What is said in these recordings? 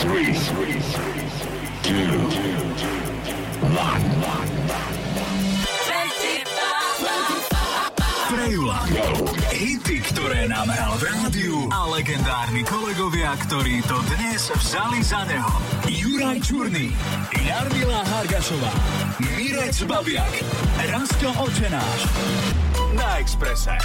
Three, Hity, ktoré nám hral v rádiu a legendárni kolegovia, ktorí to dnes vzali za neho. Juraj Čurný, Jarmila Hargašová, Mirec Babiak, Rasto Očenáš. Na Exprese.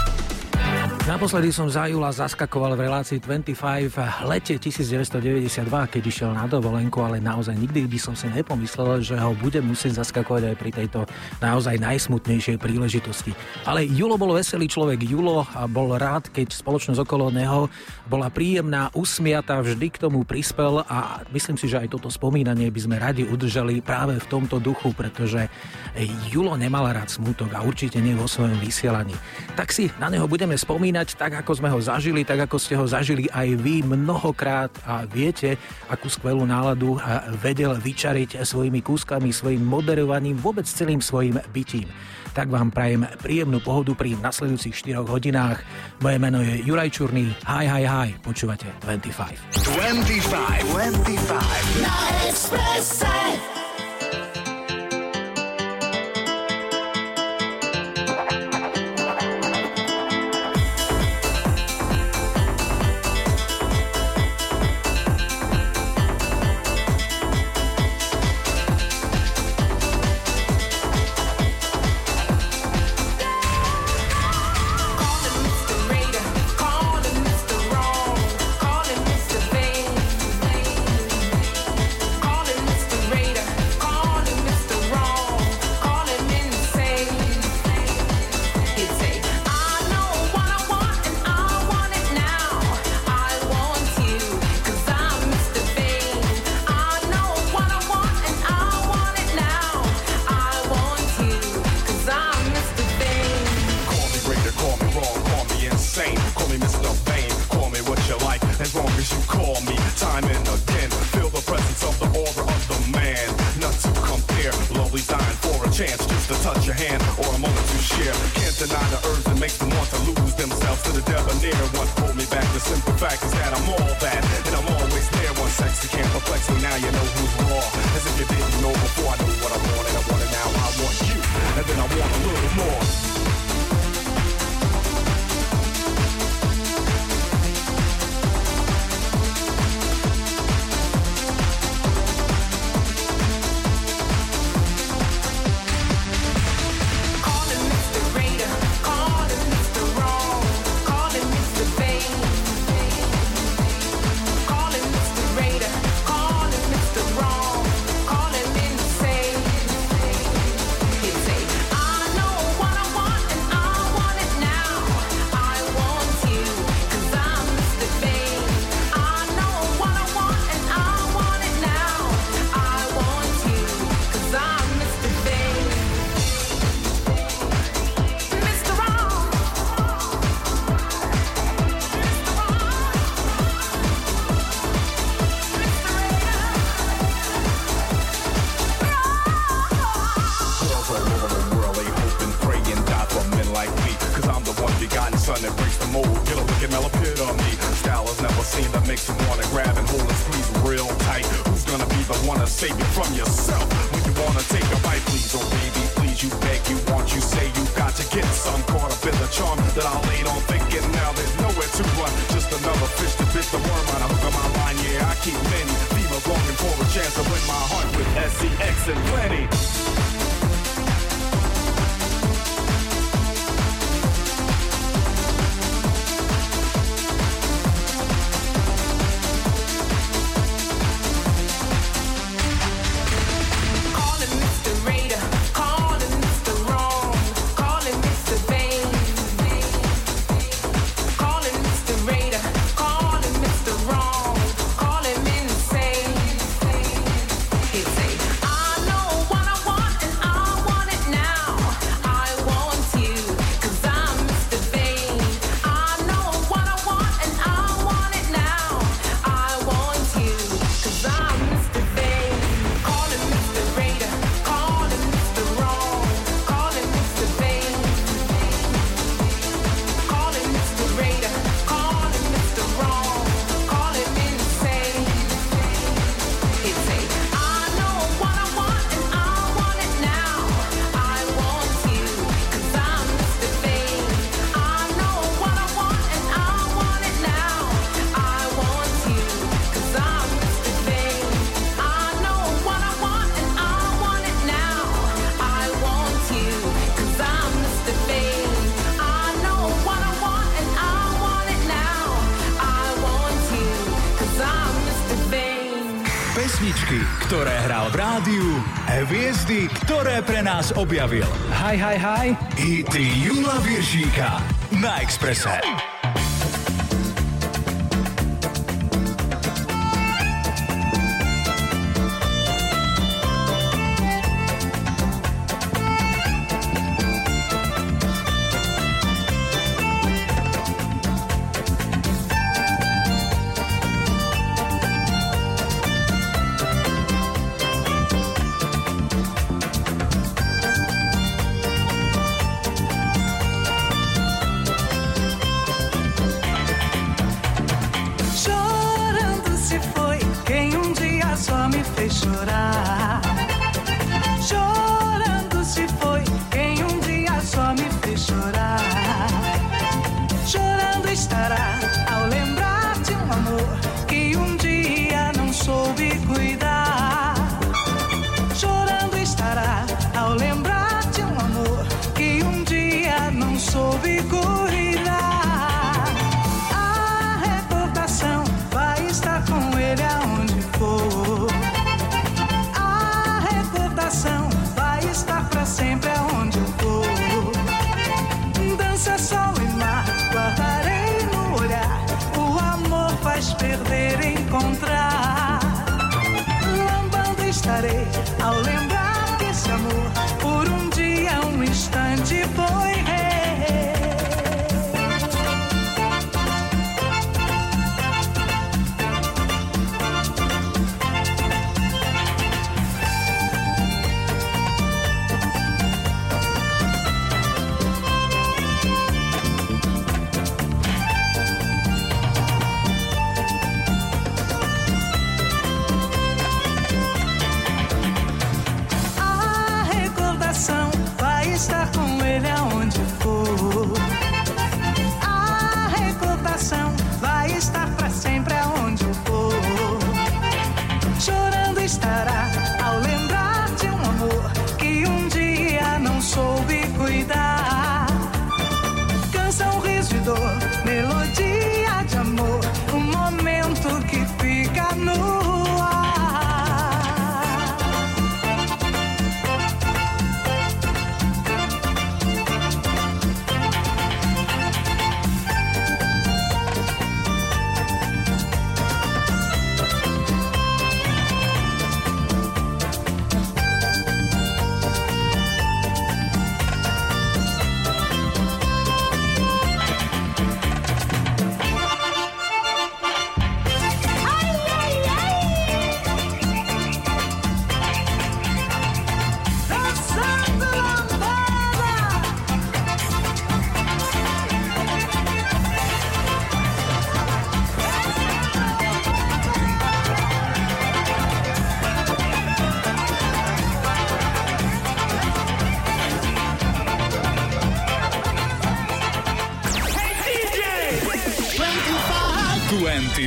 Naposledy som za júla zaskakoval v relácii 25 v lete 1992, keď išiel na dovolenku, ale naozaj nikdy by som si nepomyslel, že ho budem musieť zaskakovať aj pri tejto naozaj najsmutnejšej príležitosti. Ale Julo bol veselý človek. Julo bol rád, keď spoločnosť okolo neho bola príjemná, usmiatá, vždy k tomu prispel a myslím si, že aj toto spomínanie by sme radi udržali práve v tomto duchu, pretože Julo nemal rád smutok a určite nie vo svojom vysielaní. Tak si na neho budeme spomínať tak ako sme ho zažili, tak ako ste ho zažili aj vy mnohokrát a viete, akú skvelú náladu vedel vyčariť svojimi kúskami, svojim moderovaním, vôbec celým svojim bytím. Tak vám prajem príjemnú pohodu pri nasledujúcich 4 hodinách. Moje meno je Juraj Čurný. Hi, hi, hi. Počúvate 25. 25. 25. Na Expresse. ktoré pre nás objavil. Hi, hi, hi. Hity Jula Viržíka na Expresse.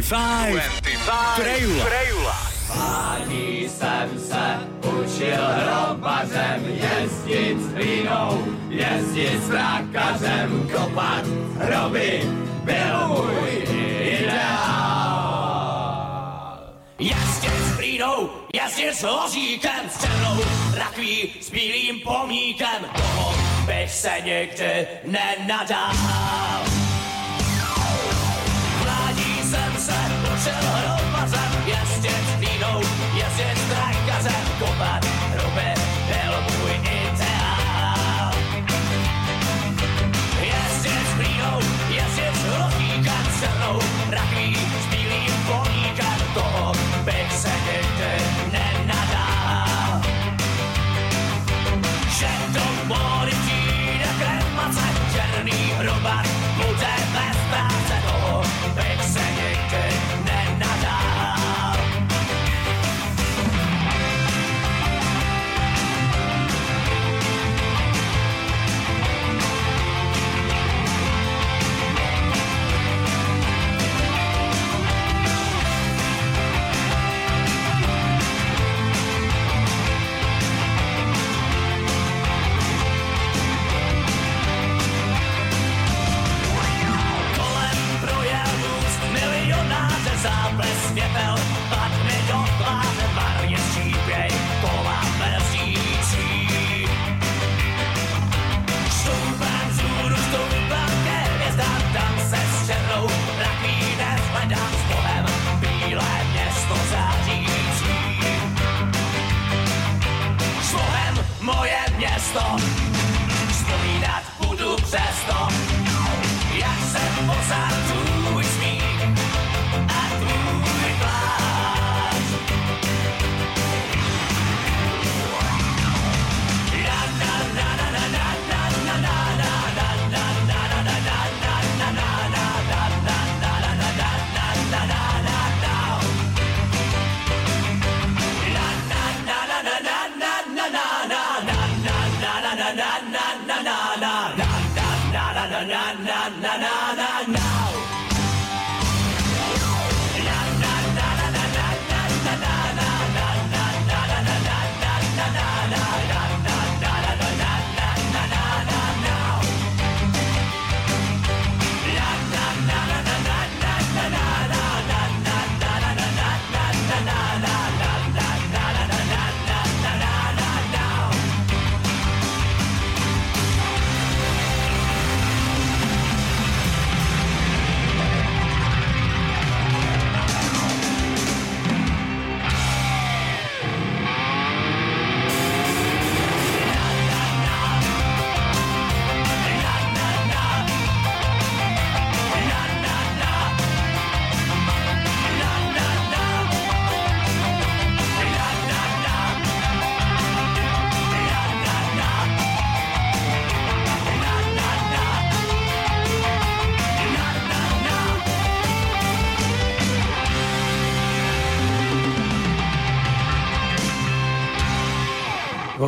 five.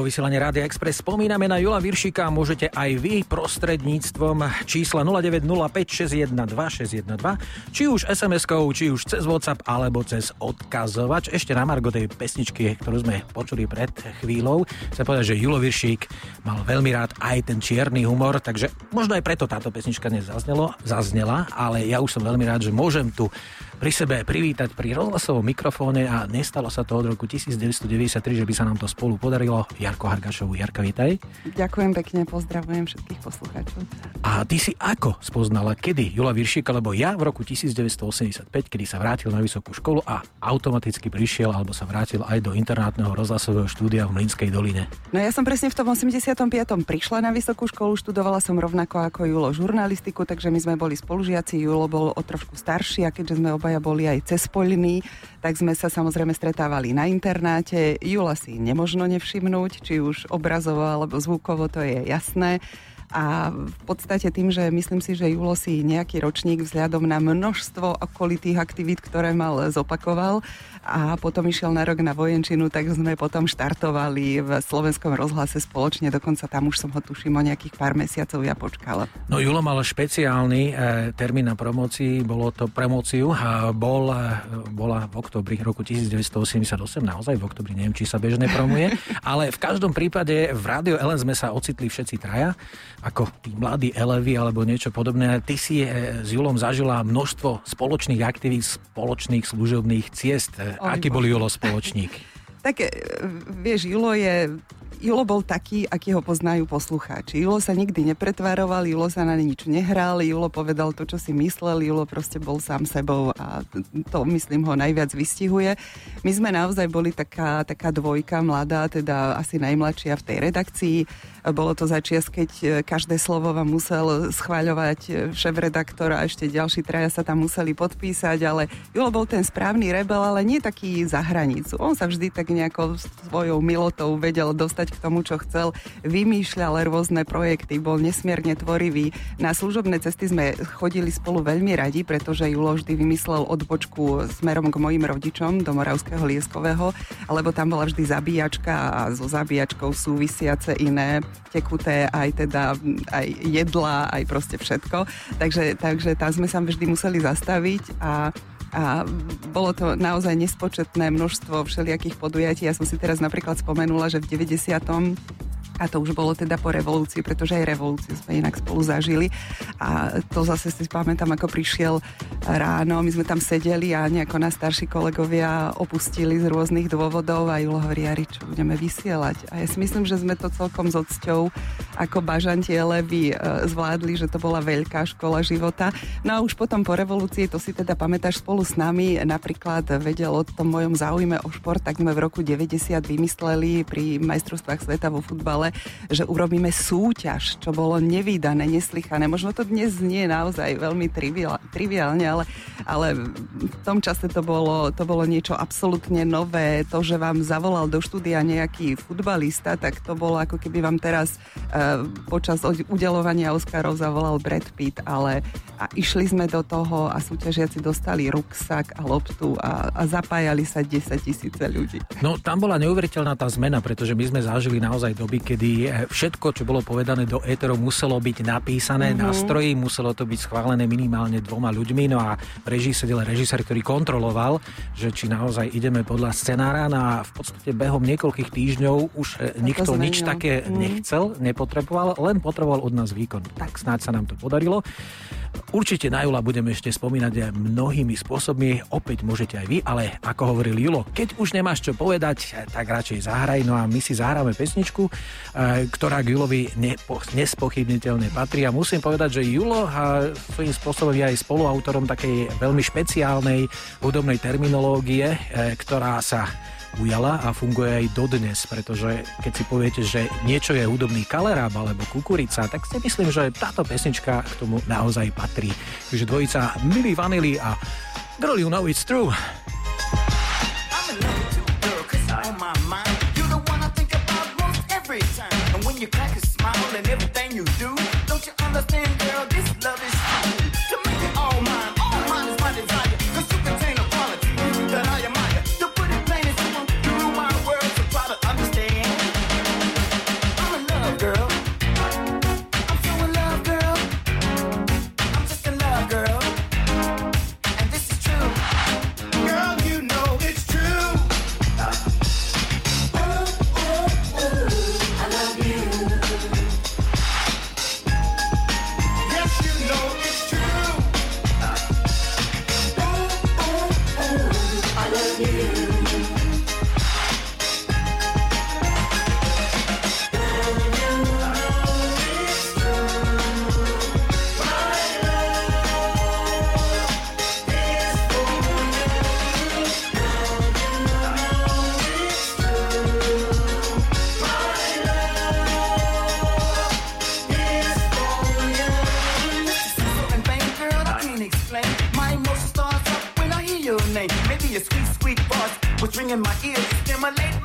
Vo vysielaní Rádia Express spomíname na Jula Viršika. Môžete aj vy prostredníctvom čísla 0905 612 612 či už SMS-kou, či už cez WhatsApp alebo cez odkazovač. Ešte na Margo tej pesničky, ktorú sme počuli pred chvíľou, chcem povedať, že Julo Viršík mal veľmi rád aj ten čierny humor, takže možno aj preto táto pesnička nezaznelo, zaznela, ale ja už som veľmi rád, že môžem tu pri sebe privítať pri rozhlasovom mikrofóne a nestalo sa to od roku 1993, že by sa nám to spolu podarilo. Jarko Hargašovu. Jarka, vítaj. Ďakujem pekne, pozdravujem všetkých poslucháčov. A ty si ako spoznala, kedy Jula Viršíka, lebo ja v roku 1985, kedy sa vrátil na vysokú školu a automaticky prišiel alebo sa vrátil aj do internátneho rozhlasového štúdia v Mlinskej doline. No ja som presne v tom 85. prišla na vysokú školu, študovala som rovnako ako Julo žurnalistiku, takže my sme boli spolužiaci, Julo bol o trošku starší a keďže sme obaja boli aj cespoľní, tak sme sa samozrejme stretávali na internáte. Jula si nemožno nevšimnúť, či už obrazovo alebo zvukovo, to je jasné. A v podstate tým, že myslím si, že Julo si nejaký ročník vzhľadom na množstvo okolitých aktivít, ktoré mal, zopakoval a potom išiel na rok na vojenčinu, tak sme potom štartovali v slovenskom rozhlase spoločne, dokonca tam už som ho tuším o nejakých pár mesiacov ja počkala. No Julo mal špeciálny e, termín na promocii, bolo to promociu a bol, e, bola v oktobri roku 1988, naozaj v oktobri, neviem, či sa bežne promuje, ale v každom prípade v Rádio Ellen sme sa ocitli všetci traja, ako tí mladí elevy alebo niečo podobné. Ty si e, s Julom zažila množstvo spoločných aktivít, spoločných služobných ciest. E, aký bol Julo spoločník? Tak e, vieš, Julo je Julo bol taký, aký ho poznajú poslucháči. Julo sa nikdy nepretvaroval, Julo sa na nič nehral, Julo povedal to, čo si myslel, Julo proste bol sám sebou a to, myslím, ho najviac vystihuje. My sme naozaj boli taká, taká dvojka mladá, teda asi najmladšia v tej redakcii. Bolo to začias, keď e, každé slovo vám musel schváľovať e, šéf-redaktor a ešte ďalší traja sa tam museli podpísať, ale Julo bol ten správny rebel, ale nie taký za hranicu. On sa vždy tak nejako svojou milotou vedel dostať k tomu, čo chcel. Vymýšľal rôzne projekty, bol nesmierne tvorivý. Na služobné cesty sme chodili spolu veľmi radi, pretože Julo vždy vymyslel odbočku smerom k mojim rodičom do Moravského Lieskového, alebo tam bola vždy zabíjačka a so zabíjačkou súvisiace iné tekuté, aj teda aj jedla, aj proste všetko. Takže, takže tam sme sa vždy museli zastaviť a a bolo to naozaj nespočetné množstvo všelijakých podujatí. Ja som si teraz napríklad spomenula, že v 90 a to už bolo teda po revolúcii, pretože aj revolúciu sme inak spolu zažili. A to zase si pamätám, ako prišiel ráno, my sme tam sedeli a nejako nás starší kolegovia opustili z rôznych dôvodov a Julo hovorí, Jari, čo budeme vysielať. A ja si myslím, že sme to celkom s odsťou ako bažantie levy e, zvládli, že to bola veľká škola života. No a už potom po revolúcii, to si teda pamätáš spolu s nami, napríklad vedel o tom mojom záujme o šport, tak sme v roku 90 vymysleli pri majstrovstvách sveta vo futbale že urobíme súťaž, čo bolo nevýdané, neslychané. Možno to dnes znie naozaj veľmi triviálne, ale, ale v tom čase to bolo, to bolo niečo absolútne nové. To, že vám zavolal do štúdia nejaký futbalista, tak to bolo ako keby vám teraz uh, počas udelovania Oscarov zavolal Brad Pitt, ale a išli sme do toho a súťažiaci dostali ruksak a loptu a, a zapájali sa 10 tisíce ľudí. No tam bola neuveriteľná tá zmena, pretože my sme zažili naozaj doby, kedy kedy eh, všetko, čo bolo povedané do éterov, muselo byť napísané mm-hmm. na stroji, muselo to byť schválené minimálne dvoma ľuďmi, no a režii sedel režisér, ktorý kontroloval, že či naozaj ideme podľa scenára, no a v podstate behom niekoľkých týždňov už eh, nikto nič také mm. nechcel, nepotreboval, len potreboval od nás výkon. Tak snáď sa nám to podarilo. Určite na Jula budeme ešte spomínať mnohými spôsobmi, opäť môžete aj vy, ale ako hovoril Julo, keď už nemáš čo povedať, tak radšej zahraj, no a my si zahráme pesničku, ktorá k Julovi nepo, nespochybniteľne patrí a musím povedať, že Julo a svojím spôsobom je aj spoluautorom takej veľmi špeciálnej hudobnej terminológie, eh, ktorá sa ujala a funguje aj dodnes, pretože keď si poviete, že niečo je hudobný kaleráb alebo kukurica, tak si myslím, že táto pesnička k tomu naozaj patrí. Takže dvojica Milli Vanilli a Girl You Know It's True. you crack a smile and everything you do. Don't you understand, girl? This love Squeak, squeak sweet was ringing my ears. Stimulate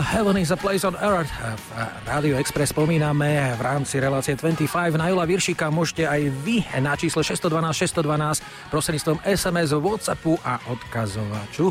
Heaven is a place on earth. V Radio Express spomíname v rámci relácie 25 na Jula Viršika. Môžete aj vy na čísle 612 612 prostredníctvom SMS, Whatsappu a odkazovaču.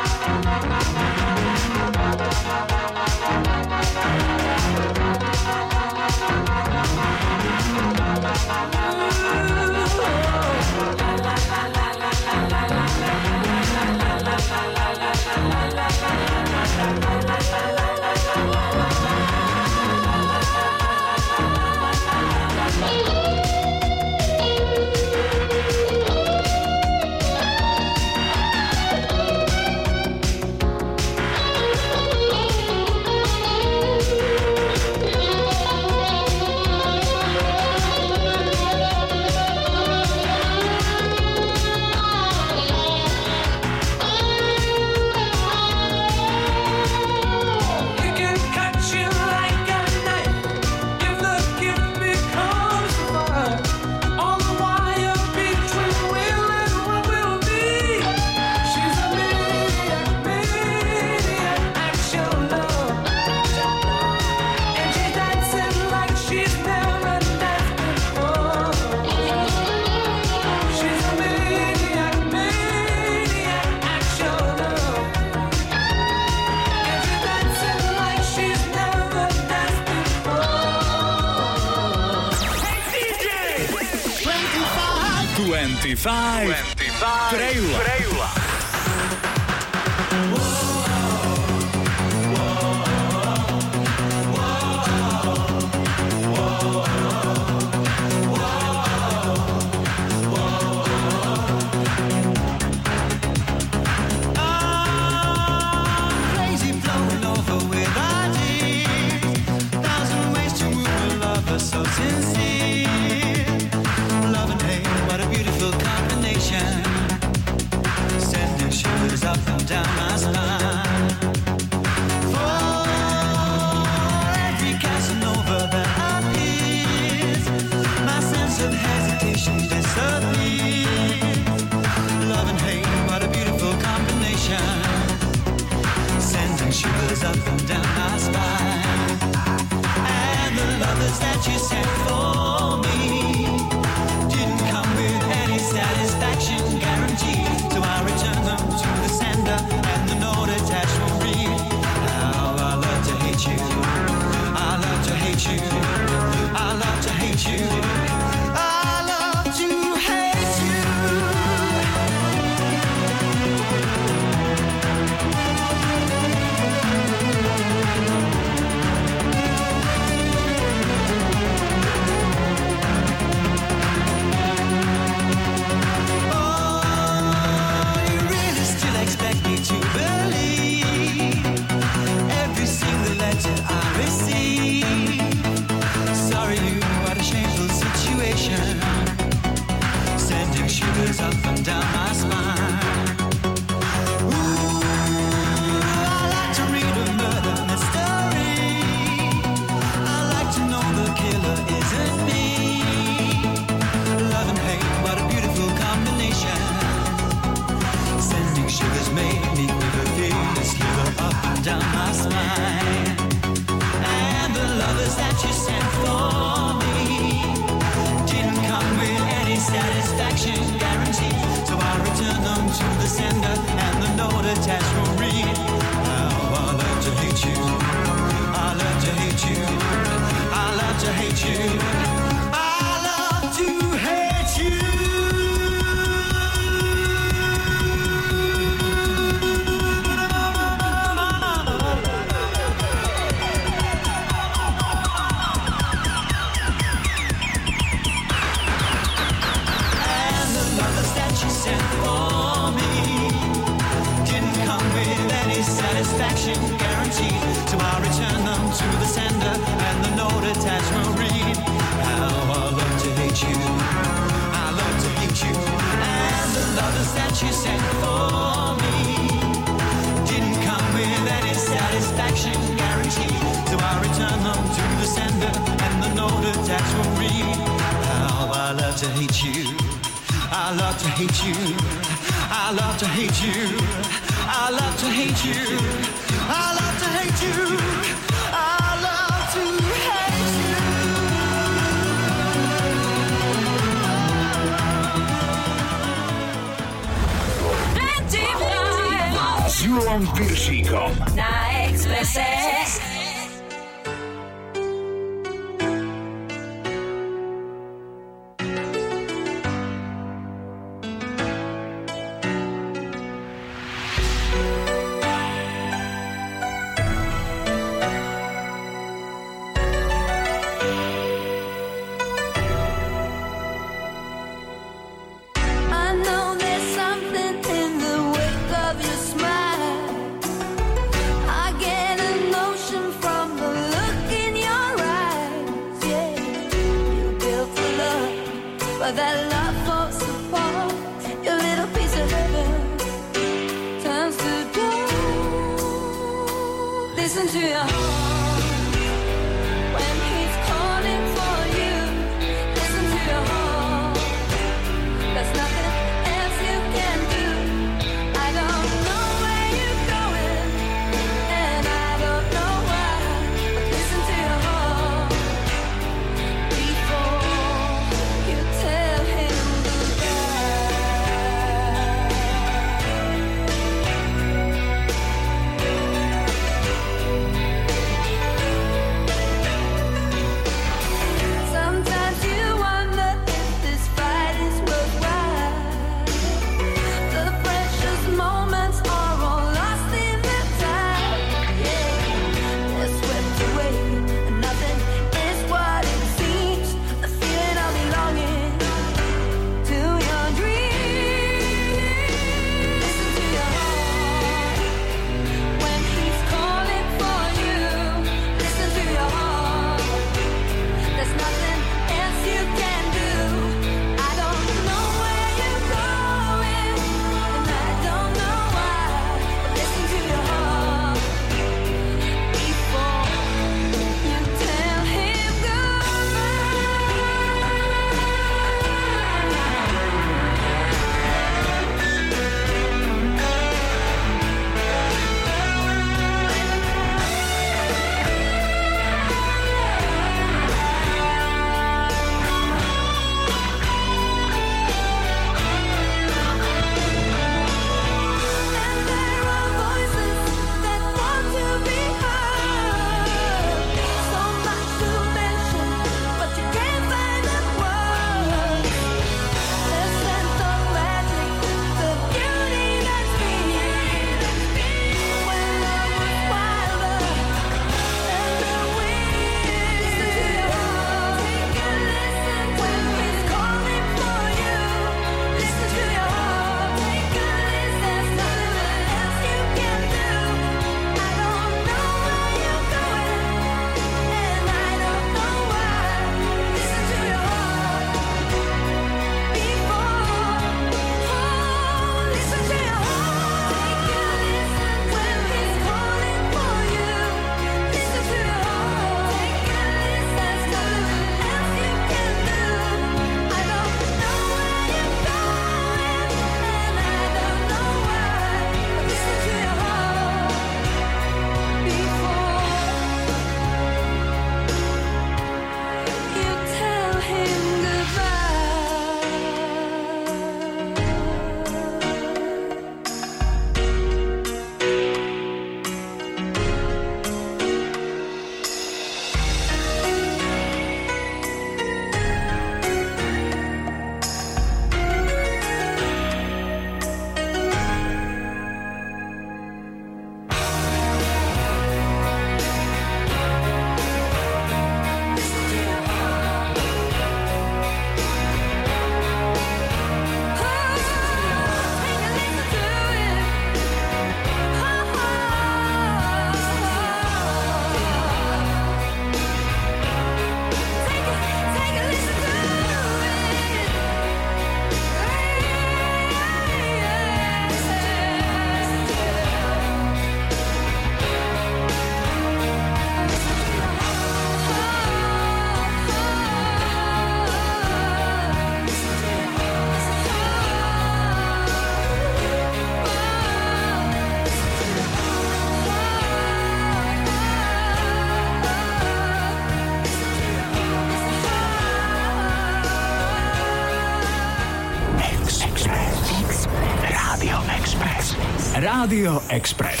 Rádio Express.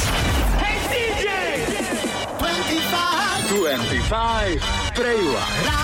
Hey DJ! 25 pre Jula.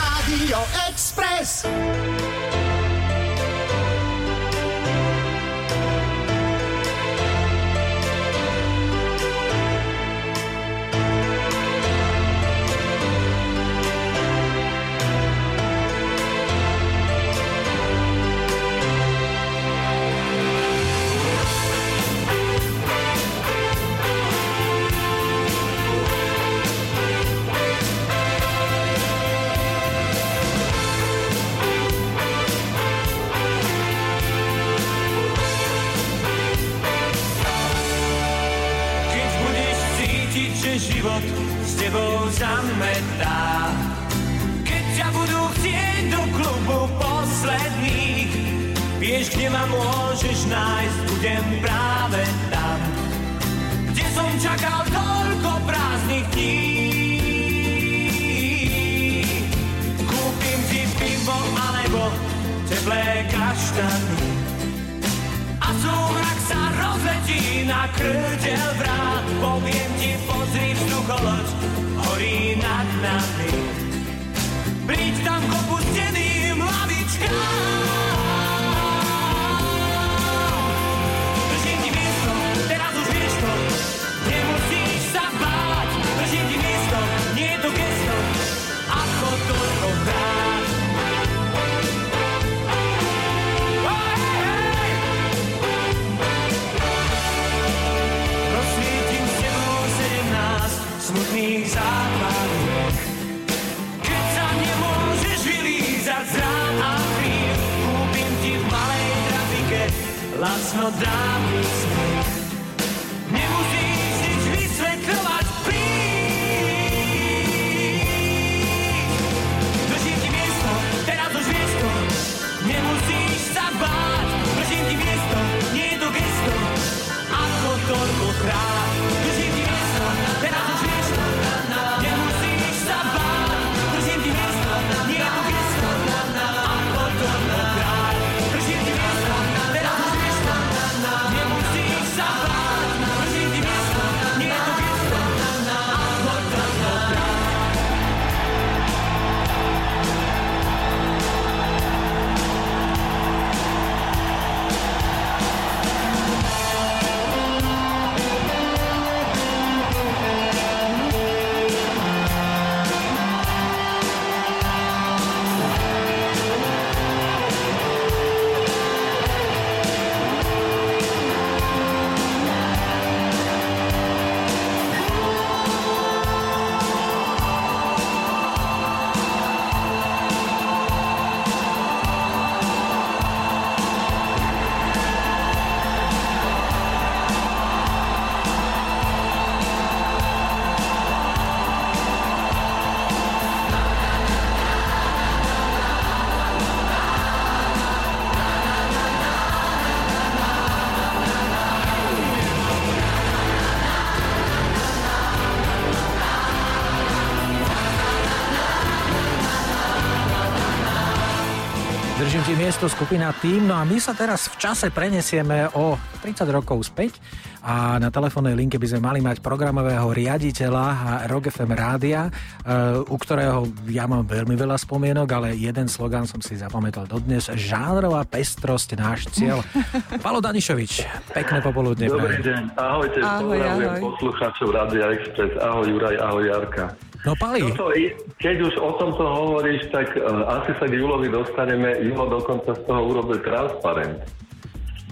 Miesto skupina Tým, no a my sa teraz v čase prenesieme o 30 rokov späť a na telefónnej linke by sme mali mať programového riaditeľa Rock FM rádia, eh, u ktorého ja mám veľmi veľa spomienok, ale jeden slogan som si zapamätal dodnes. Žánrová pestrosť náš cieľ. Palo Danišovič, pekné popoludne. Dobrý deň, ahojte, Ahoj, pozdravujem ahoj. poslucháčov Rádia Express, ahoj Juraj, ahoj Jarka. No Pali, Toto, keď už o tomto hovoríš, tak uh, asi sa k Julovi dostaneme, Julo dokonca z toho urobil transparent.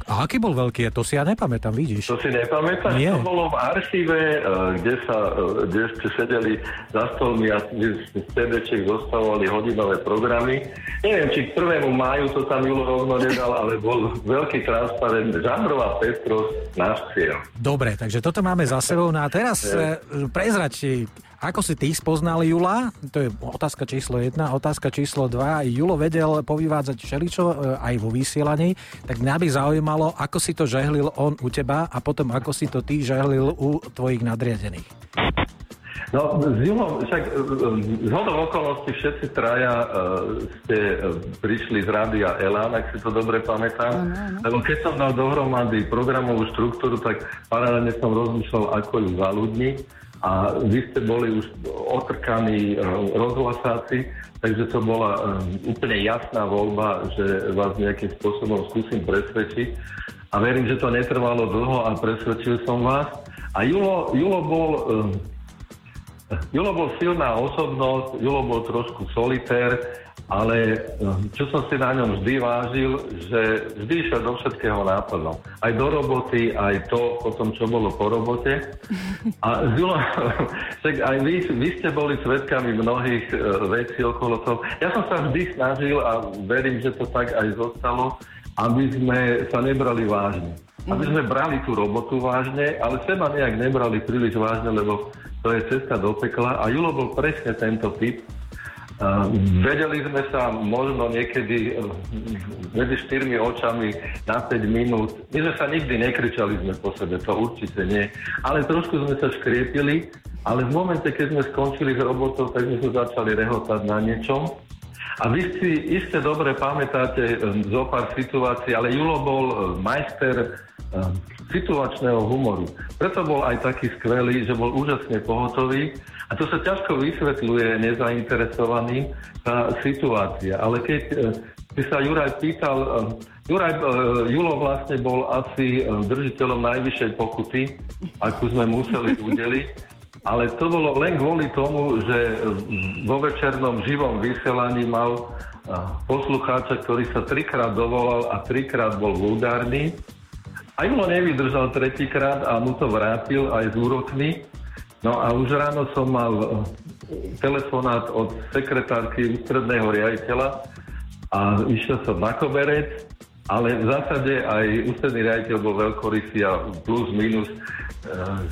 a aký bol veľký? To si ja nepamätám, vidíš. To si nepamätáš? Nie. To bolo v archíve, uh, kde, sa, uh, kde ste sedeli za stolmi a z CD-čiek zostavovali hodinové programy. Neviem, či k 1. máju to tam Julo rovno nedal, ale bol veľký transparent, žánrová pestrosť, náš cieľ. Dobre, takže toto máme za sebou. No a teraz e, prezrať, ako si ty spoznal Jula? To je otázka číslo jedna. Otázka číslo dva. Julo vedel povyvádzať všeličo e, aj vo vysielaní, tak mňa by zaujímalo, ako si to žehlil on u teba a potom ako si to ty žehlil u tvojich nadriadených. No, s Julom, však e, z hodou okolností všetci traja uh, ste uh, prišli z Rádia Elán, ak si to dobre pamätám. Áno, áno. Lebo keď som dal dohromady programovú štruktúru, tak paralelne som rozmýšľal, ako ju zaludniť. A vy ste boli už otrkaní uh, rozhlasáci, takže to bola uh, úplne jasná voľba, že vás nejakým spôsobom skúsim presvedčiť. A verím, že to netrvalo dlho a presvedčil som vás. A Julo, Julo bol... Julo bol silná osobnosť, Julo bol trošku solitér, ale eh, čo som si na ňom vždy vážil, že vždy išiel do všetkého náplno. Aj do roboty, aj to potom, čo bolo po robote. A Julo, však aj vy, vy ste boli svetkami mnohých uh, vecí okolo toho. Ja som sa vždy snažil a verím, že to tak aj zostalo, aby sme sa nebrali vážne. Aby sme brali tú robotu vážne, ale seba nejak nebrali príliš vážne, lebo to je cesta do pekla a Julo bol presne tento typ. Uh, vedeli sme sa možno niekedy uh, medzi štyrmi očami na 5 minút. My sme sa nikdy nekričali sme po sebe, to určite nie. Ale trošku sme sa škriepili, ale v momente, keď sme skončili s robotou, tak sme sa začali rehotať na niečom. A vy si iste dobre pamätáte um, zo pár situácií, ale Julo bol uh, majster um, situačného humoru. Preto bol aj taký skvelý, že bol úžasne pohotový a to sa ťažko vysvetľuje nezainteresovaným tá situácia. Ale keď e, si sa Juraj pýtal, e, Juraj, e, Julo vlastne bol asi držiteľom najvyššej pokuty, akú sme museli udeliť, ale to bolo len kvôli tomu, že vo večernom živom vysielaní mal poslucháča, ktorý sa trikrát dovolal a trikrát bol vulgárny a Julo nevydržal tretíkrát a mu to vrátil aj s úrokmi. No a už ráno som mal eh, telefonát od sekretárky ústredného riaditeľa a išiel som na koberec, ale v zásade aj ústredný riaditeľ bol veľkorysý a plus minus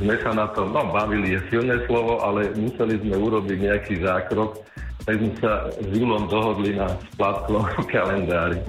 sme sa na tom, no bavili je silné slovo, ale museli sme urobiť nejaký zákrok, tak sme sa s Julom dohodli na splátkovom kalendári.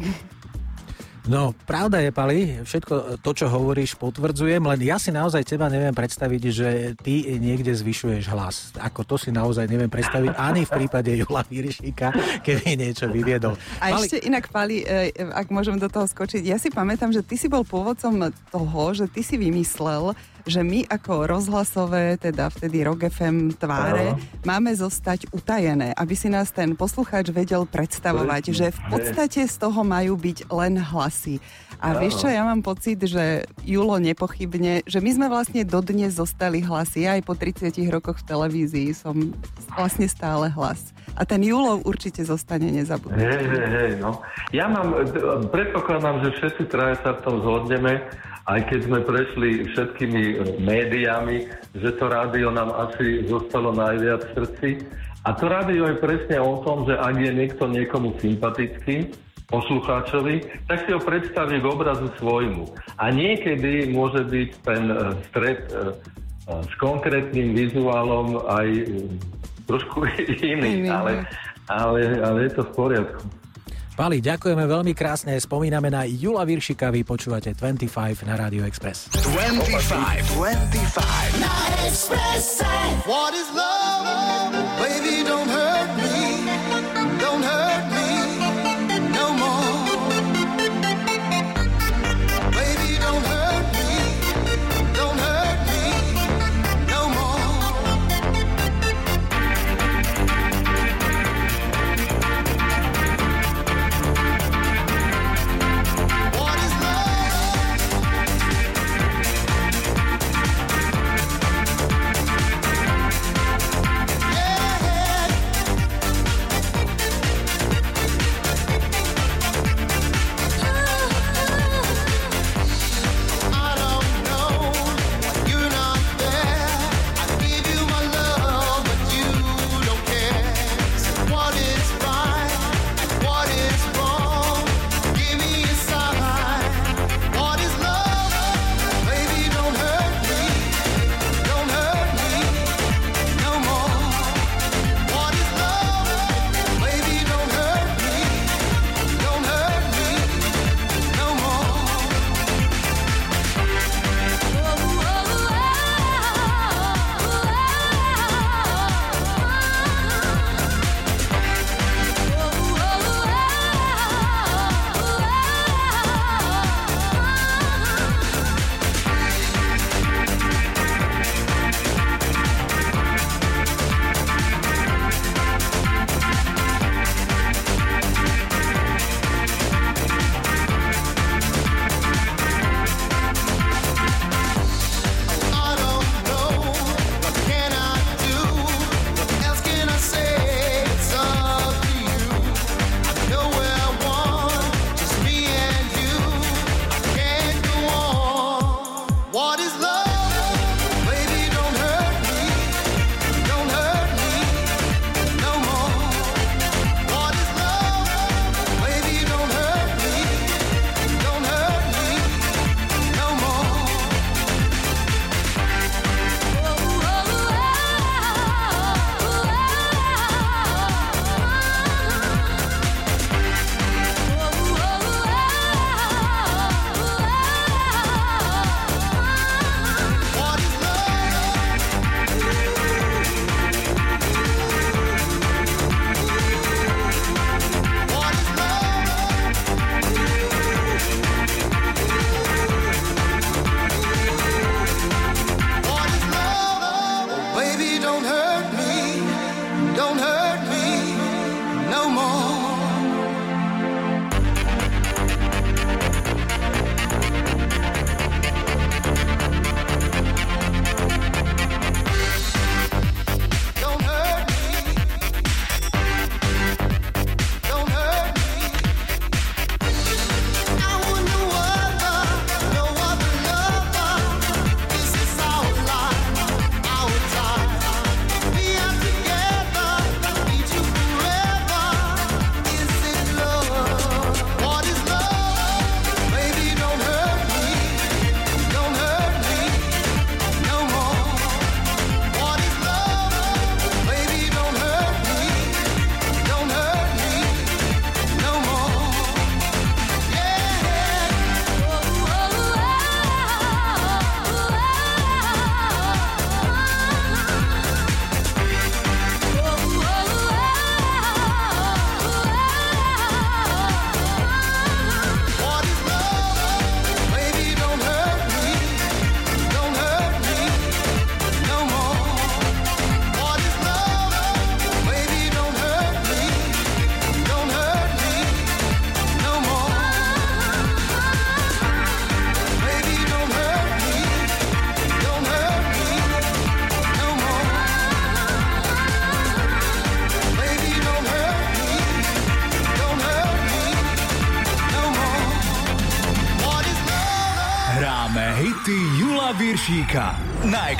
No, pravda je, Pali, všetko to, čo hovoríš, potvrdzujem, len ja si naozaj teba neviem predstaviť, že ty niekde zvyšuješ hlas. Ako to si naozaj neviem predstaviť ani v prípade Jula Vyrišíka, keby niečo vyviedol. A Pali... ešte inak, Pali, e, ak môžem do toho skočiť, ja si pamätám, že ty si bol pôvodcom toho, že ty si vymyslel, že my ako rozhlasové, teda vtedy Rock FM tváre, Aha. máme zostať utajené, aby si nás ten poslucháč vedel predstavovať, že v podstate z toho majú byť len hlasy. A Aha. vieš čo, ja mám pocit, že Julo nepochybne, že my sme vlastne dodnes zostali hlasy. Ja aj po 30 rokoch v televízii som vlastne stále hlas. A ten Julov určite zostane nezabudnutý. Hej, hej, hej, no. Ja mám, predpokladám, že všetci traje sa v tom zhodneme aj keď sme prešli všetkými e, médiami, že to rádio nám asi zostalo najviac v srdci. A to rádio je presne o tom, že ak je niekto niekomu sympatický, poslucháčovi, tak si ho predstaví k obrazu svojmu. A niekedy môže byť ten e, stred e, s konkrétnym vizuálom aj trošku iný, ale, ale, ale je to v poriadku. Pali, ďakujeme veľmi krásne. Spomíname na Jula Viršika, vy počúvate 25 na Radio Express. 25, 25 na Expresse. What is love? Baby, don't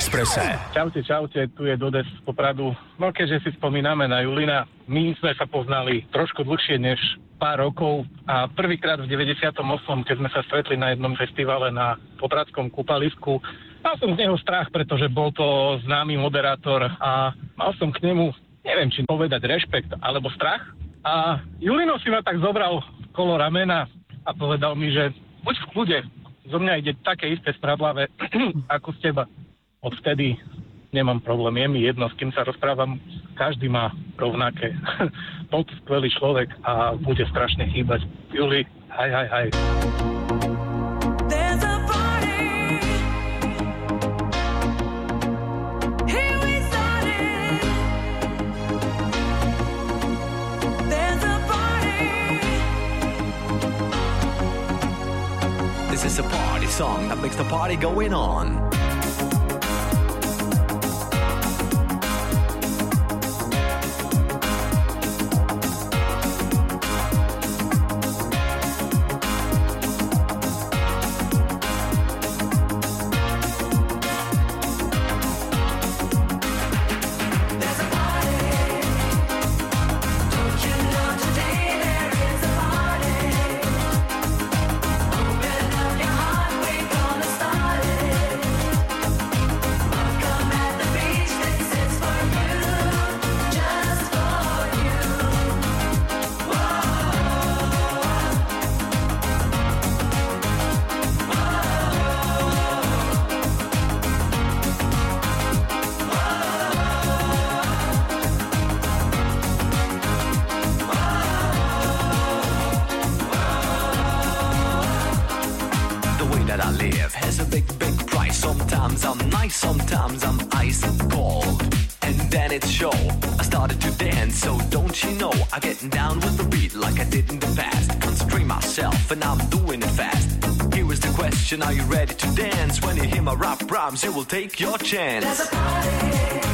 Expresse. Čaute, čaute, tu je dodes z Popradu. No keďže si spomíname na Julina, my sme sa poznali trošku dlhšie než pár rokov a prvýkrát v 98. keď sme sa stretli na jednom festivale na Popradskom kúpalisku, mal som z neho strach, pretože bol to známy moderátor a mal som k nemu, neviem či povedať rešpekt alebo strach. A Julino si ma tak zobral kolo ramena a povedal mi, že buď v kľude, zo mňa ide také isté spradlavé ako z teba odvtedy nemám problém, je mi jedno, s kým sa rozprávam, každý má rovnaké. Moc skvelý človek a bude strašne chýbať. Juli, haj, haj, haj. This is a party song that makes the party going on. Are you ready to dance? When you hear my rap rhymes, you will take your chance.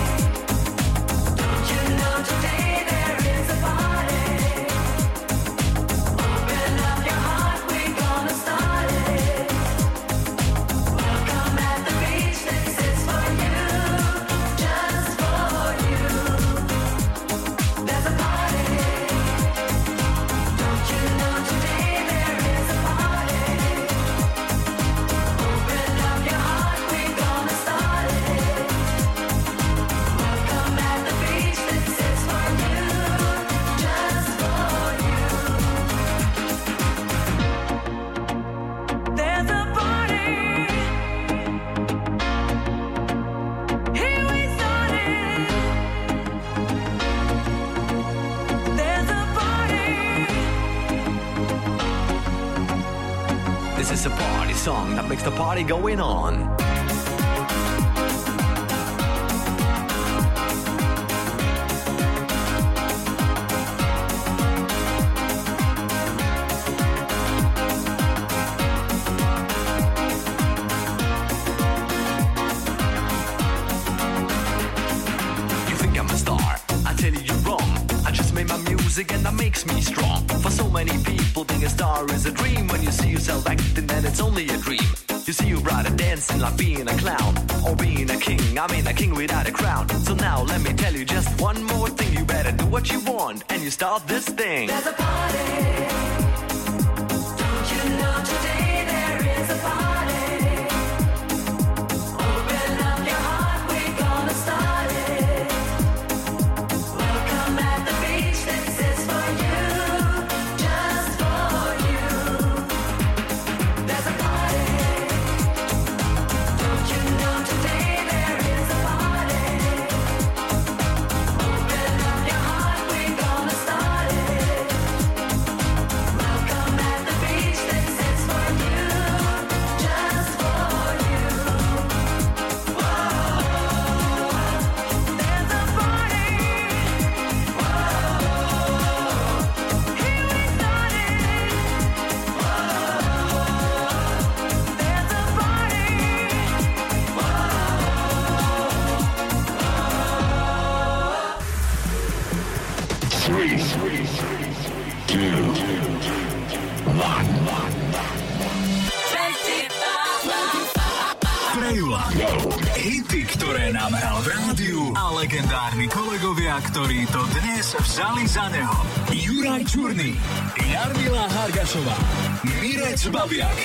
Rádiu a legendárni kolegovia, ktorí to dnes vzali za neho. Juraj Čurný, Jarmila Hargašová, Mirec Babiak,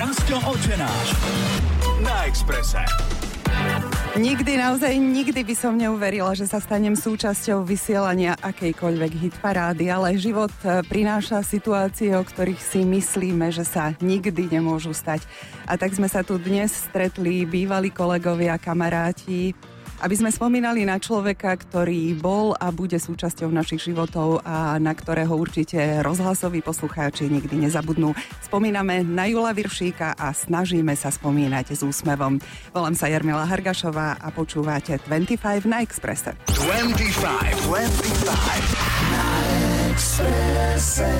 Rastio Očenáš. Na Exprese. Nikdy, naozaj nikdy by som neuverila, že sa stanem súčasťou vysielania akejkoľvek hitparády, ale život e, prináša situácie, o ktorých si myslíme, že sa nikdy nemôžu stať. A tak sme sa tu dnes stretli bývalí kolegovia, kamaráti, aby sme spomínali na človeka, ktorý bol a bude súčasťou našich životov a na ktorého určite rozhlasoví poslucháči nikdy nezabudnú. Spomíname na Jula Viršíka a snažíme sa spomínať s úsmevom. Volám sa Jarmila Hargašová a počúvate 25 na Exprese. 25, 25 na Exprese.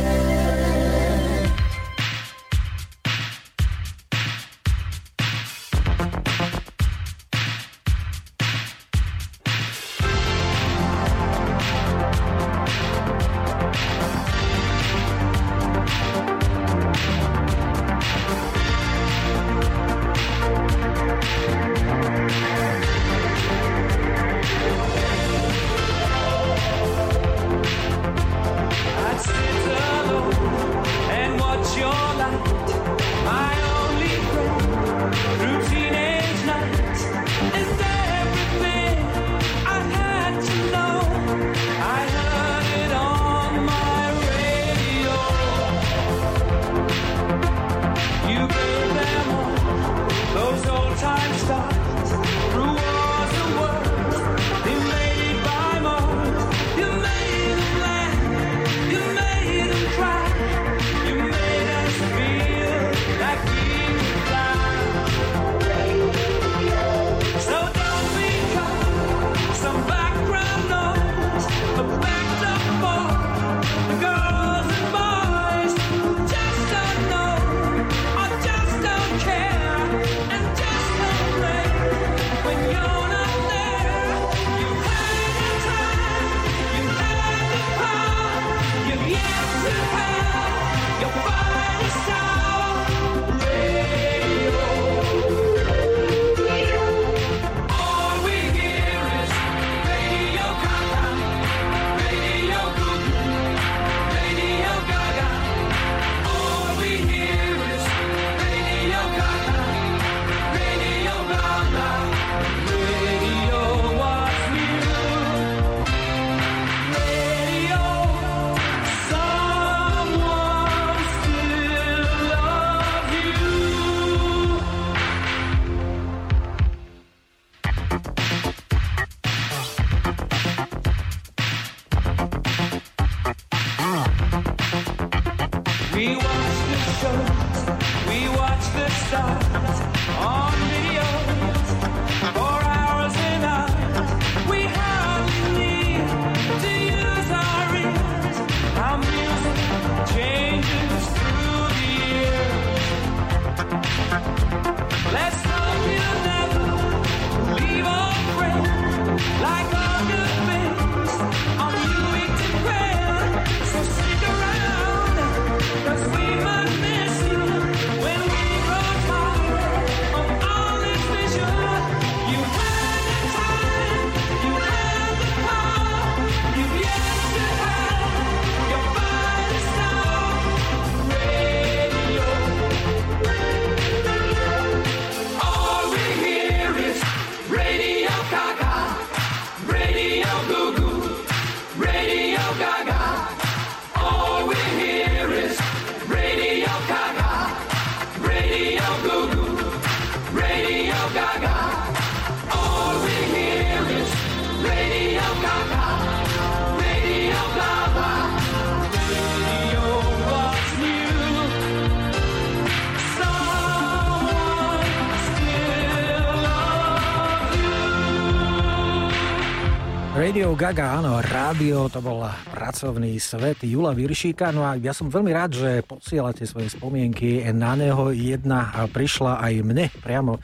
Rádio, to bol pracovný svet Jula Viršíka, no a ja som veľmi rád, že posielate svoje spomienky na neho. Jedna prišla aj mne priamo e,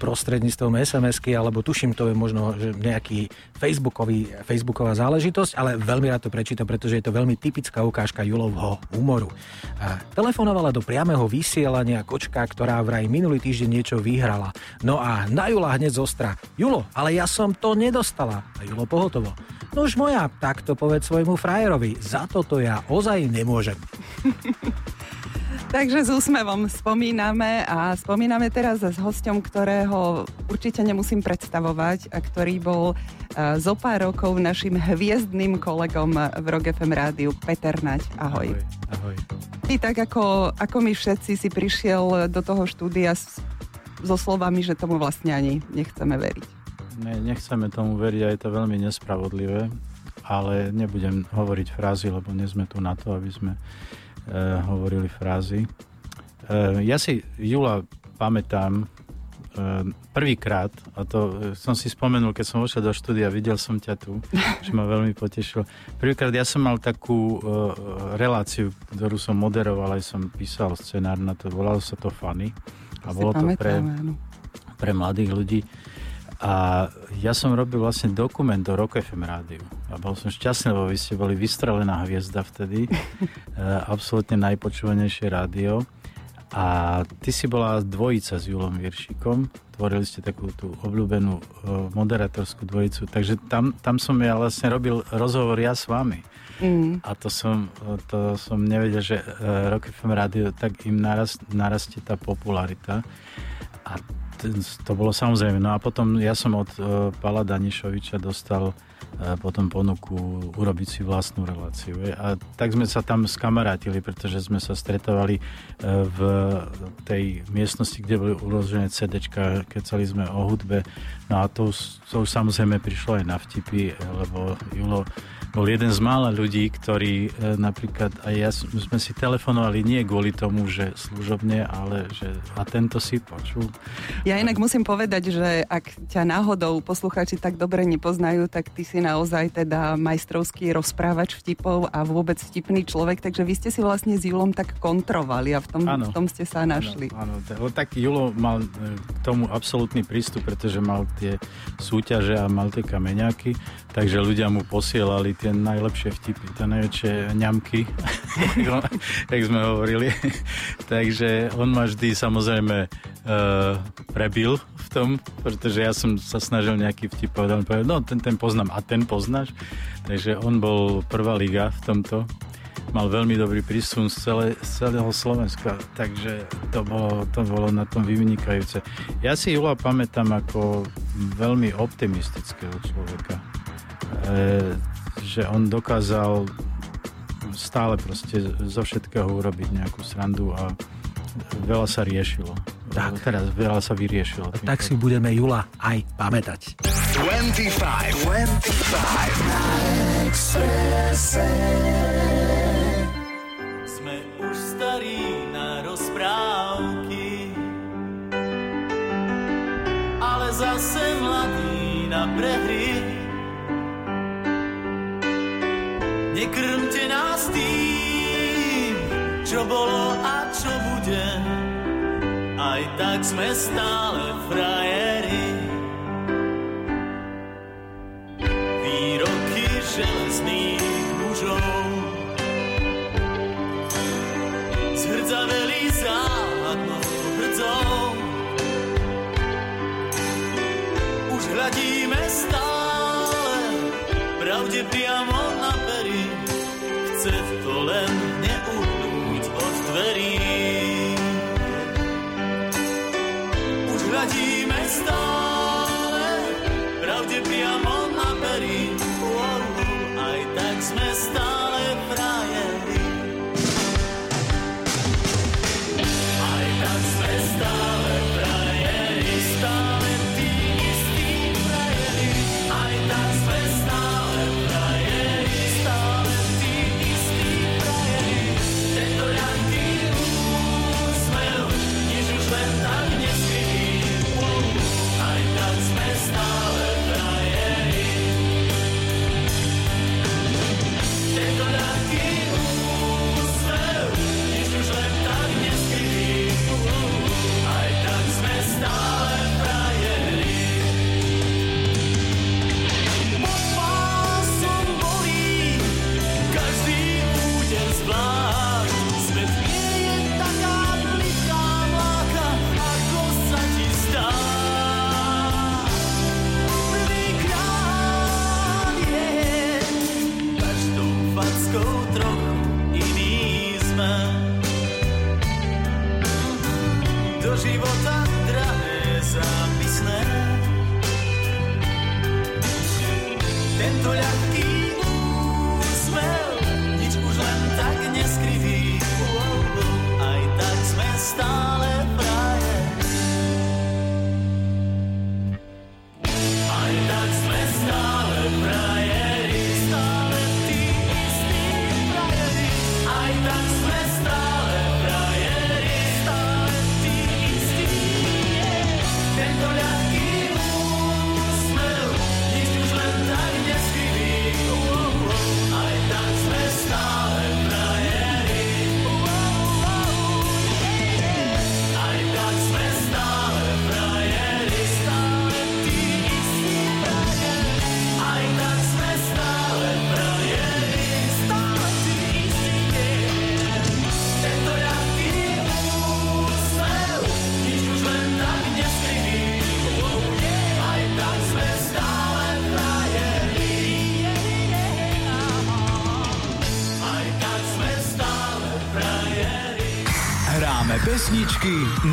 prostredníctvom SMS-ky, alebo tuším, to je možno nejaký facebookový, facebooková záležitosť, ale veľmi rád to prečítam, pretože je to veľmi typická ukážka Julovho humoru. Telefonovala do priameho vysielania kočka, ktorá vraj minulý týždeň niečo vyhrala. No a na Jula hneď zostra. Julo, ale ja som to nedostala. A Julo pohotovo. No už moja, tak to povedz svojmu frajerovi. Za toto ja ozaj nemôžem. Takže s úsmevom spomíname a spomíname teraz s hostom, ktorého určite nemusím predstavovať a ktorý bol uh, zo pár rokov našim hviezdným kolegom v Rock FM rádiu Peter Naď. Ahoj. Ahoj. ahoj. Ty tak ako, ako my všetci si prišiel do toho štúdia s, so slovami, že tomu vlastne ani nechceme veriť. Ne, nechceme tomu veriť a je to veľmi nespravodlivé, ale nebudem hovoriť frázy, lebo nie sme tu na to, aby sme e, hovorili frázy. E, ja si Jula pamätám e, prvýkrát, a to som si spomenul, keď som vošiel do štúdia, videl som ťa tu, že ma veľmi potešilo. Prvýkrát ja som mal takú e, reláciu, ktorú som moderoval, aj som písal scenár na to, volalo sa to Funny. A bolo to pre, pre mladých ľudí. A ja som robil vlastne dokument do Rock FM rádiu. A bol som šťastný, lebo vy ste boli vystrelená hviezda vtedy. Absolutne najpočúvanejšie rádio. A ty si bola dvojica s Julom Viršikom. Tvorili ste takú tú obľúbenú uh, moderatorskú dvojicu. Takže tam, tam som ja vlastne robil rozhovor ja s vami. Mm. A to som, to som nevedel, že uh, Rock FM rádio, tak im narast, narastie tá popularita. A to bolo samozrejme. No a potom ja som od uh, Pala Danišoviča dostal uh, potom ponuku urobiť si vlastnú reláciu. A tak sme sa tam skamarátili, pretože sme sa stretovali uh, v tej miestnosti, kde boli uložené CDčka, kecali sme o hudbe. No a to, to samozrejme prišlo aj na vtipy, lebo Julo bol jeden z mála ľudí, ktorí e, napríklad aj ja sme si telefonovali nie kvôli tomu, že služobne, ale že a tento si počul. Ja inak musím povedať, že ak ťa náhodou poslucháči tak dobre nepoznajú, tak ty si naozaj teda majstrovský rozprávač vtipov a vôbec vtipný človek, takže vy ste si vlastne s Julom tak kontrovali a v tom, v tom ste sa našli. Áno, áno, tak Julo mal e, k tomu absolútny prístup, pretože mal tie súťaže a mal tie kameňáky, takže ľudia mu posielali tie najlepšie vtipy, tie najväčšie ňamky, jak sme hovorili. Takže on ma vždy samozrejme uh, prebil v tom, pretože ja som sa snažil nejaký vtip povedať, on povedal, no ten, ten poznám a ten poznáš. Takže on bol prvá liga v tomto mal veľmi dobrý prísun z, celé, z celého Slovenska, takže to bolo, to bolo na tom vynikajúce. Ja si Jula pamätám ako veľmi optimistického človeka. E, že on dokázal stále proste zo všetkého urobiť nejakú srandu a veľa sa riešilo. Tak. Teraz veľa sa vyriešilo. Tak si budeme Jula aj pamätať. 25, 25 Zase mladí na prehry Nekrmte nás tým, čo bolo a čo bude. Aj tak sme stále frajeri. Výroky železných mužov zhrdzaveli záhadnou hrdzou. Hľadíme stále pravde priamo chce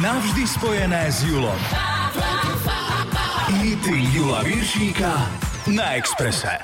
navždy spojené s Julom. Hity Jula Viršíka na Exprese.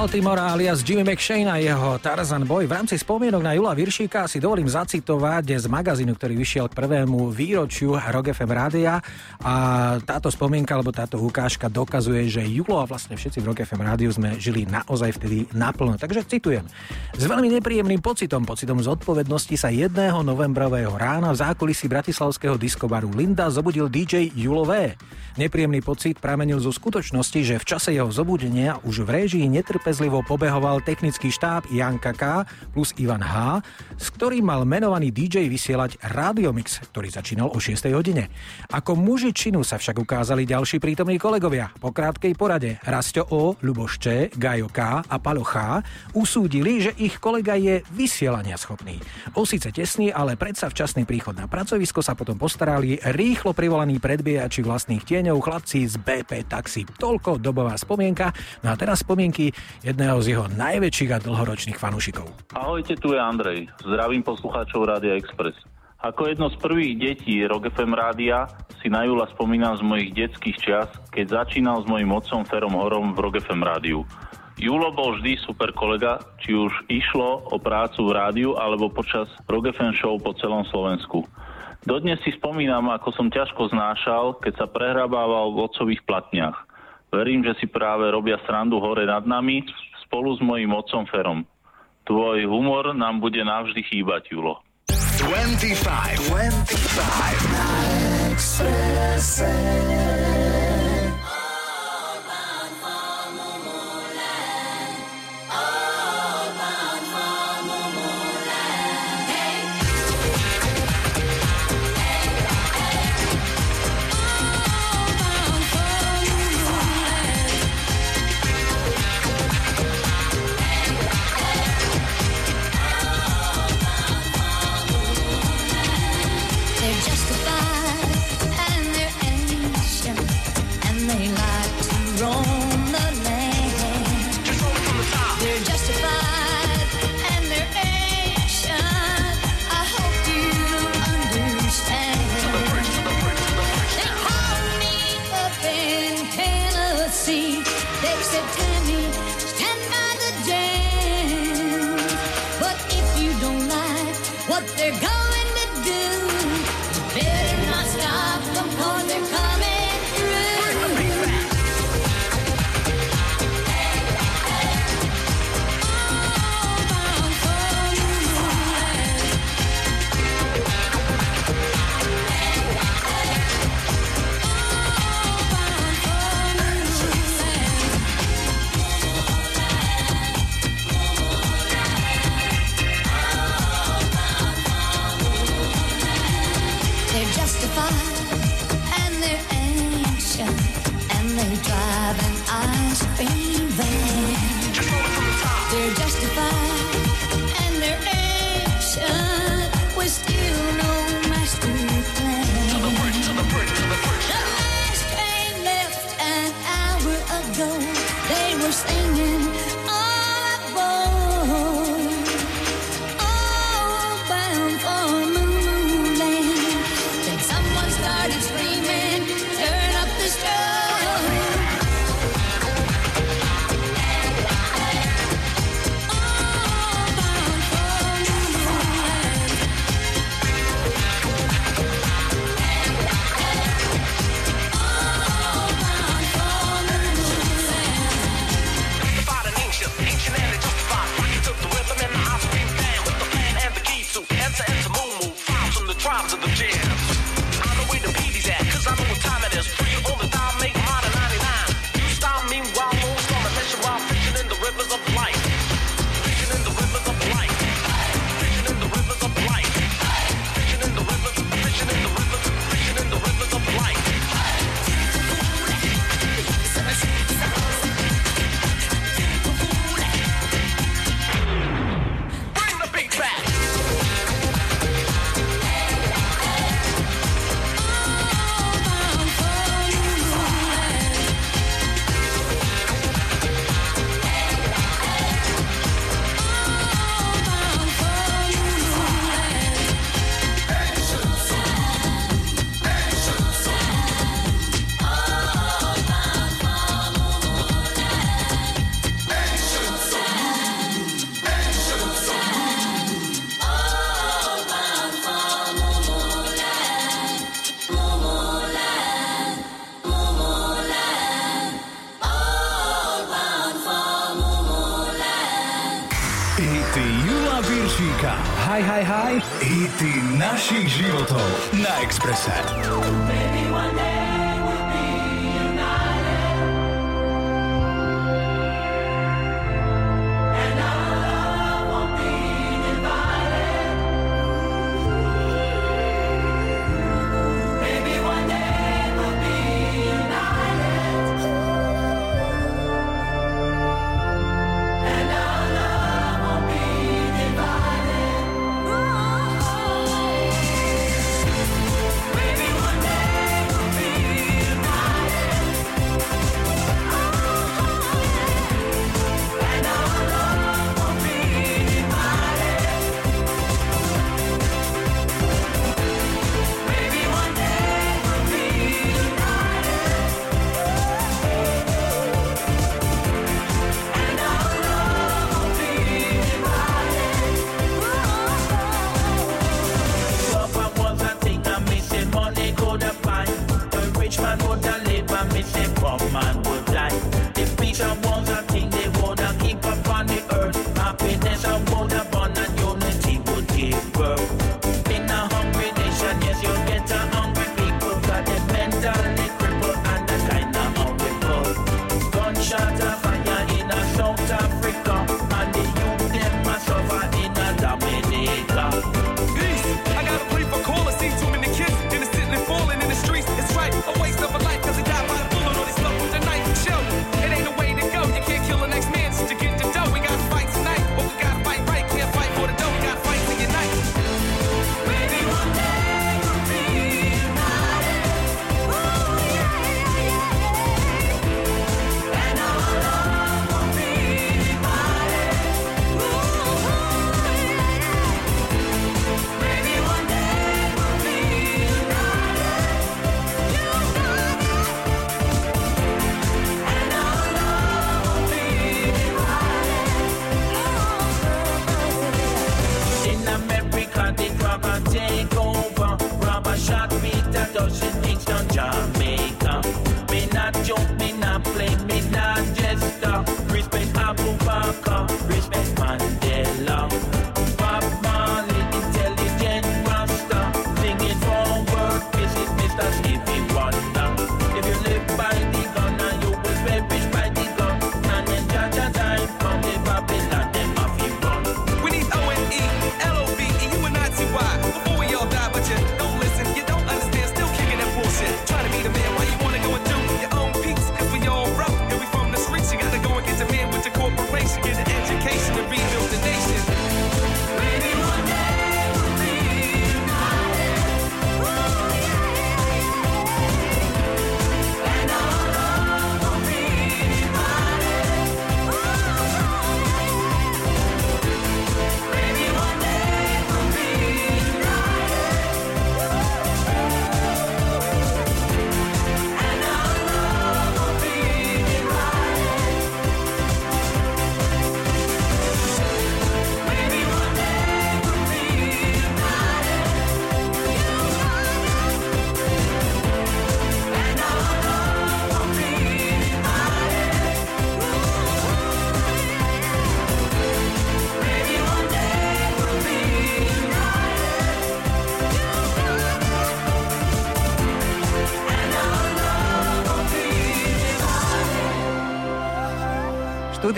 Bol Baltimore alias Jimmy McShane a jeho Tarzan Boy. V rámci spomienok na Jula Viršíka si dovolím zacitovať z magazínu, ktorý vyšiel k prvému výročiu Rock FM rádia a táto spomienka alebo táto ukážka dokazuje, že Julo a vlastne všetci v Rock FM rádiu sme žili naozaj vtedy naplno. Takže citujem. S veľmi nepríjemným pocitom, pocitom zodpovednosti sa 1. novembrového rána v zákulisí bratislavského diskobaru Linda zobudil DJ Julo V. Nepríjemný pocit pramenil zo skutočnosti, že v čase jeho zobudenia už v réžii netrpezlivo pobehoval technický štáb Janka K plus Ivan H, s ktorým mal menovaný DJ vysielať Radiomix, ktorý začínal o 6 hodine. Ako muži činu sa však ukázali ďalší prítomní kolegovia. Po krátkej porade Rasto O, Luboš Č, Gajo K a Palo H usúdili, že ich kolega je vysielania schopný. O síce tesný, ale predsa včasný príchod na pracovisko sa potom postarali rýchlo privolaní predbiejači vlastných tieň tieňov chlapci z BP Taxi. Toľko dobová spomienka. No a teraz spomienky jedného z jeho najväčších a dlhoročných fanúšikov. Ahojte, tu je Andrej. Zdravím poslucháčov Rádia Express. Ako jedno z prvých detí Rock FM rádia si na Jula spomínam z mojich detských čas, keď začínal s mojim otcom Ferom Horom v Rock FM rádiu. Julo bol vždy super kolega, či už išlo o prácu v rádiu alebo počas Rock FM show po celom Slovensku. Dodnes si spomínam, ako som ťažko znášal, keď sa prehrabával v otcových platniach. Verím, že si práve robia srandu hore nad nami spolu s mojím otcom Ferom. Tvoj humor nám bude navždy chýbať, Julo. 25, 25. yes, they're gone. Hity Jula Viršíka. Hi, hi, hi. Hity našich životov na Expresse. Baby, one day.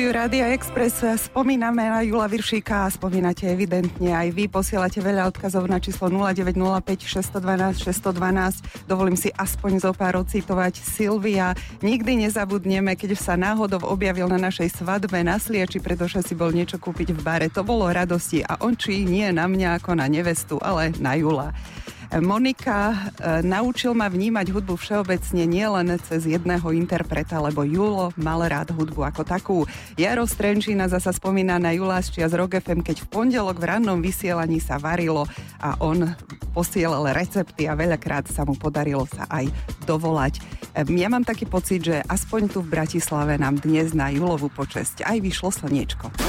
štúdiu Rádia Express spomíname na Jula Viršíka a spomínate evidentne aj vy. Posielate veľa odkazov na číslo 0905 612 612. Dovolím si aspoň zo pár ocitovať. Silvia, nikdy nezabudneme, keď sa náhodou objavil na našej svadbe na Slieči, pretože si bol niečo kúpiť v bare. To bolo radosti a on či nie na mňa ako na nevestu, ale na Jula. Monika e, naučil ma vnímať hudbu všeobecne nielen cez jedného interpreta, lebo Julo mal rád hudbu ako takú. Jaro Strenčina zasa spomína na Juláščia z Rock FM, keď v pondelok v rannom vysielaní sa varilo a on posielal recepty a veľakrát sa mu podarilo sa aj dovolať. Ja mám taký pocit, že aspoň tu v Bratislave nám dnes na Julovu počesť aj vyšlo slniečko.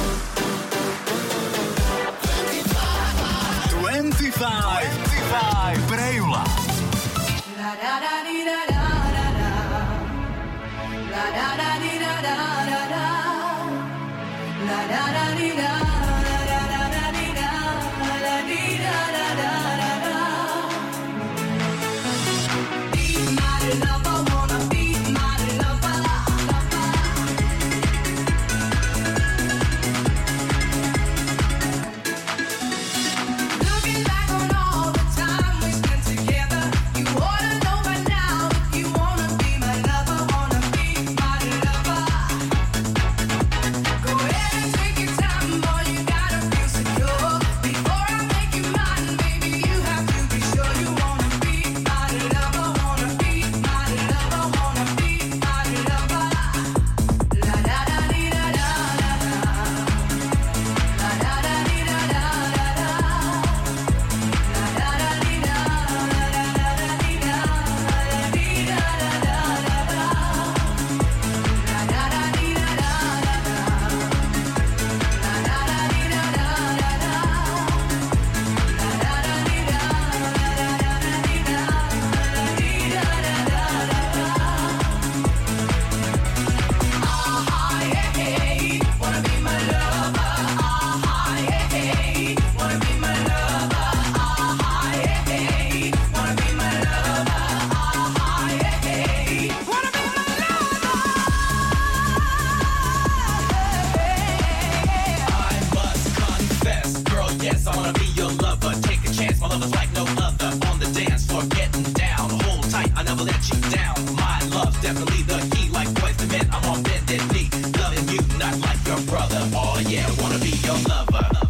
Not like your brother. Oh yeah, wanna be your lover.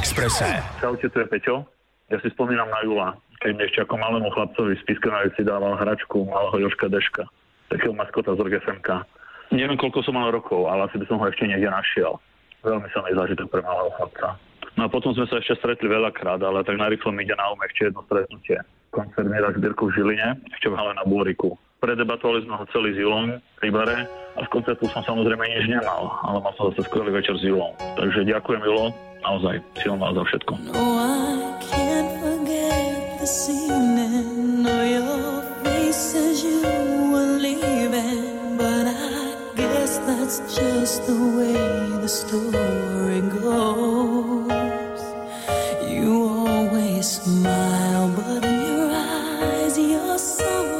Exprese. Čaute, tu je Peťo. Ja si spomínam na Jula, keď mi ešte ako malému chlapcovi z Piskanavici dával hračku malého Joška Deška, takého maskota z RGFMK. Neviem, koľko som mal rokov, ale asi by som ho ešte niekde našiel. Veľmi sa mi zážitok pre malého chlapca. No a potom sme sa ešte stretli veľakrát, ale tak narýchlo mi ide na um ešte jedno stretnutie. Koncert Mira Zbierku v Žiline, ešte v hale na Bôriku. Predebatovali sme ho celý s Julom pri bare a z koncertu som samozrejme nič nemal, ale mal som zase skvelý večer s Julom. Takže ďakujem Julo, naozaj. No, I can't forget this evening. No, your face as you were leaving. But I guess that's just the way the story goes. You always smile, but in your eyes, you're soul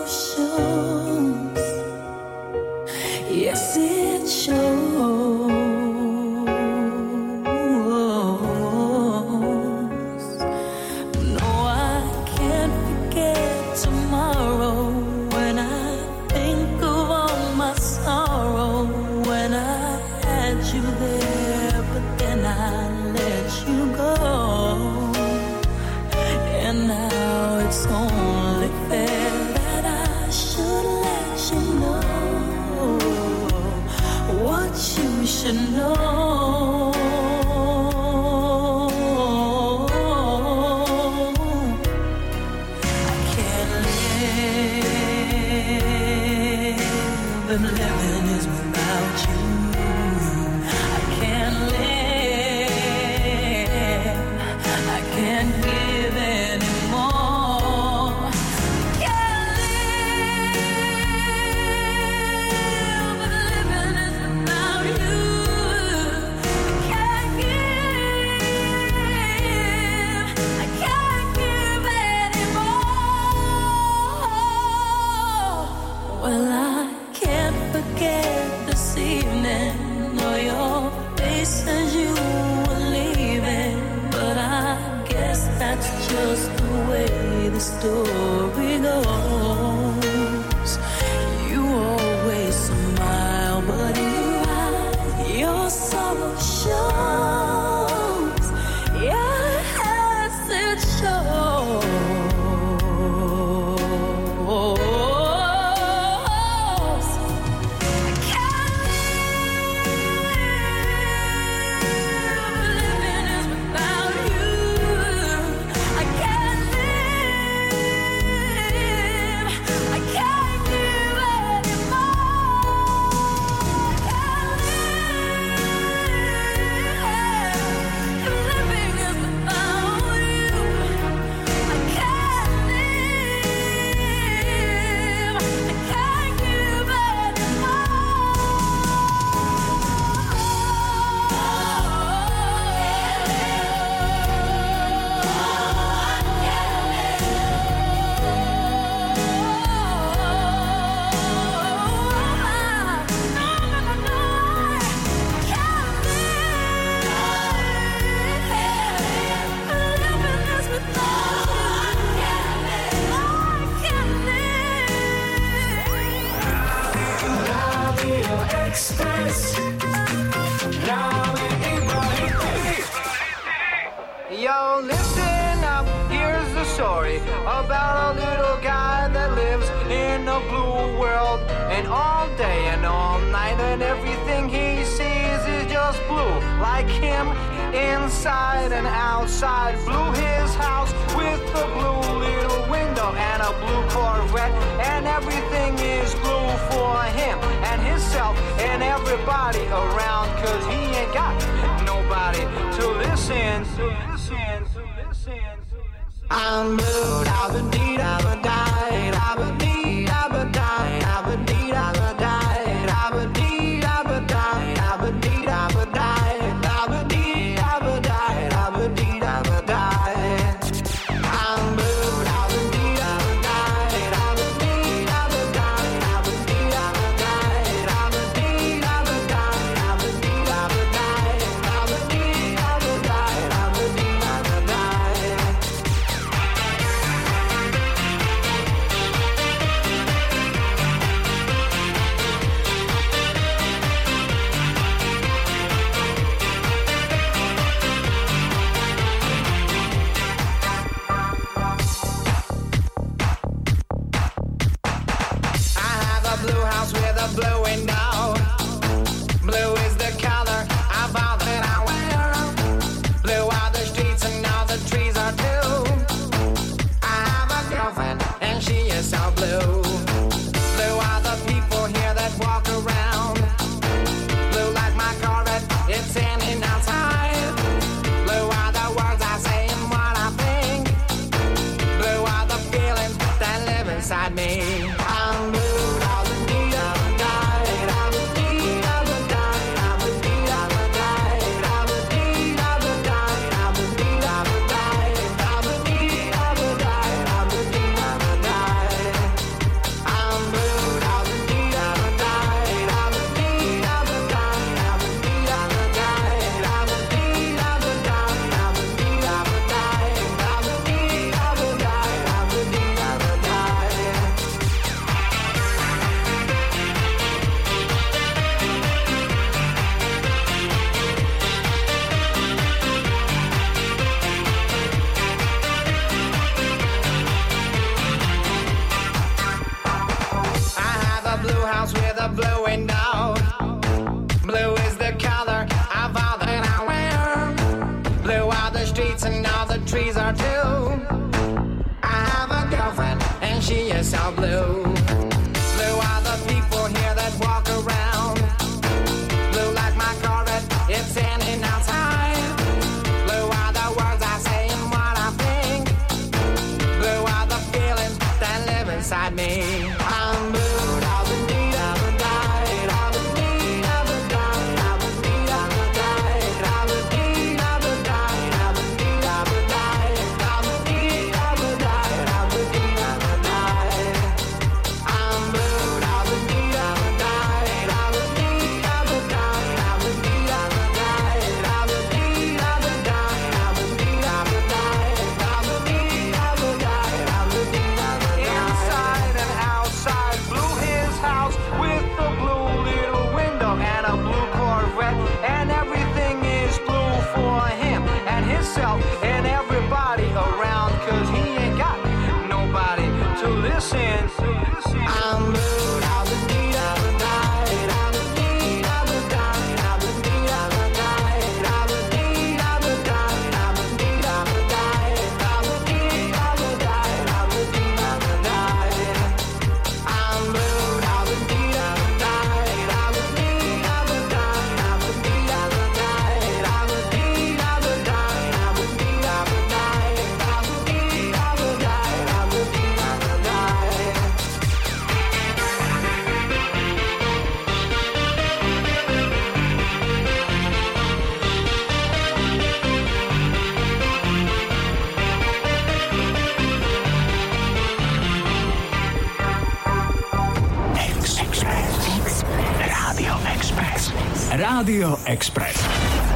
Rádio Express.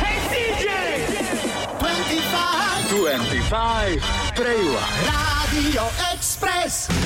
Hey DJ! 25 25 pre Jula. Radio Express.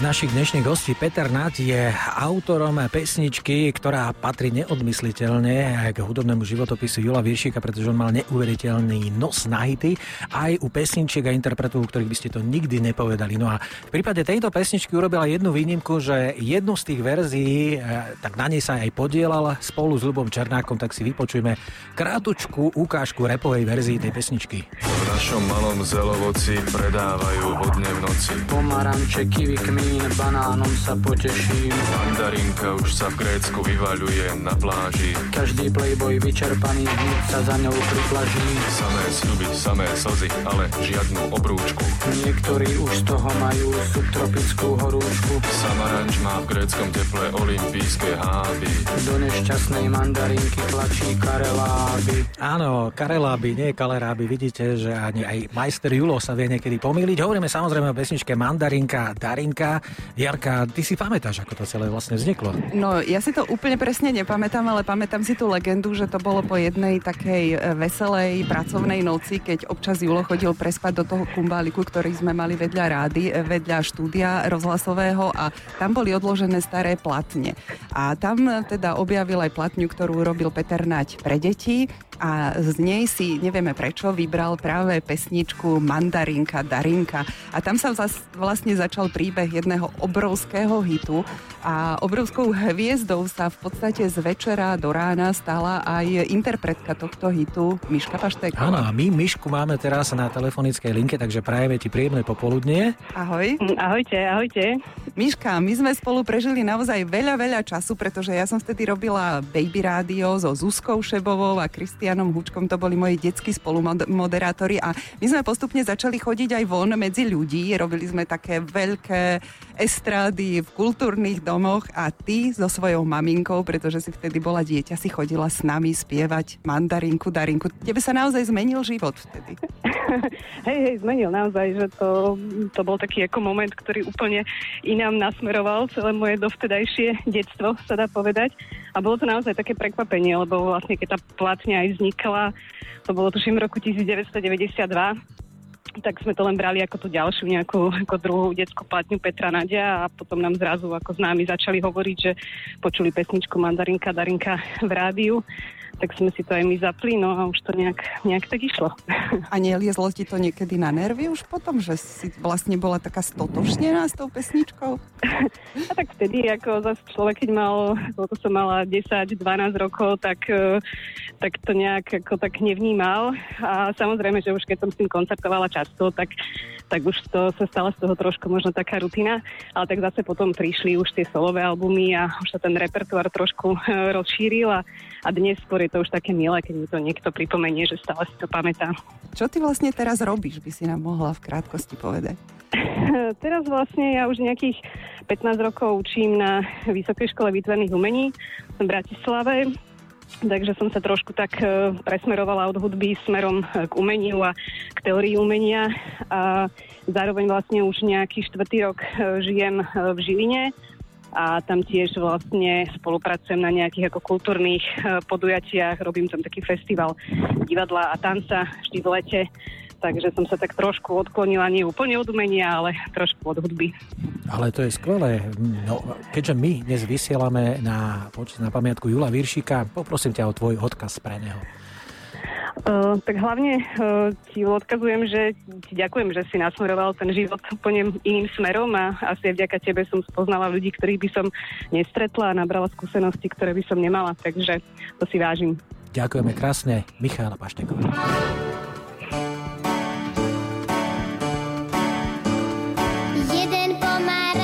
Z našich dnešných hostí, Peter Nať, je autorom pesničky, ktorá patrí neodmysliteľne k hudobnému životopisu Jula Viršika, pretože on mal neuveriteľný nos na hity, aj u pesničiek a interpretov, u ktorých by ste to nikdy nepovedali. No a v prípade tejto pesničky urobila jednu výnimku, že jednu z tých verzií, eh, tak na nej sa aj podielal spolu s Ľubom Černákom, tak si vypočujme krátučku ukážku repovej verzii tej pesničky. V našom malom zelovoci predávajú hodne v noci. Pomaranče, kiwi, kmín, banánom sa poteším. Mandarinka už sa v Grécku vyvaľuje na pláži. Každý playboy vyčerpaný hneď sa za ňou priplaží. Samé sľuby, samé slzy, ale žiadnu obrúčku. Niektorí už z toho majú subtropickú horúčku. Samaranč má v gréckom teple olympijské háby. Do nešťastnej mandarinky tlačí kareláby. Áno, kareláby, nie kaleráby. Vidíte, že ani aj majster Julo sa vie niekedy pomýliť. Hovoríme samozrejme o pesničke Mandarinka, Darinka. Jarka, ty si pamätáš, ako to celé vlastne vzniklo? No, ja si to úplne presne nepamätám, ale pamätám si tú legendu, že to bolo po jednej takej e, veselej pracovnej noci, keď občas Julo chodil prespať do toho kumbáliku, ktorý sme mali vedľa rády, e, vedľa štúdia rozhlasového a tam boli odložené staré platne. A tam e, teda objavil aj platňu, ktorú robil Peter Nať pre deti a z nej si, nevieme prečo, vybral práve pesničku Mandarinka, Darinka. A tam sa vlastne začal príbeh jedného obrovského hitu a obrovskou hviezdou sa v podstate z večera do rána stala aj interpretka tohto hitu Miška Paštéková. Áno, a my Mišku máme teraz na telefonickej linke, takže prajeme ti príjemné popoludnie. Ahoj. Ahojte, ahojte. Miška, my sme spolu prežili naozaj veľa, veľa času, pretože ja som vtedy robila Baby Rádio so Zuzkou Šebovou a Kristianom Hučkom, to boli moji detskí spolumoderátori a my sme postupne začali chodiť aj von medzi ľudí, robili sme také veľké estrády v kultúrnych domoch a ty so svojou maminkou, pretože si vtedy bola dieťa, si chodila s nami spievať mandarinku, darinku. Tebe sa naozaj zmenil život vtedy. hej, hej, zmenil naozaj, že to, to bol taký ako moment, ktorý úplne inám nasmeroval celé moje dovtedajšie detstvo, sa dá povedať. A bolo to naozaj také prekvapenie, lebo vlastne keď tá platňa aj vznikla, to bolo tuším v roku 1992, tak sme to len brali ako tú ďalšiu nejakú ako druhú detskú platňu Petra Nadia a potom nám zrazu ako známi začali hovoriť, že počuli pesničku Mandarinka Darinka v rádiu tak sme si to aj my zapli, no a už to nejak, nejak tak išlo. A neliezlo ti to niekedy na nervy už potom, že si vlastne bola taká stotožnená s tou pesničkou? A tak vtedy, ako zase človek, keď mal, to som mala 10-12 rokov, tak, e, tak to nejak ako tak nevnímal. A samozrejme, že už keď som s tým koncertovala často, tak tak už to sa stala z toho trošku možno taká rutina, ale tak zase potom prišli už tie solové albumy a už sa ten repertoár trošku rozšíril a, a dnes skôr je to už také milé, keď mi to niekto pripomenie, že stále si to pamätá. Čo ty vlastne teraz robíš, by si nám mohla v krátkosti povedať? teraz vlastne ja už nejakých 15 rokov učím na Vysokej škole výtvarných umení v Bratislave Takže som sa trošku tak e, presmerovala od hudby smerom e, k umeniu a k teórii umenia. A zároveň vlastne už nejaký štvrtý rok e, žijem v Žiline. A tam tiež vlastne spolupracujem na nejakých ako kultúrnych podujatiach, robím tam taký festival divadla a tanca vždy v lete takže som sa tak trošku odklonila, nie úplne od umenia, ale trošku od hudby. Ale to je skvelé. No, keďže my dnes vysielame na, na pamiatku Jula Viršika, poprosím ťa o tvoj odkaz pre neho. Uh, tak hlavne uh, ti odkazujem, že ti ďakujem, že si nasmeroval ten život úplne iným smerom a asi aj vďaka tebe som spoznala ľudí, ktorých by som nestretla a nabrala skúsenosti, ktoré by som nemala, takže to si vážim. Ďakujeme krásne, Michála Pašteková. Mandarinky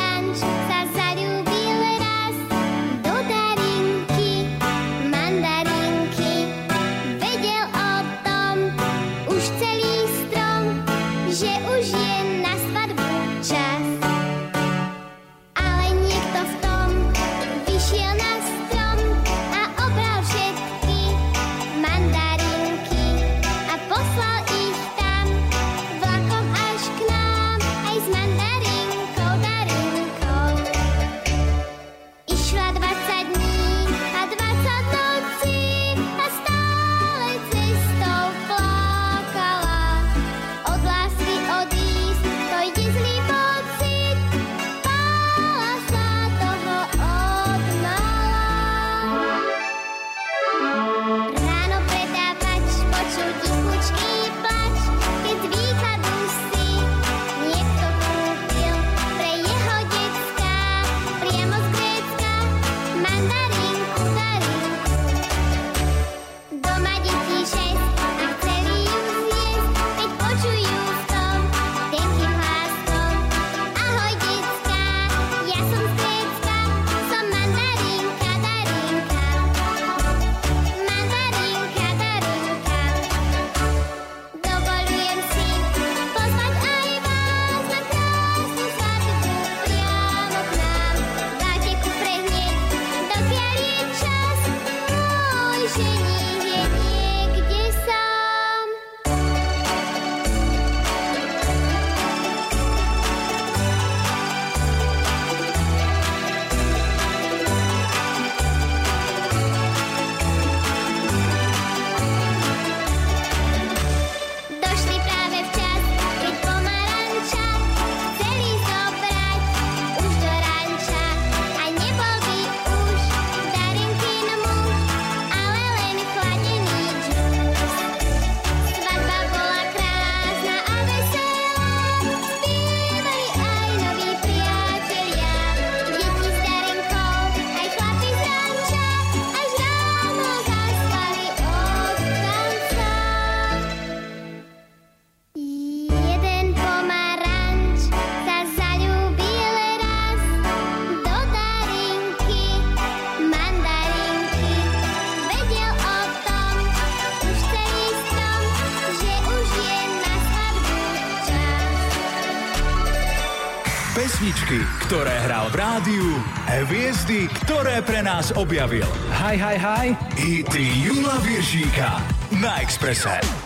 hviezdy, ktoré pre nás objavil. Hi, hi, hi. Hity Jula Viršíka na Expresse.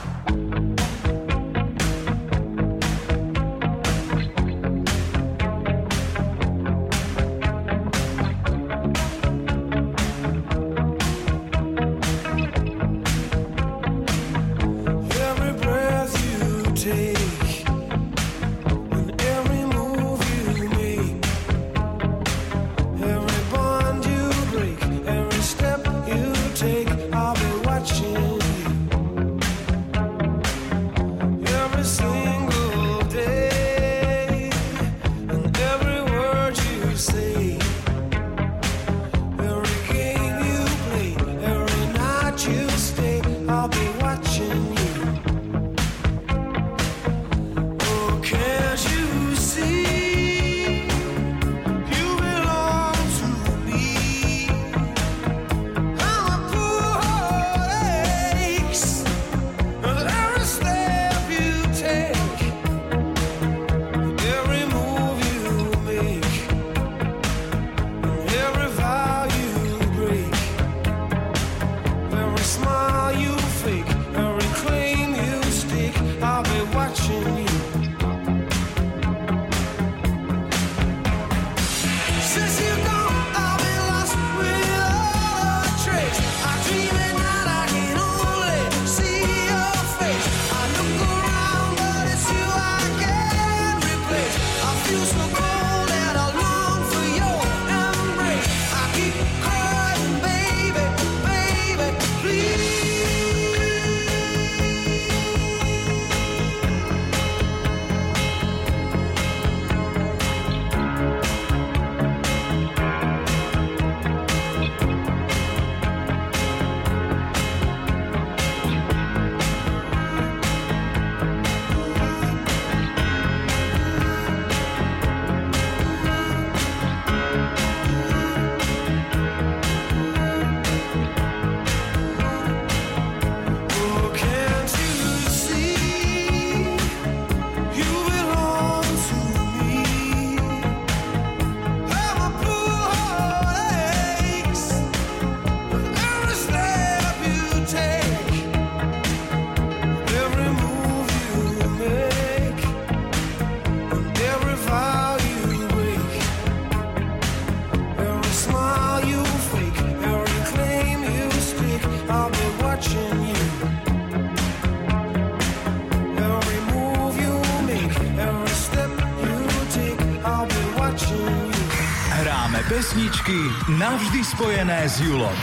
spojené s Julom.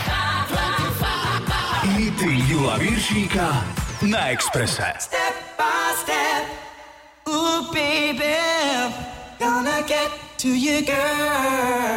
Hity Jula Viršíka na Exprese. Step by step, ooh baby, gonna get to you girl.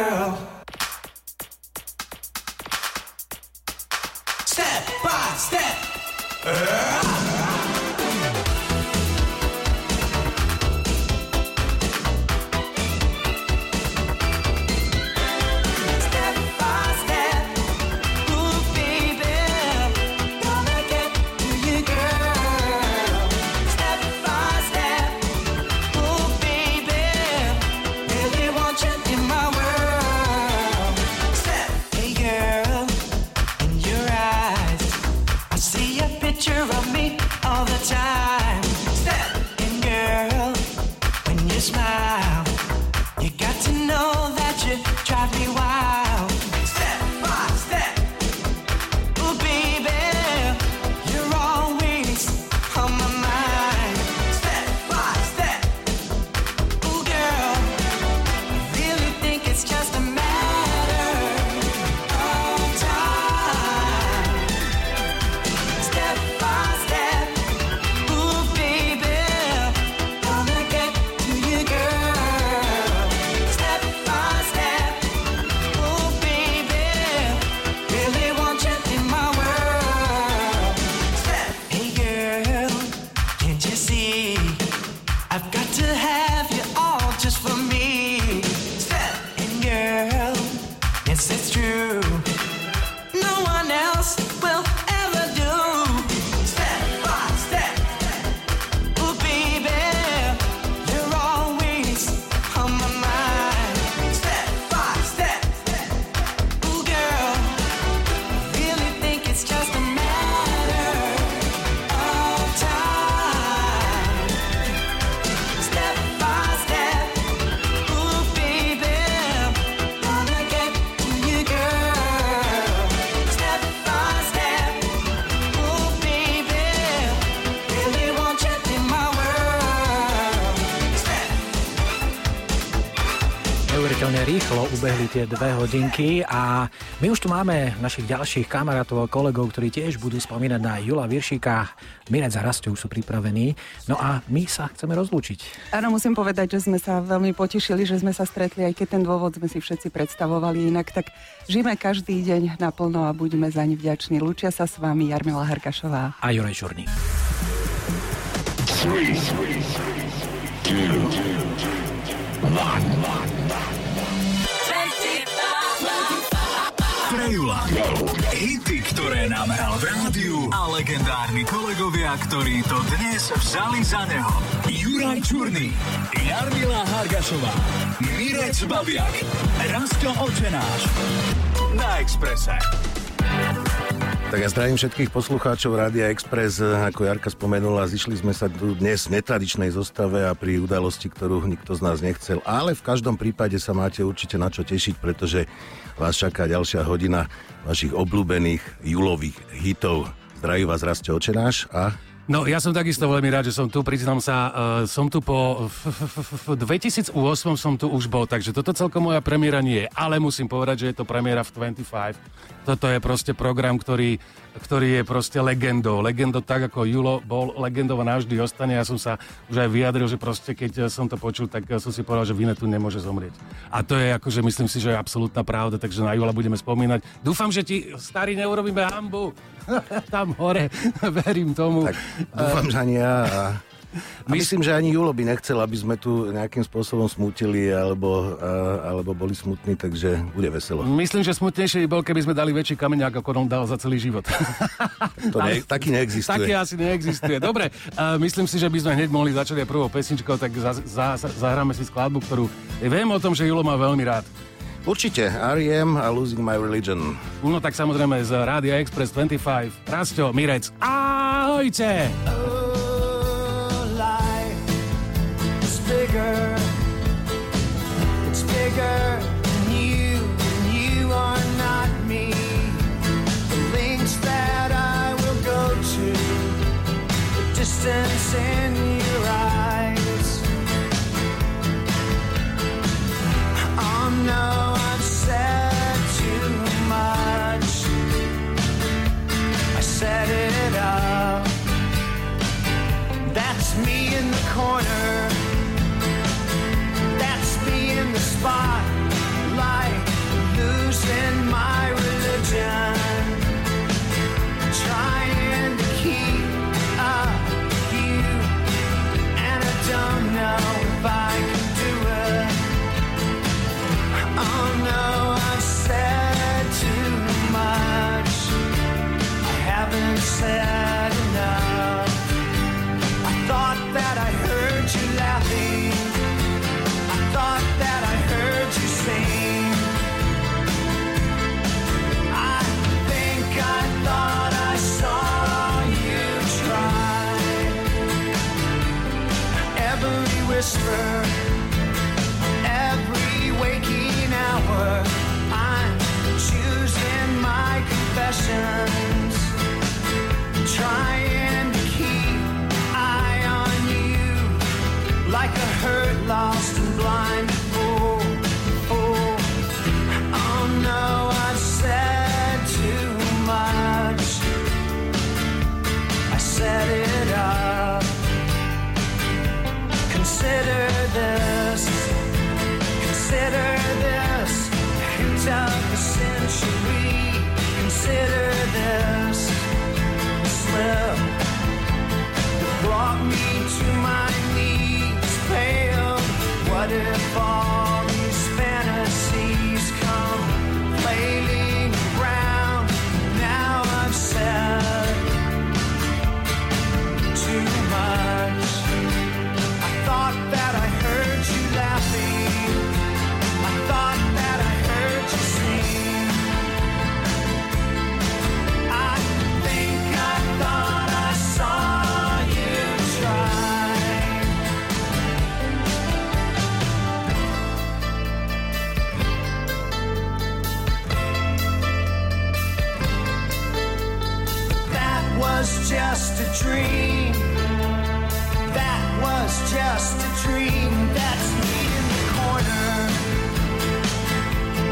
Ubehli tie dve hodinky a my už tu máme našich ďalších kamarátov a kolegov, ktorí tiež budú spomínať na Jula Viršika. Mirec a Rastio už sú pripravení. No a my sa chceme rozlúčiť. Áno, musím povedať, že sme sa veľmi potešili, že sme sa stretli, aj keď ten dôvod sme si všetci predstavovali inak, tak žijeme každý deň naplno a buďme za ne vďační. Lučia sa s vami Jarmila Harkašová. A Juraj Čurný. Pre Jula. Hity, ktoré nám hral v rádiu a legendárni kolegovia, ktorí to dnes vzali za neho. Juraj Čurný, Jarmila Hargašová, Mirec Babiak, Rasto Očenáš. Na Exprese. Tak ja zdravím všetkých poslucháčov Rádia Express. Ako Jarka spomenula, zišli sme sa tu dnes v netradičnej zostave a pri udalosti, ktorú nikto z nás nechcel. Ale v každom prípade sa máte určite na čo tešiť, pretože vás čaká ďalšia hodina vašich obľúbených julových hitov. Zdraví vás Rastio Očenáš a No, ja som takisto veľmi rád, že som tu, priznám sa, uh, som tu po... V, v, v, v 2008 som tu už bol, takže toto celkom moja premiéra nie je, ale musím povedať, že je to premiéra v 25. Toto je proste program, ktorý, ktorý je proste legendou. Legendou tak, ako Julo bol legendou a navždy ostane. Ja som sa už aj vyjadril, že proste keď som to počul, tak som si povedal, že Vine tu nemôže zomrieť. A to je akože, myslím si, že je absolútna pravda, takže na Jula budeme spomínať. Dúfam, že ti, starí, neurobíme hambu. Tam hore, verím tomu. Tak dúfam, že ani ja. A... A myslím, že ani Julo by nechcel, aby sme tu nejakým spôsobom smutili alebo, a, alebo boli smutní, takže bude veselo. Myslím, že smutnejšie by bol, keby sme dali väčší kameň, ako on dal za celý život. To ne, taký neexistuje. Taký asi neexistuje. Dobre, uh, myslím si, že by sme hneď mohli začať aj prvou pesničkou, tak za, za, za, zahráme si skladbu, ktorú viem o tom, že Julo má veľmi rád. Určite, R.E.M. a Losing My Religion. No tak samozrejme z Rádia Express 25. Rastio, Mirec. Ahojte! It's bigger. It's bigger than you, and you are not me. The links that I will go to, the distance in your eyes. Oh no, I've said too much. I set it up. That's me in the corner. The spotlight, losing my religion. Trying to keep up you, and I don't know if I can do it. Oh no, I've said too much. I haven't said whisper, every waking hour, I'm choosing my confessions. Trying to keep eye on you like a hurt, lost and blind Consider this. Consider this. Hint of the century. Consider this slip that brought me to my knees, pale. What if all just a dream. That was just a dream. That's me in the corner.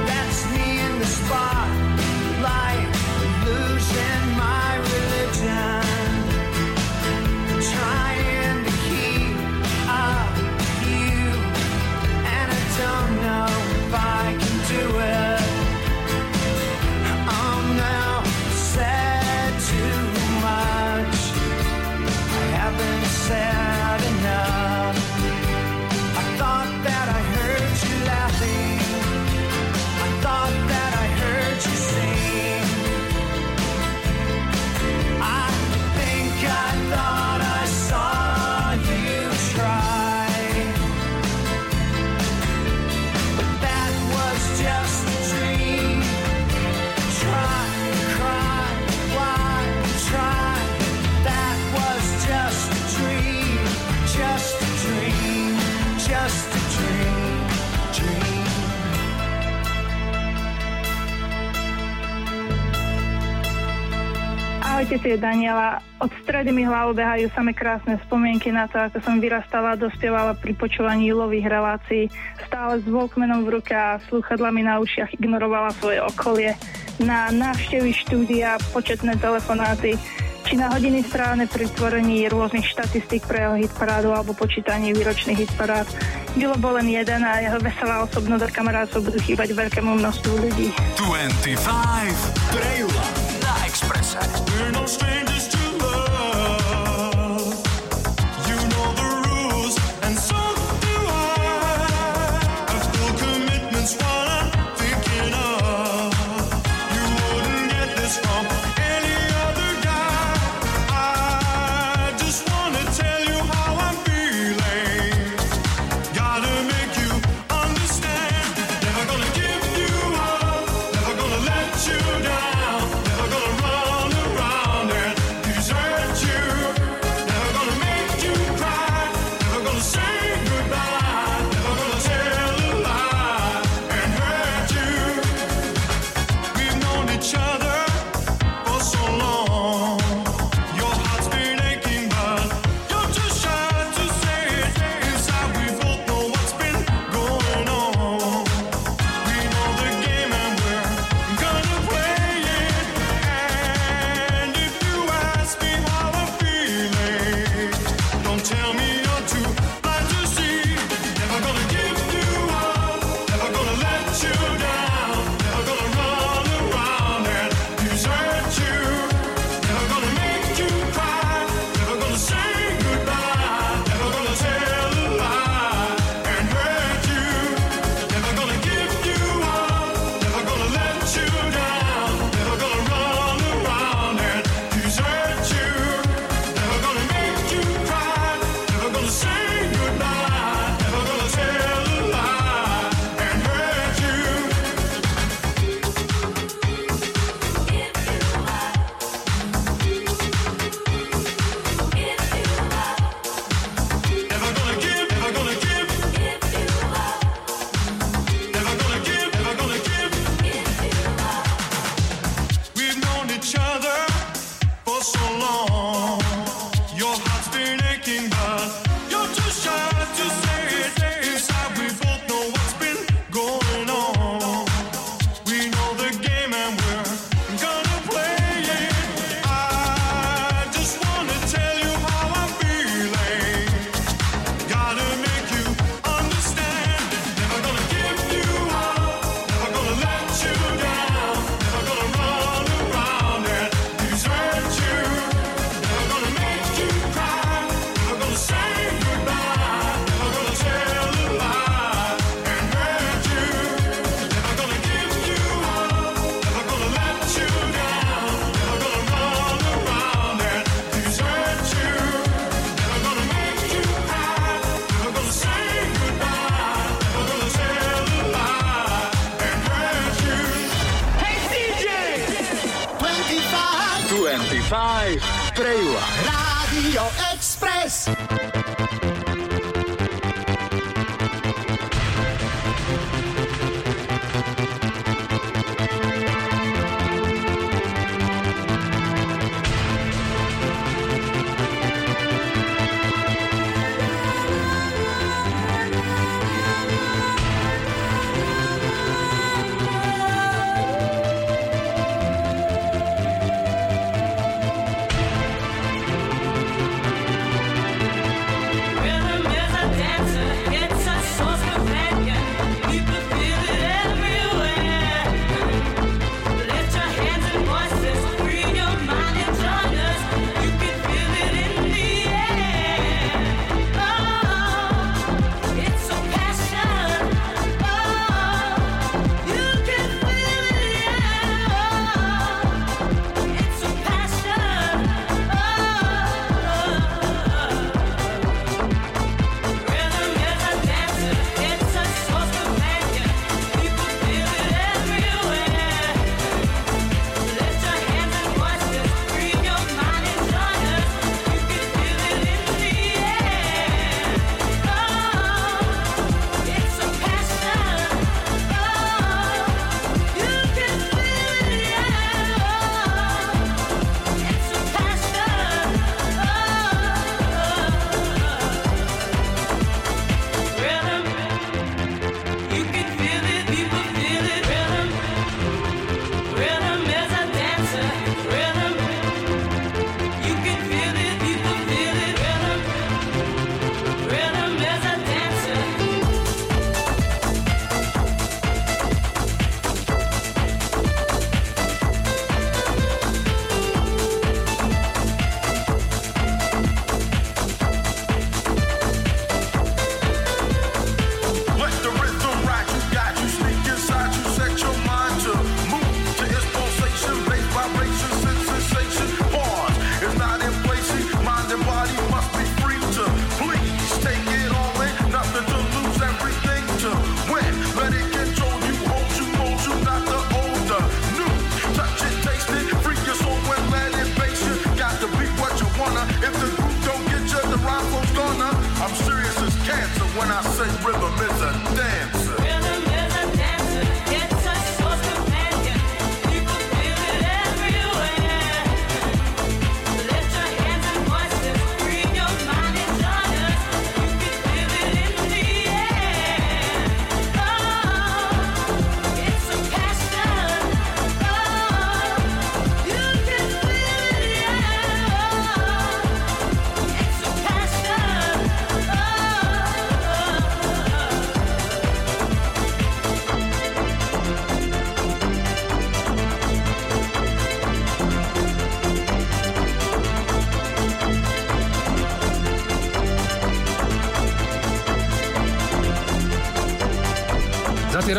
That's me in the spot. Pamätáte Daniela, od stredy mi hlavou behajú same krásne spomienky na to, ako som vyrastala a dospievala pri počúvaní lových relácií. Stále s Walkmanom v ruke a slúchadlami na ušiach ignorovala svoje okolie. Na návštevy štúdia, početné telefonáty, či na hodiny strávne pri tvorení rôznych štatistík pre jeho hitparádu alebo počítanie výročných hitparád. Bilo bol len jeden a jeho veselá osobnosť a kamarátov budú chýbať veľkému množstvu ľudí. 25 pre Jula. expresar.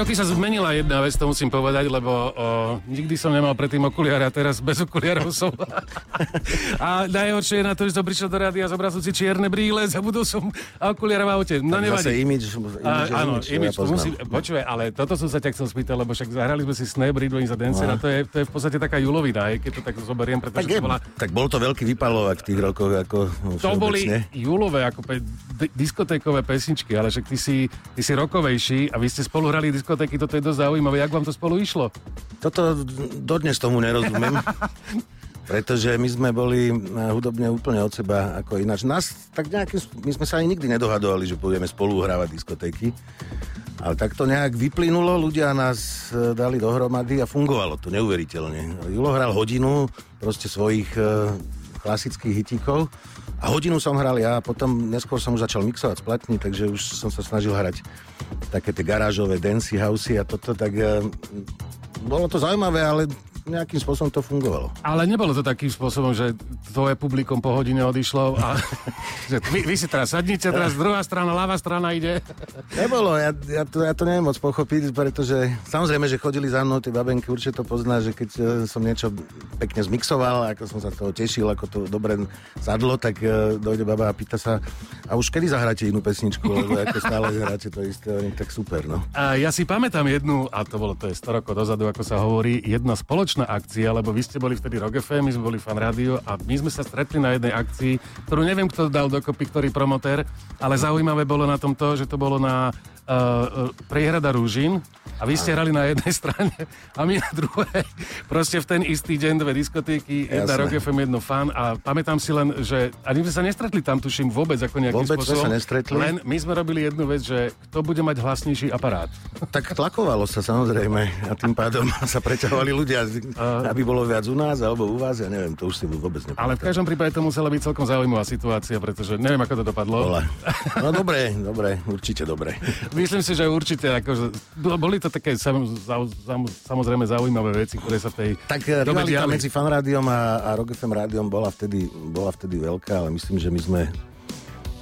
Roky sa zmenila jedna vec, to musím povedať, lebo o, nikdy som nemal predtým okuliare a teraz bez okuliarov som. a najhoršie je na to, že som prišiel do rádia a zobral som si čierne brýle, zabudol som okuliare v aute. No Tak nevadí. zase imidž, imidž, A, áno, imidž, ja musí, počúvaj, ale toto som sa ťa chcel spýtať, lebo však zahrali sme si Snap, Ridley za Dancer No. a to je, to je v podstate taká julovina, hej, keď to tak zoberiem, Tak, pretože je, to bola tak bol to veľký vypalovák v tých rokoch, ako to boli júlové, ako pe, diskotékové pesničky, ale však ty si, ty si rokovejší a vy ste spolu hrali diskotéky, toto je dosť zaujímavé. Jak vám to spolu išlo? Toto dodnes tomu nerozumiem. Pretože my sme boli eh, hudobne úplne od seba ako ináč. Nás tak nejakým, my sme sa ani nikdy nedohadovali, že budeme spolu hrávať diskotéky. Ale tak to nejak vyplynulo, ľudia nás eh, dali dohromady a fungovalo to neuveriteľne. Julo hral hodinu proste svojich eh, klasických hitíkov a hodinu som hral ja potom neskôr som už začal mixovať splatní, takže už som sa snažil hrať také tie garážové dancey housey a toto, tak eh, bolo to zaujímavé, ale nejakým spôsobom to fungovalo. Ale nebolo to takým spôsobom, že tvoje publikum po hodine odišlo a že vy, vy si teraz sadnite, teraz druhá strana, ľavá strana ide. Nebolo, ja, ja, to, ja to neviem moc pochopiť, pretože samozrejme, že chodili za mnou tie babenky, určite to pozná, že keď e, som niečo pekne zmixoval, ako som sa z toho tešil, ako to dobre sadlo, tak e, dojde baba a pýta sa, a už kedy zahráte inú pesničku, lebo ako stále hráte to isté, tak super, no. A ja si pamätám jednu, a to bolo to je 100 rokov dozadu, ako sa hovorí, jedna spoločná akcia, lebo vy ste boli vtedy Rock FM, my sme boli Fan Radio a my sme sa stretli na jednej akcii, ktorú neviem, kto dal dokopy, ktorý promotér, ale zaujímavé bolo na tom to, že to bolo na uh, Priehrada Rúžin a vy ste hrali na jednej strane a my na druhej. Proste v ten istý deň dve diskotéky, jedna. Rock FM, jedno Fan a pamätám si len, že ani sme sa nestretli tam, tuším, vôbec ako nejakým Vôbec sme spôsobom. sa nestretli. Len my sme robili jednu vec, že kto bude mať hlasnejší aparát. Tak tlakovalo sa samozrejme a tým pádom sa preťahovali ľudia, aby bolo viac u nás alebo u vás, ja neviem, to už si vôbec nepamätám. Ale v každom prípade to musela byť celkom zaujímavá situácia, pretože neviem, ako to dopadlo. Bola. No dobre, dobre, určite dobre. Myslím si, že určite, akože, boli to také sam, zau, sam, samozrejme zaujímavé veci, ktoré sa v tej Tak dobe rivalita diali. medzi fanrádiom a, a Rock FM rádiom bola vtedy, bola vtedy veľká, ale myslím, že my sme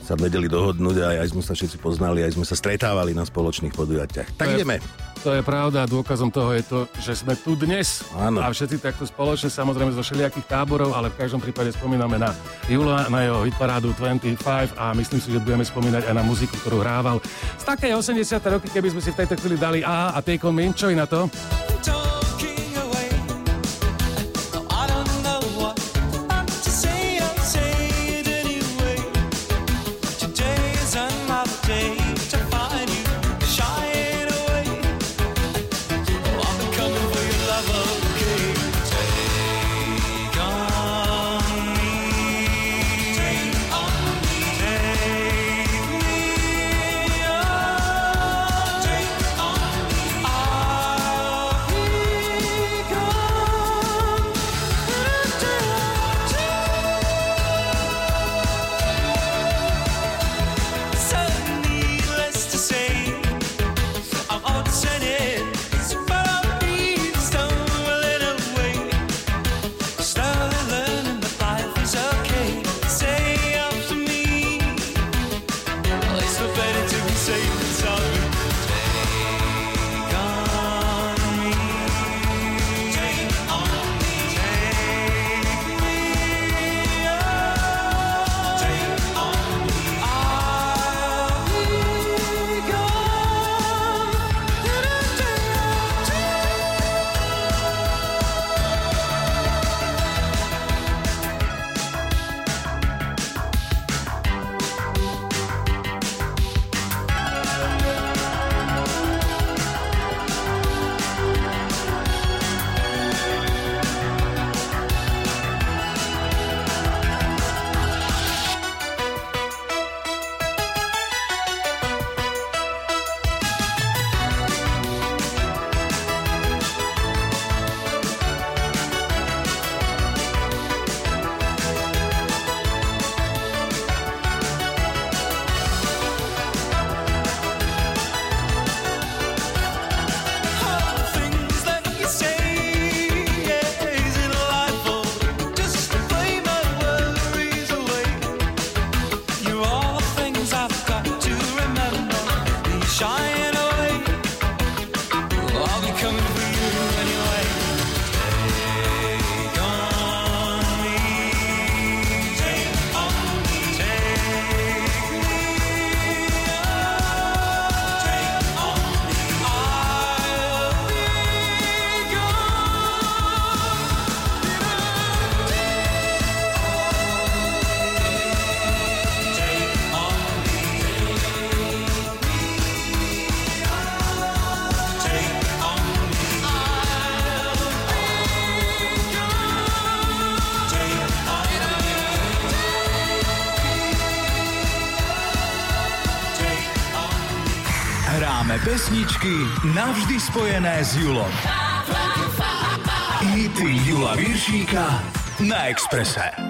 sa vedeli dohodnúť a aj sme sa všetci poznali, aj sme sa stretávali na spoločných podujatiach. Tak ideme. To je pravda a dôkazom toho je to, že sme tu dnes. Áno. A všetci takto spoločne, samozrejme zo všelijakých táborov, ale v každom prípade spomíname na Jula, na jeho hitparádu 25 a myslím si, že budeme spomínať aj na muziku, ktorú hrával. Z také 80. roky, keby sme si v tejto chvíli dali aha a Take On Me, čo je na to? Navždy spojené s Julom. Hity Jula Viršíka na Exprese.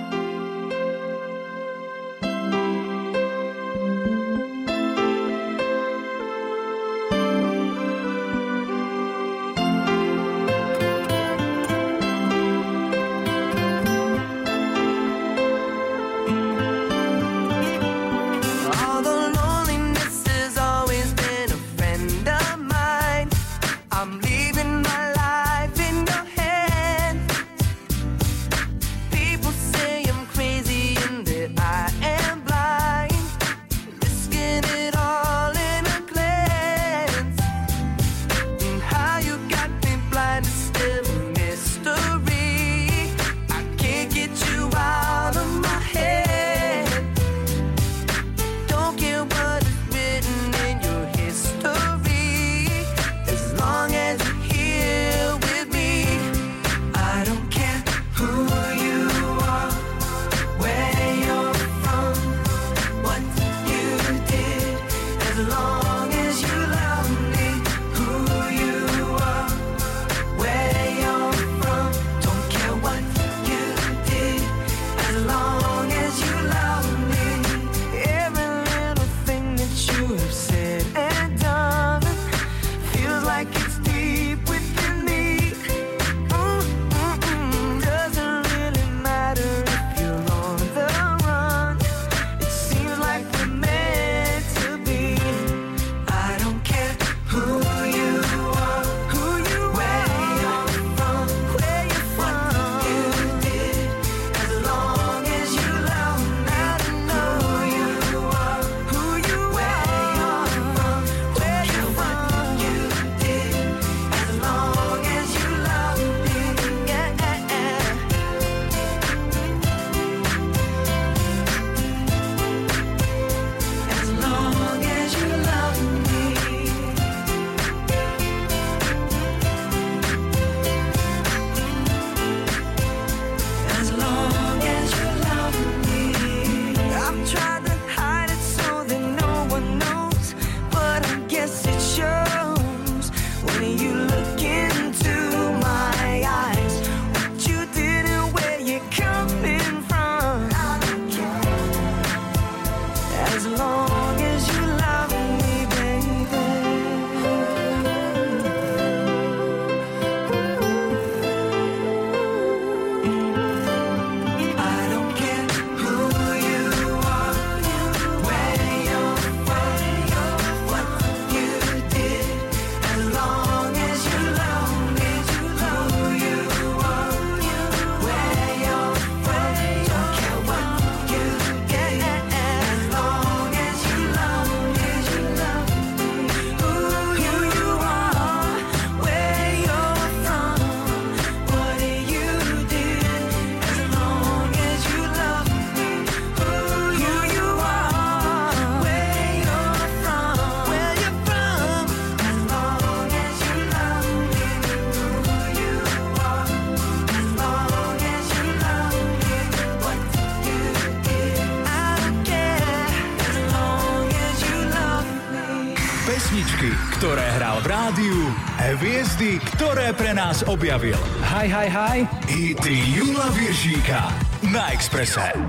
pre nás objavil. Hi, hi, hi. Hity Jula Viršíka na Exprese.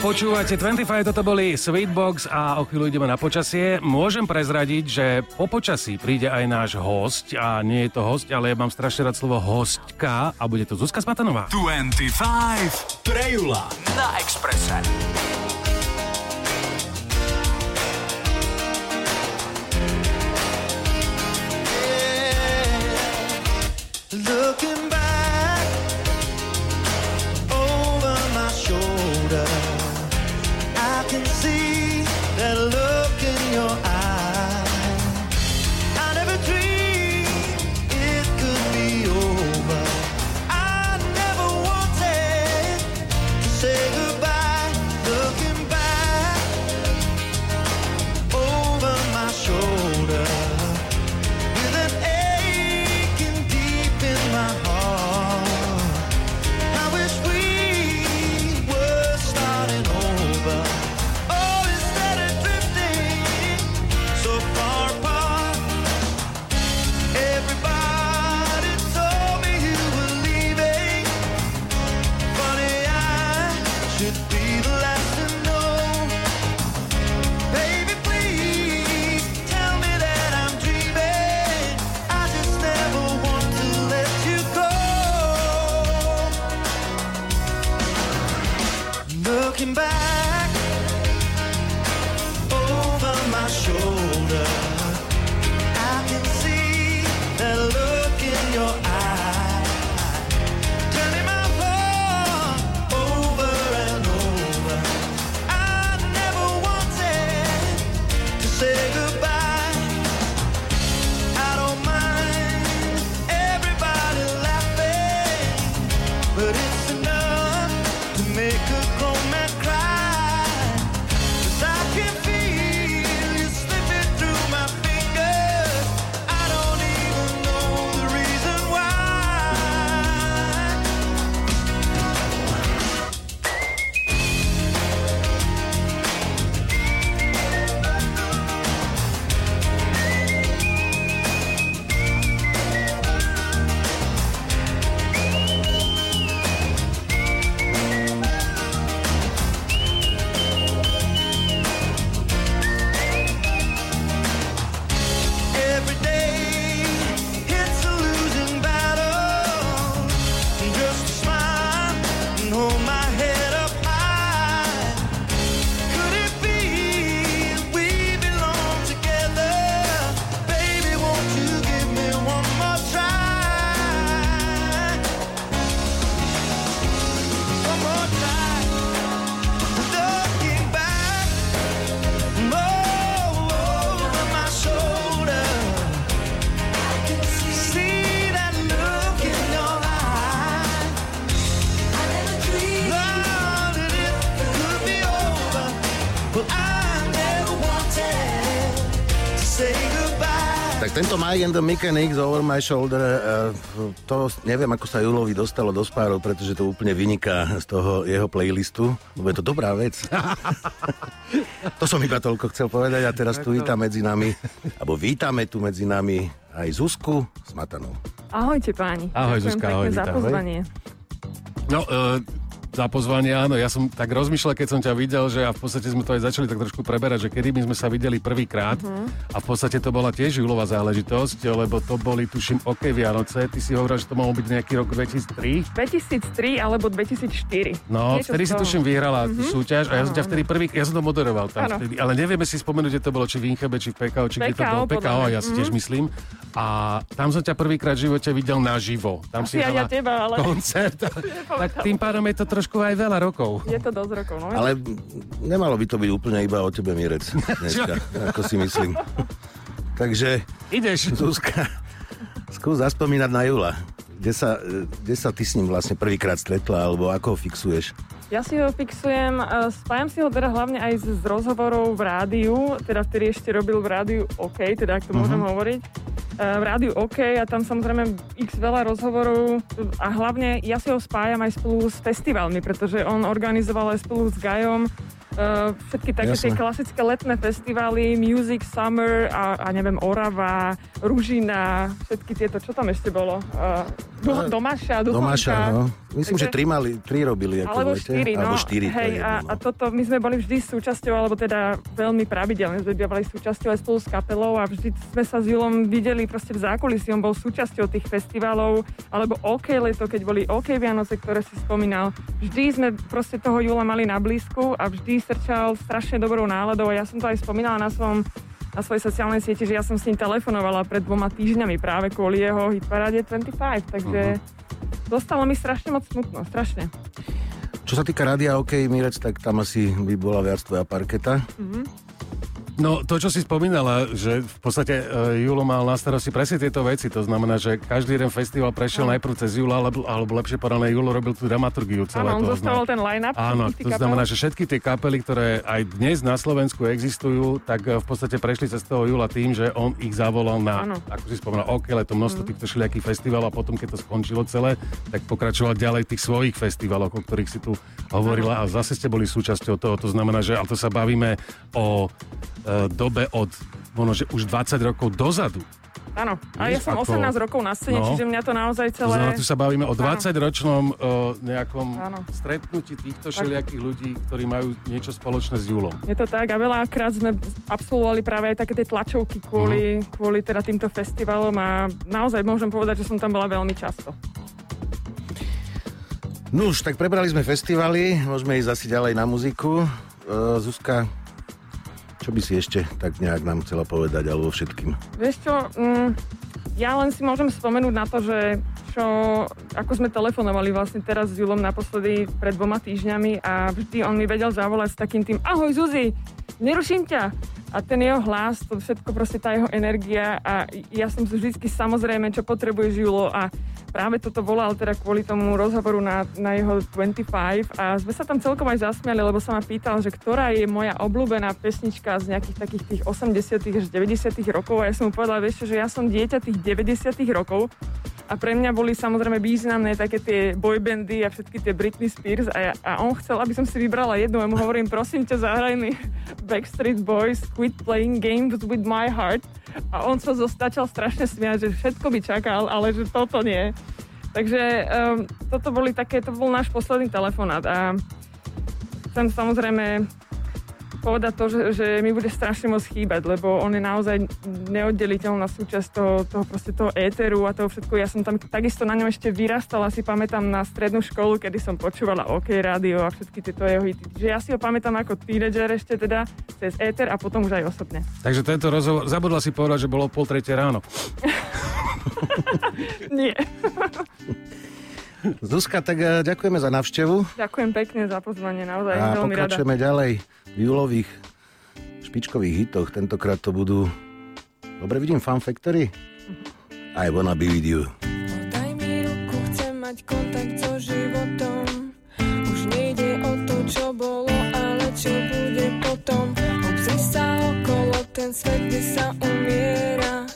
Počúvate 25, toto boli Sweetbox a o chvíľu ideme na počasie. Môžem prezradiť, že po počasí príde aj náš host a nie je to host, ale ja mám strašne rád slovo hostka a bude to Zuzka Smatanová. 25 pre Jula na Expresse. My and the Mechanics Over My Shoulder, to neviem, ako sa Julovi dostalo do spárov, pretože to úplne vyniká z toho jeho playlistu, lebo je to dobrá vec. to som iba toľko chcel povedať a teraz tu vítam medzi nami, alebo vítame tu medzi nami aj Zuzku Smatanou. Ahojte páni. Ahoj, Ďakujem Zuzka, ahoj, za pozvanie. No, e, za pozvanie, áno. Ja som tak rozmýšľal, keď som ťa videl, že a v podstate sme to aj začali tak trošku preberať, že kedy my sme sa videli prvýkrát Mhm. a v podstate to bola tiež júlová záležitosť, lebo to boli, tuším, OK Vianoce. Ty si hovoril, že to mohol byť nejaký rok 2003. 2003 alebo 2004. No, Niečo vtedy si tuším vyhrala Mhm. súťaž a ja som ťa vtedy prvý, ja som to moderoval tam vtedy, ale nevieme si spomenúť, kde to bolo, či v Inchebe, či v PKO, či kde to PKO, bolo. PKO, ja si tiež Mhm. myslím. A tam som ťa prvýkrát v živote videl naživo. Tam Asi si ja hrala teba, ale... koncert. tak tým pádom je to trošku aj veľa rokov. Je to dosť rokov, no. Ale nemalo by to byť úplne iba o tebe, Mirec, dneska, ako si myslím. Takže, Ideš. Zuzka, skús zaspomínať na Jula. Kde sa, e, kde sa ty s ním vlastne prvýkrát stretla, alebo ako ho fixuješ? Ja si ho fixujem, eh, spájam si ho teda hlavne aj z, z rozhovorov v rádiu, teda vtedy ešte robil v rádiu OK, teda ak to môžem Mhm. hovoriť. Eh, V rádiu OK a tam samozrejme x veľa rozhovorov a hlavne ja si ho spájam aj spolu s festivalmi, pretože on organizoval aj spolu s Gajom eh, všetky také Jasné. tie klasické letné festivaly, Music Summer a, a neviem, Orava, Ružina, všetky tieto, čo tam ešte bolo? Uh, Domaša, Duchonka. Domáša, no. Myslím, že Takže- tri, mali, tri robili. Ako alebo v lete. štyri, no. Alebo štyri, to Hej, je a, jedno, a toto my sme boli vždy súčasťou, alebo teda veľmi pravidelne sme bývali súčasťou aj spolu s kapelou a vždy sme sa s Julom videli proste v zákulisí, on bol súčasťou tých festivalov, alebo OK leto, keď boli OK Vianoce, ktoré si spomínal. Vždy sme proste toho Jula mali na blízku a vždy srčal strašne dobrou náladou a ja som to aj spomínala na svojom na svojej sociálnej sieti, že ja som s ním telefonovala pred dvoma týždňami práve kvôli jeho hitparáde 25, takže dostalo mi strašne moc smutno, strašne. Čo sa týka rádia OK, Mirec, tak tam asi by bola viac tvoja parketa. Mhm. No, to, čo si spomínala, že v podstate uh, Julo mal na starosti presne tieto veci. To znamená, že každý jeden festival prešiel najprv cez Jula, alebo, alebo lepšie povedané, Julo robil tú dramaturgiu celé Áno, on zostaval ten line-up. Áno, to kapel. znamená, že všetky tie kapely, ktoré aj dnes na Slovensku existujú, tak eh, v podstate prešli cez toho Jula tým, že on ich zavolal na, Áno. ako si spomínal, OK, to množstvo týchto všelijakých festivalov a potom, keď to skončilo celé, tak pokračoval ďalej tých svojich festivaloch, o ktorých si tu hovorila a zase ste boli súčasťou toho. To znamená, že ale to sa bavíme o e, dobe od možno, že už 20 rokov dozadu. Áno, a ja som ako- 18 rokov na scéne, No. čiže mňa to naozaj To znamená, celé... tu sa bavíme o Áno. 20-ročnom uh, nejakom Áno. stretnutí týchto všelijakých ľudí, ktorí majú niečo spoločné s Julom. Je to tak a veľakrát sme absolvovali práve aj také tie tlačovky kvôli, Mhm. kvôli teda týmto festivalom a naozaj môžem povedať, že som tam bola veľmi často. No už, tak prebrali sme festivaly, môžeme ísť asi ďalej na muziku. Uh, Zuzka, čo by si ešte tak nejak nám chcela povedať, alebo všetkým? Vieš čo, mm, ja len si môžem spomenúť na to, že čo, ako sme telefonovali vlastne teraz s Julom naposledy pred dvoma týždňami a vždy on mi vedel zavolať s takým tým Ahoj Zuzi, neruším ťa. A ten jeho hlas, to všetko proste tá jeho energia a ja som si vždycky samozrejme, čo potrebuje Julo a práve toto volal teda kvôli tomu rozhovoru na, na jeho 25 a sme sa tam celkom aj zasmiali, lebo sa ma pýtal, že ktorá je moja obľúbená pesnička z nejakých takých tých 80 až 90 rokov a ja som mu povedala, vieš že ja som dieťa tých 90 rokov a pre mňa boli samozrejme významné také tie boybandy a všetky tie Britney Spears a, ja, a on chcel, aby som si vybrala jednu a mu hovorím, prosím ťa, zahraj mi Backstreet Boys Quit Playing Games with My Heart a on sa zostačal strašne smiať, že všetko by čakal, ale že toto nie. Takže um, toto boli také, to bol náš posledný telefonát a chcem samozrejme povedať to, že, že mi bude strašne moc chýbať, lebo on je naozaj neoddeliteľná súčasť toho, toho, proste toho éteru a toho všetko. Ja som tam takisto na ňom ešte vyrastala, si pamätám na strednú školu, kedy som počúvala OK rádio a všetky tieto jeho hity. Čiže ja si ho pamätám ako teenager ešte teda cez éter a potom už aj osobne. Takže tento rozhovor, zabudla si povedať, že bolo pol tretie ráno. Nie. Zuzka, tak eh, ďakujeme za návštevu Ďakujem pekne za pozvanie, naozaj a veľmi rada. pokračujeme ďalej v júlových špičkových hitoch. Tentokrát to budú... Dobre vidím Fun Factory? I wanna be with you. Daj mi ruku, chcem mať kontakt so životom. Už nejde o to, čo bolo, ale čo bude potom. Obzri sa okolo, ten svet, kde sa umiera.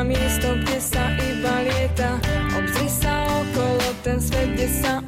na miesto, kde sa iba lieta. Obzri sa okolo, ten svet, kde sa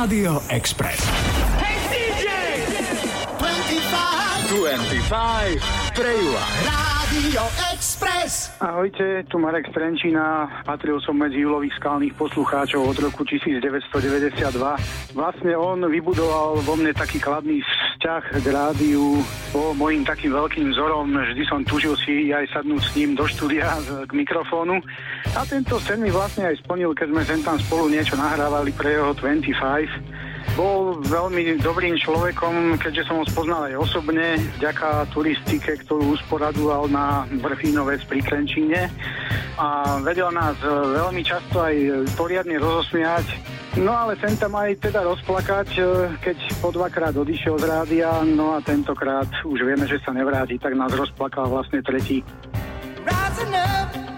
Rádio Express. 25 pre Jula. Rádio Express. Ahojte, tu Marek Strenčina. Patril som medzi julových skalných poslucháčov od roku 1992. Vlastne on vybudoval vo mne taký kladný vzťah k rádiu. Bol môjim takým veľkým vzorom. Vždy som tužil si aj sadnúť s ním do štúdia k mikrofónu. A tento sen mi vlastne aj splnil, keď sme sem tam spolu niečo nahrávali pre jeho 25. Bol veľmi dobrým človekom, keďže som ho spoznal aj osobne, vďaka turistike, ktorú usporadoval na Vrchínovec pri Krenčíne. A vedel nás e, veľmi často aj poriadne rozosmiať. No ale sem tam aj teda rozplakať, e, keď po dvakrát odišiel z rádia, no a tentokrát už vieme, že sa nevráti, tak nás rozplakal vlastne tretí. Rising up,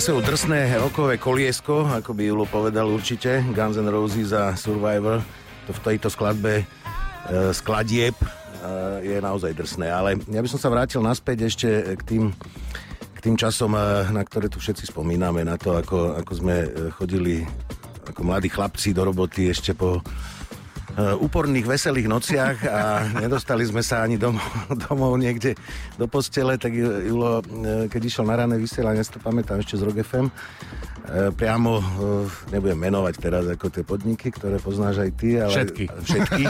sebou drsné rokové koliesko, ako by Julo povedal určite. Guns N' Roses a Survivor. To v tejto skladbe e, skladieb e, je naozaj drsné. Ale ja by som sa vrátil naspäť ešte k tým, k tým časom, e, na ktoré tu všetci spomíname, na to, ako, ako sme e, chodili ako mladí chlapci do roboty ešte po úporných, veselých nociach a nedostali sme sa ani domov, domov niekde do postele, tak Julo, e, keď išiel na rané vysielanie, si to pamätám ešte z Rock FM, priamo, e, nebudem menovať teraz ako tie podniky, ktoré poznáš aj ty, ale... Všetky. Všetky.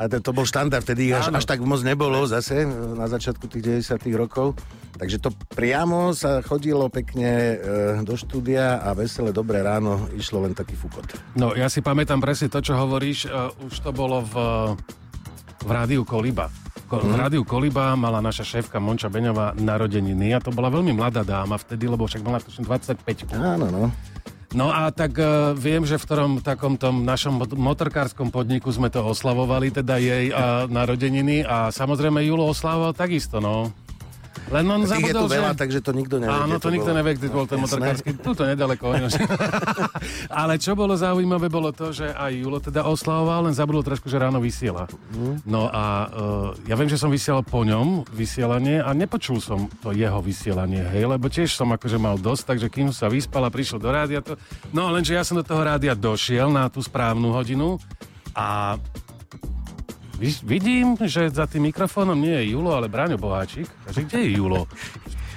A to, to bol štandard, vtedy ich až, až tak moc nebolo zase na začiatku tých 90 rokov. Takže to priamo sa chodilo pekne e, do štúdia a veselé dobré ráno išlo len taký fukot. No, ja si pamätám presne to, čo hovoríš. Už to bolo v, v rádiu Koliba. Ko- V Mhm. rádiu Koliba mala naša šéfka Monča Beňová narodeniny a to bola veľmi mladá dáma vtedy, lebo však mala tuším 25. Áno, no. No a tak uh, viem, že v ktorom takom tom našom mot- motorkárskom podniku sme to oslavovali, teda jej uh, narodeniny a samozrejme Julo oslavoval takisto, no. Len on Tých je tu zabudol, že... veľa, takže to nikto nevie. Áno, kde to nikto bolo. nevie, kde bol ten Jasné. motorkársky. Tuto nedaleko. Ale čo bolo zaujímavé, bolo to, že aj Julo teda oslavoval, len zabudol trošku, že ráno vysiela. No a uh, ja viem, že som vysielal po ňom vysielanie a nepočul som to jeho vysielanie, hej, lebo tiež som akože mal dosť, takže kým sa vyspal a prišiel do rádia, to... no lenže ja som do toho rádia došiel na tú správnu hodinu a Vidím, že za tým mikrofónom nie je Julo, ale Braňo Boháčik. Takže kde je Julo?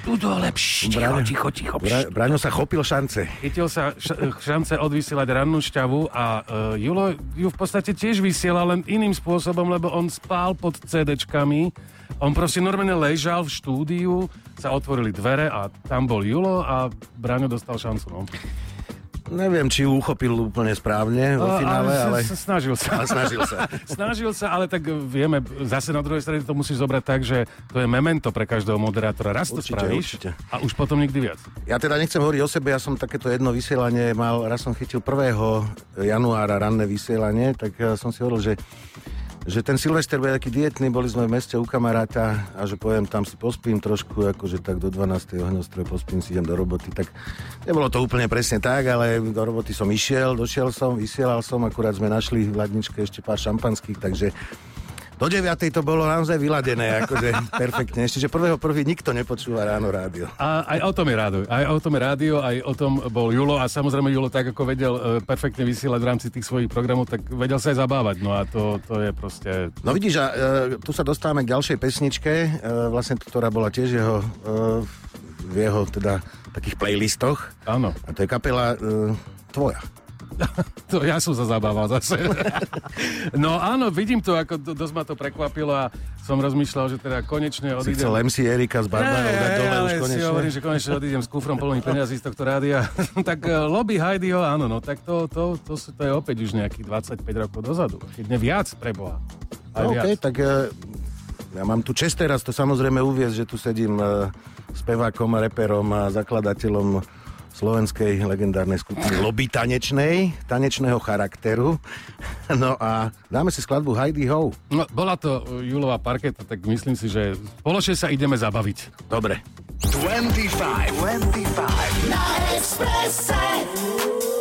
Tu dole, pš, ticho, ticho, ticho, Bra-. Braňo sa chopil šance. Chytil sa š- šance odvysielať rannú šťavu a uh, Julo ju v podstate tiež vysiela len iným spôsobom, lebo on spál pod CDčkami. On proste normálne ležal v štúdiu, sa otvorili dvere a tam bol Julo a Braňo dostal šancu. No. Neviem, či uchopil úplne správne vo finále, ale... s- Snažil sa. Ale snažil sa. snažil sa, ale tak vieme, zase na druhej strane to musíš zobrať tak, že to je memento pre každého moderátora. Raz to Určite, spravíš určite. a už potom nikdy viac. Ja teda nechcem hovoriť o sebe, ja som takéto jedno vysielanie mal, raz som chytil 1. januára ranné vysielanie, tak eh, som si hovoril, že že ten Silvester bude taký dietný, boli sme v meste u kamaráta a že poviem, tam si pospím trošku, akože tak do 12. ohňostroje pospím, si idem do roboty, tak nebolo to úplne presne tak, ale do roboty som išiel, došiel som, vysielal som, akurát sme našli v ladničke ešte pár šampanských, takže do 9. to bolo naozaj vyladené, akože perfektne. Ešte, že prvého prvý nikto nepočúva ráno rádio. A aj o tom je rádio. Aj o tom je rádio, aj o tom bol Julo a samozrejme Julo tak, ako vedel e, perfektne vysielať v rámci tých svojich programov, tak vedel sa aj zabávať. No a to, to je proste... No vidíš, a e, tu sa dostávame k ďalšej pesničke, e, vlastne ktorá bola tiež jeho, e, v jeho teda takých playlistoch. Áno. A to je kapela e, tvoja. To ja som sa zabával zase. No áno, vidím to, ako do- dosť ma to prekvapilo a som rozmýšľal, že teda konečne Si odídem. chcel MC Erika z Barbarov dať dole už si konečne. hovorím, že konečne odídem s kufrom plný peniazí z tohto rádia. tak uh, lobby Heidiho, áno, no tak to, to, to, to, to je opäť už nejakých 25 rokov dozadu. Keď viac, preboha. No, viac. OK, tak e, ja mám tu čest teraz to samozrejme uviezť, že tu sedím e, spevákom a reperom a zakladateľom slovenskej legendárnej skupiny Lobby tanečnej, tanečného charakteru. No a dáme si skladbu Heidi Ho. No, bola to uh, Julová parketa, tak myslím si, že spoločne sa ideme zabaviť. Dobre. 25, 25. Na Expresse.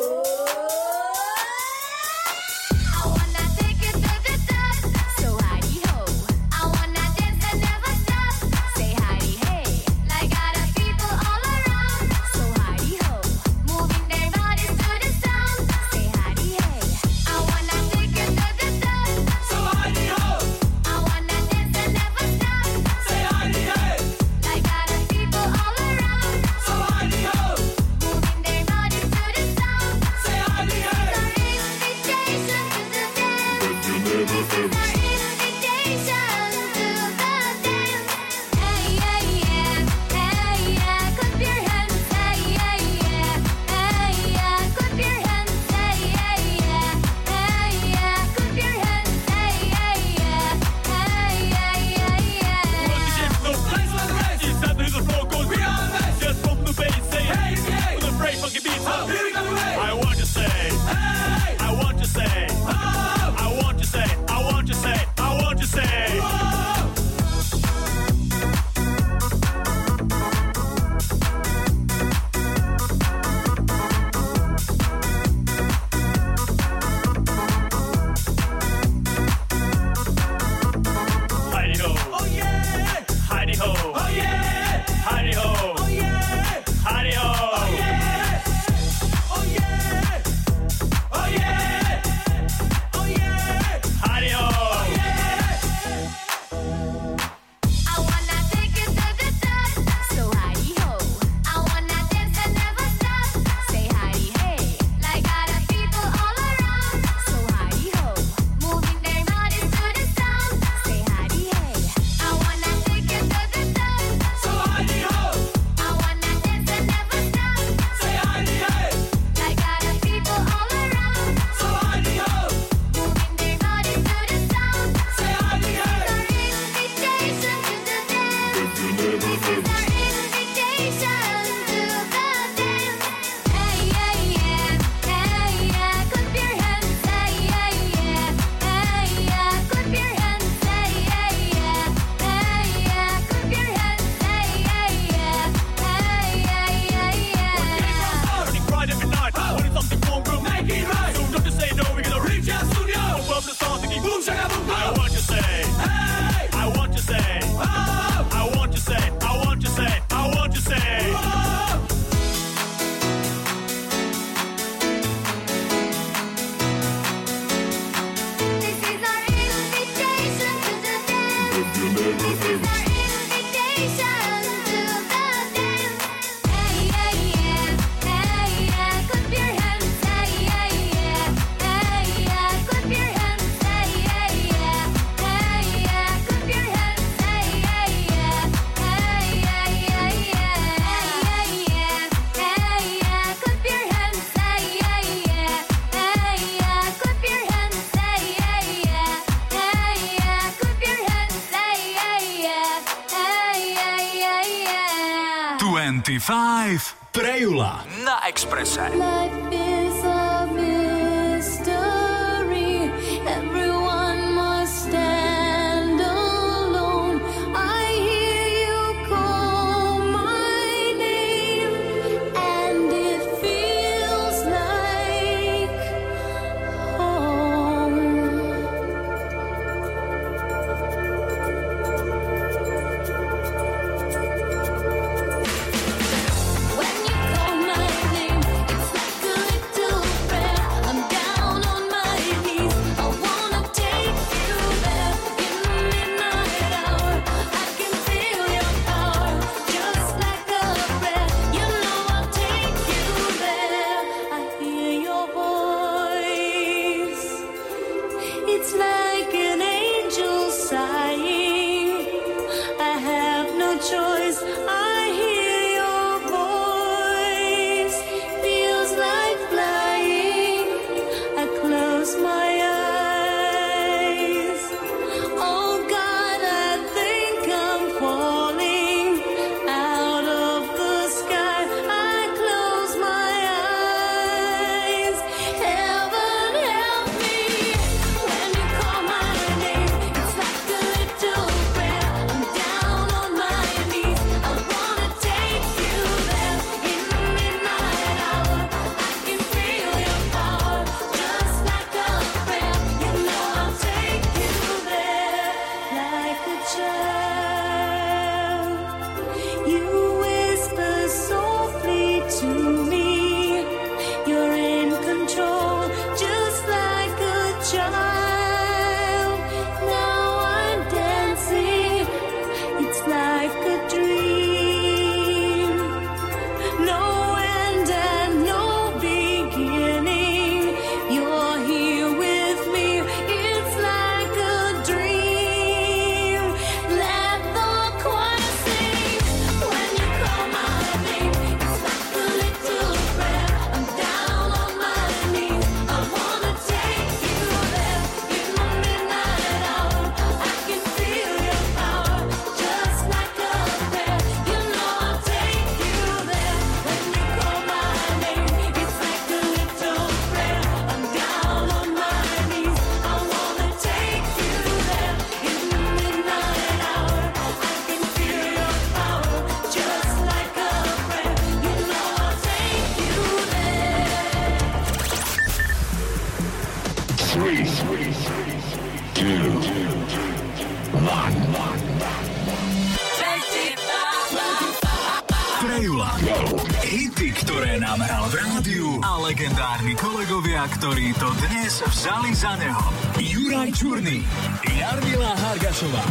Remišová,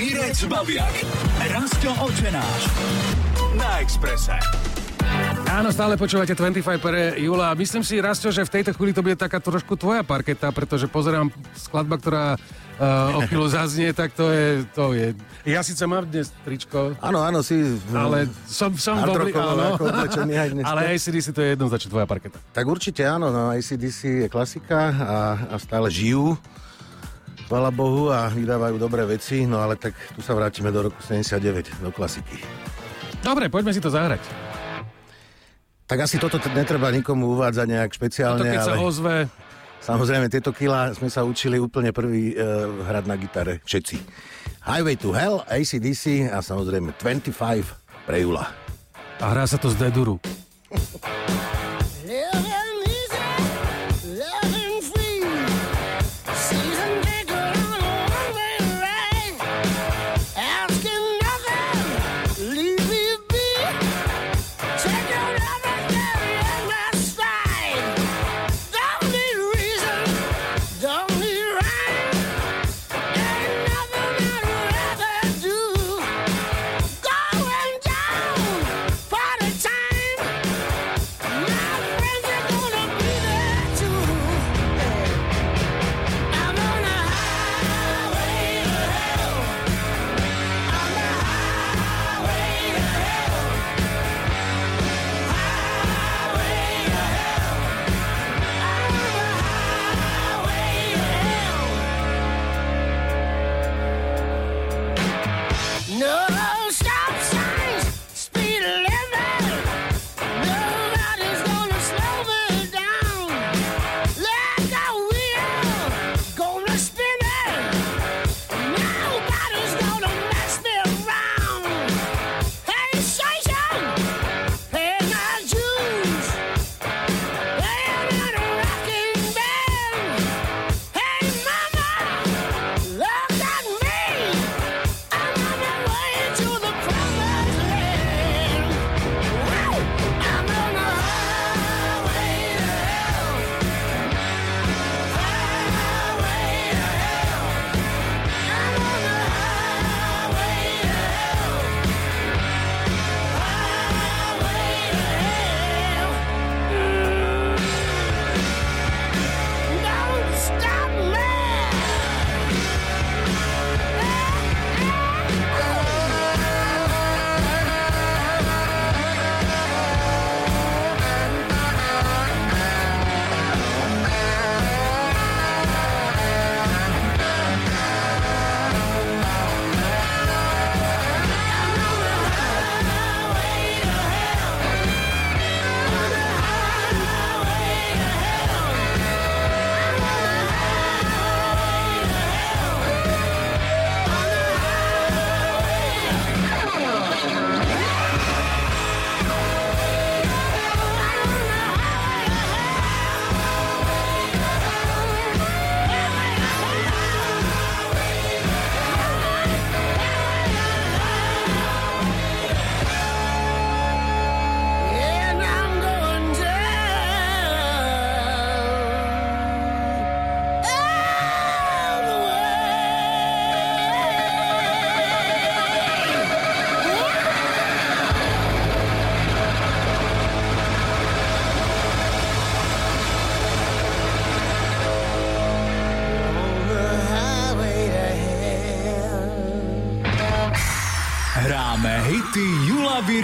Mirec Babiak, Rasto Očenáš na Exprese. Áno, stále počúvate 25 pre Jula. Myslím si, Rasto, že v tejto chvíli to bude taká trošku tvoja parketa, pretože pozerám skladba, ktorá uh, o chvíľu zaznie, tak to je, to je. Ja síce mám dnes tričko. Áno, áno, si... Eh, ale som, som dobrý, áno. Aj dnes. ale ACDC to je jednoznačne tvoja parketa. Tak určite áno, no, ACDC je klasika a, a stále žijú chvala Bohu a vydávajú dobré veci, no ale tak tu sa vrátime do roku 79, do klasiky. Dobre, poďme si to zahrať. Tak asi toto netreba nikomu uvádzať nejak špeciálne. Toto keď ale... sa ozve... Samozrejme, tieto kila sme sa učili úplne prvý e, hrať na gitare, všetci. Highway to Hell, ACDC a samozrejme 25 pre Jula. A hrá sa to z deduru.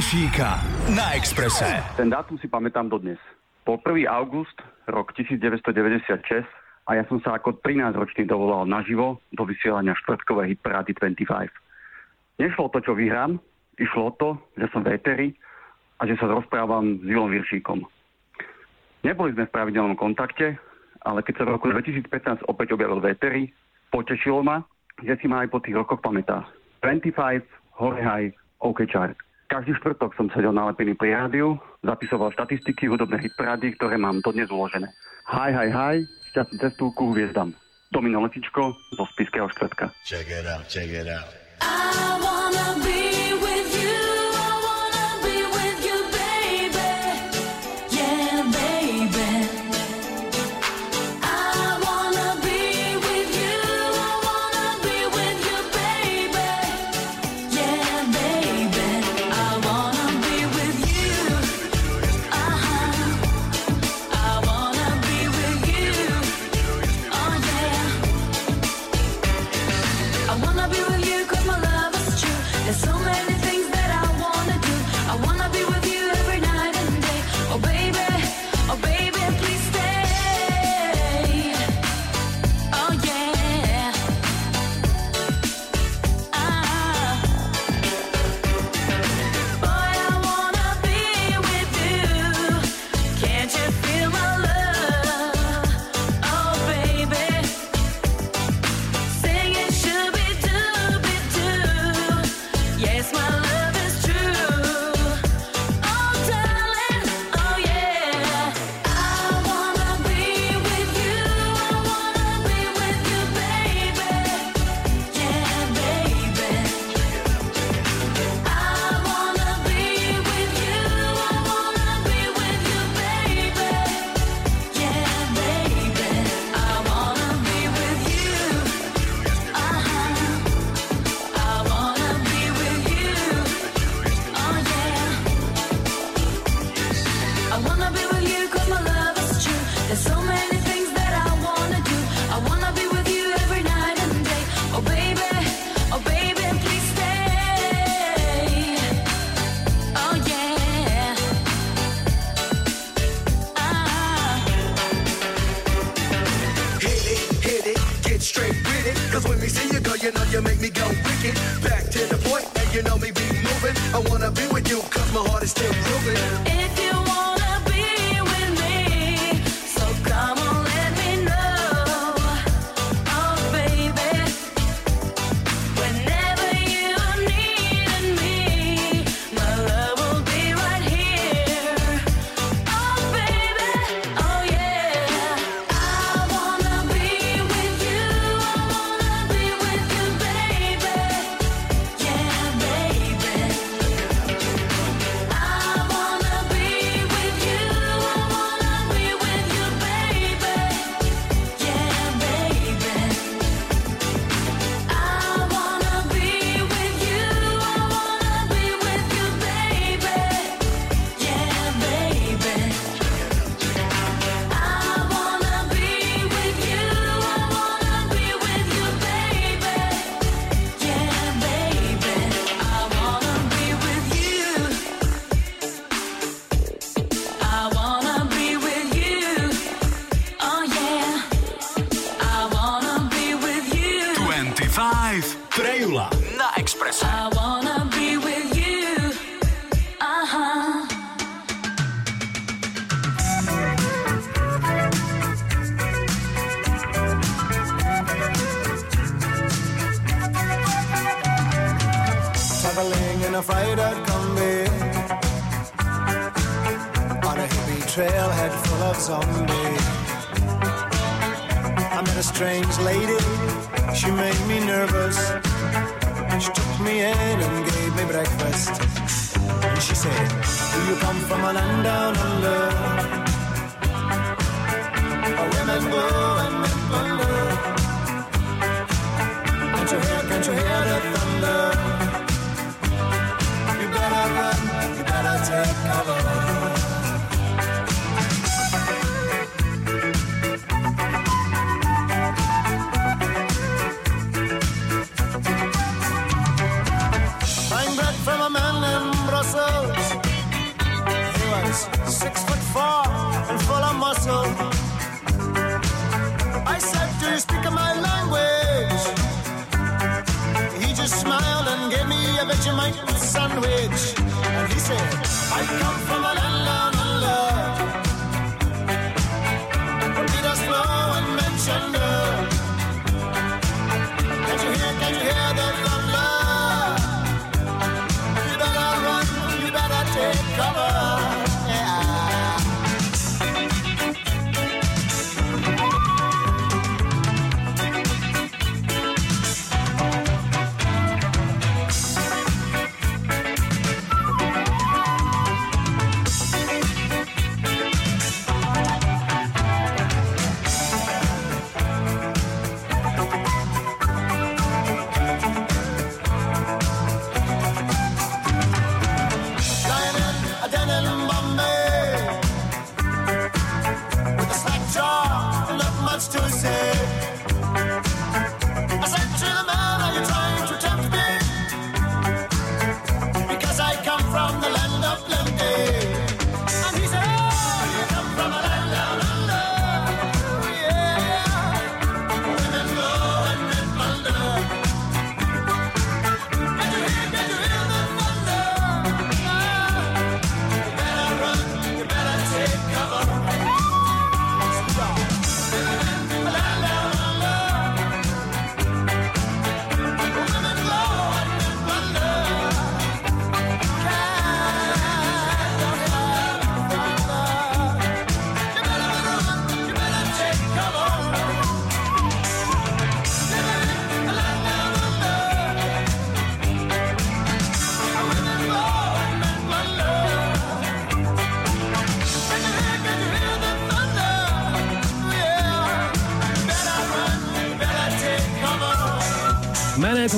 Piršíka na Exprese. Ten dátum si pamätám dodnes. Bol 1. august, rok 1996 a ja som sa ako 13-ročný dovolal naživo do vysielania štvrtkovej hitparády 25. Nešlo to, čo vyhrám, išlo o to, že som veteri a že sa rozprávam s Vilom Viršíkom. Neboli sme v pravidelnom kontakte, ale keď sa v roku 2015 opäť objavil veteri, potešilo ma, že si ma aj po tých rokoch pamätá. 25, Horehaj, OK Chart. Každý štvrtok som sedel nalepený pri rádiu, zapisoval štatistiky hudobné hitparády, ktoré mám dodnes uložené. Hi, hi, hi, šťastnú cestúku hviezdam. Domino Letičko zo Spiského štvrtka. Check it out, check it out. I wanna be with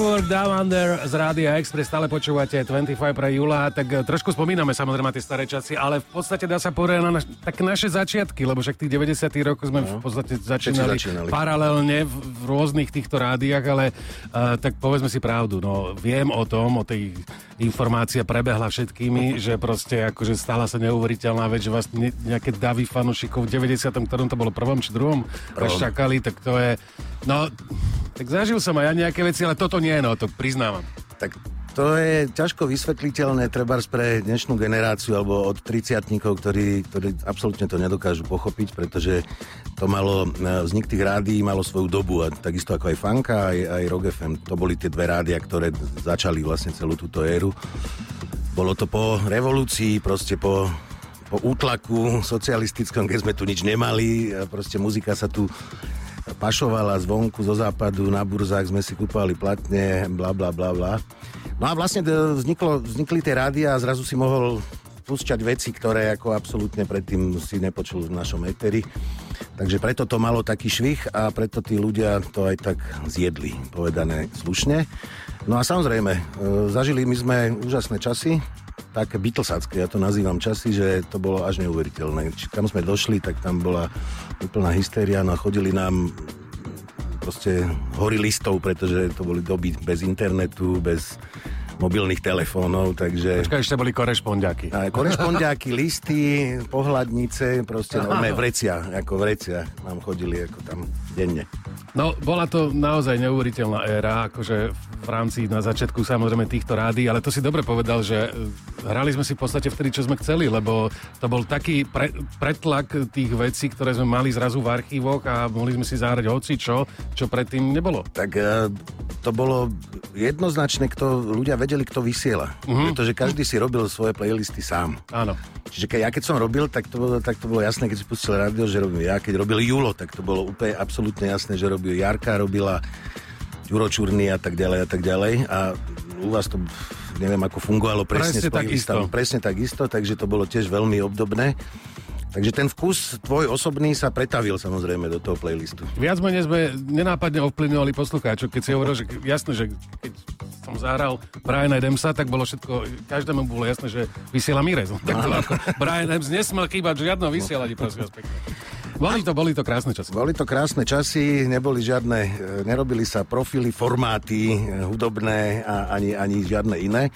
Man at Work, Down Under z Rádia Express, stále počúvate 25 pre Jula, tak eh, trošku spomíname samozrejme tie staré časy, ale v podstate dá sa povedať na naš, tak naše začiatky, lebo však tých 90 rokov sme v podstate začínali, začínali. paralelne v, v rôznych týchto rádiách, ale uh, tak povedzme si pravdu, no viem o tom, o tej informácia prebehla všetkými, že proste akože stala sa neuveriteľná vec, že vlastne ne- nejaké davy fanušikov v 90. ktorom to bolo prvom či druhom, čakali, tak to je, no, tak zažil som aj ja nejaké veci, ale toto nie, no, to priznávam. Tak to je ťažko vysvetliteľné treba pre dnešnú generáciu alebo od 30 ktorí, ktorí absolútne to nedokážu pochopiť, pretože to malo, e, vznik tých rádií malo svoju dobu a takisto ako aj Fanka, aj, aj Rock FM. To boli tie dve rádia, ktoré začali vlastne celú túto éru. Bolo to po revolúcii, proste po, po útlaku socialistickom, keď sme tu nič nemali. Proste muzika sa tu pašovala zvonku zo západu, na burzách sme si kupovali platne, bla bla bla bla. No a vlastne vzniklo, vznikli tie rádia a zrazu si mohol púšťať veci, ktoré ako absolútne predtým si nepočul v našom eteri. Takže preto to malo taký švih a preto tí ľudia to aj tak zjedli, povedané slušne. No a samozrejme, e, zažili my sme úžasné časy, také Beatlesácké, ja to nazývam časy, že to bolo až neuveriteľné. Či kam sme došli, tak tam bola úplná hystéria, no chodili nám proste hory listov, pretože to boli doby bez internetu, bez mobilných telefónov, takže... Počkaj, ešte boli korešpondiaky. A korešpondiaky, listy, pohľadnice, proste normálne vrecia, ako vrecia nám chodili ako tam denne. No, bola to naozaj neuveriteľná éra, akože v rámci na začiatku samozrejme týchto rádií, ale to si dobre povedal, že e, hrali sme si v podstate vtedy, čo sme chceli, lebo to bol taký pre, pretlak tých vecí, ktoré sme mali zrazu v archívoch a mohli sme si zahrať hoci čo, čo predtým nebolo. Tak e, to bolo jednoznačne, kto, ľudia vedeli, kto vysiela. Mhm. Pretože každý si robil svoje playlisty sám. Áno. Čiže keď, ja keď som robil, tak to, bolo, tak to bolo jasné, keď si pustil rádio, že robím ja. Keď robil Julo, tak to bolo úplne absolútne jasné, že robil Jarka, robila Juro Čurný a tak ďalej a tak ďalej. A u vás to neviem, ako fungovalo presne, Presne playlistami. takisto. Presne takisto, takže to bolo tiež veľmi obdobné. Takže ten vkus tvoj osobný sa pretavil samozrejme do toho playlistu. Viac menej sme nenápadne ovplyvňovali poslucháčov, keď si hovoril, že jasné, že keď som zahral Brian Adamsa, tak bolo všetko, každému bolo jasné, že vysiela Mirez. Tak to ako Brian Adams nesmel chýbať v žiadnom vysielaní, prosím vás pekne. Boli to, boli to krásne časy. Boli to krásne časy, neboli žiadne, e, nerobili sa profily, formáty e, hudobné a ani, ani žiadne iné.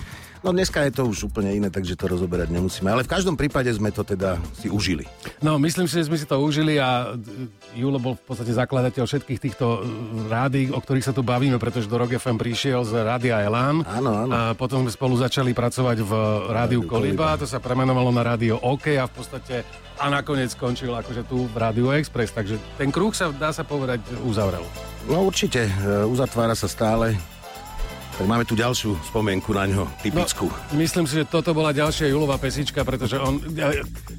No dneska je to už úplne iné, takže to rozoberať nemusíme. Ale v každom prípade sme to teda si užili. No, myslím si, že sme si to užili a e, Julo bol v podstate zakladateľ všetkých týchto e, rádií, o ktorých sa tu bavíme, pretože do Rock FM prišiel z Rádia Elán. Áno, áno. A potom sme spolu začali pracovať v Rádiu Koliba, to sa premenovalo na Rádio OK a v podstate a nakoniec skončil akože tu v Rádiu Express, takže ten kruh sa, dá sa povedať, uzavrel. No určite, e, uzatvára sa stále. Tak máme tu ďalšiu spomienku na ňo, typickú. No, myslím si, že toto bola ďalšia Julová pesnička, pretože on...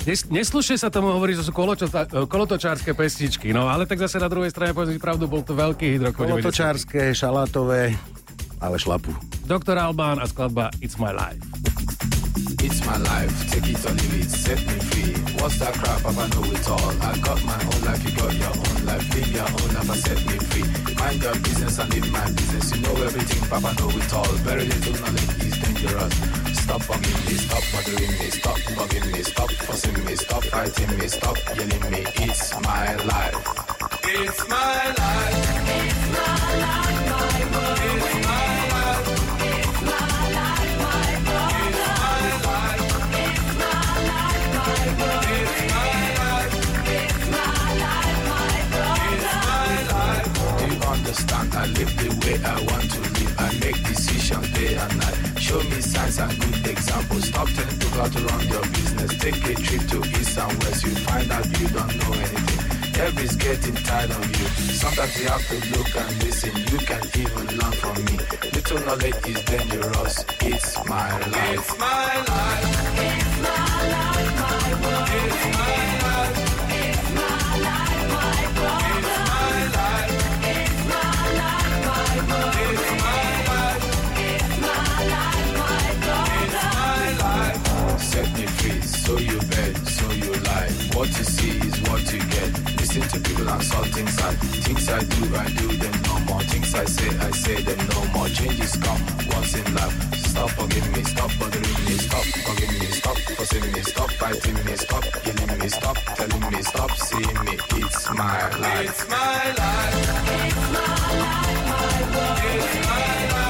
Nes, neslušne sa tomu hovorí, že sú koločo, kolotočárske pesničky, no ale tak zase na druhej strane povedzme pravdu, bol to veľký hit roku 90. Kolotočárske, šalátové, ale šlapu. Doktor Albán a skladba It's My Life. It's my life, take it or leave it, set me free. What's that crap? I know it all. I got my own life, you got your own life. Live your own and set me free. Mind your business and live my business. You know everything, Papa know it all. Very little knowledge is dangerous. Stop bugging me, stop bothering me, stop bugging me, stop fussing me, stop fighting me, stop yelling me. It's my life. It's my life. It's my life, I live the way I want to live. I make decisions day and night. Show me signs and good examples. Stop telling people how to run your business. Take a trip to east and west. You find out you don't know anything. Everybody's getting tired of you. Sometimes you have to look and listen. You can even learn from me. Little knowledge is dangerous. It's my life. It's my life. What you see is what you get. Listen to people and saw things I things I do, I do them no more. Things I say, I say them no more. Changes come once in life. Stop bugging me, stop bothering me, stop bugging me, stop fussing me, stop fighting me, stop yelling me, stop telling me, stop seeing me. It's my life. It's my life. It's my life, my. It's my life.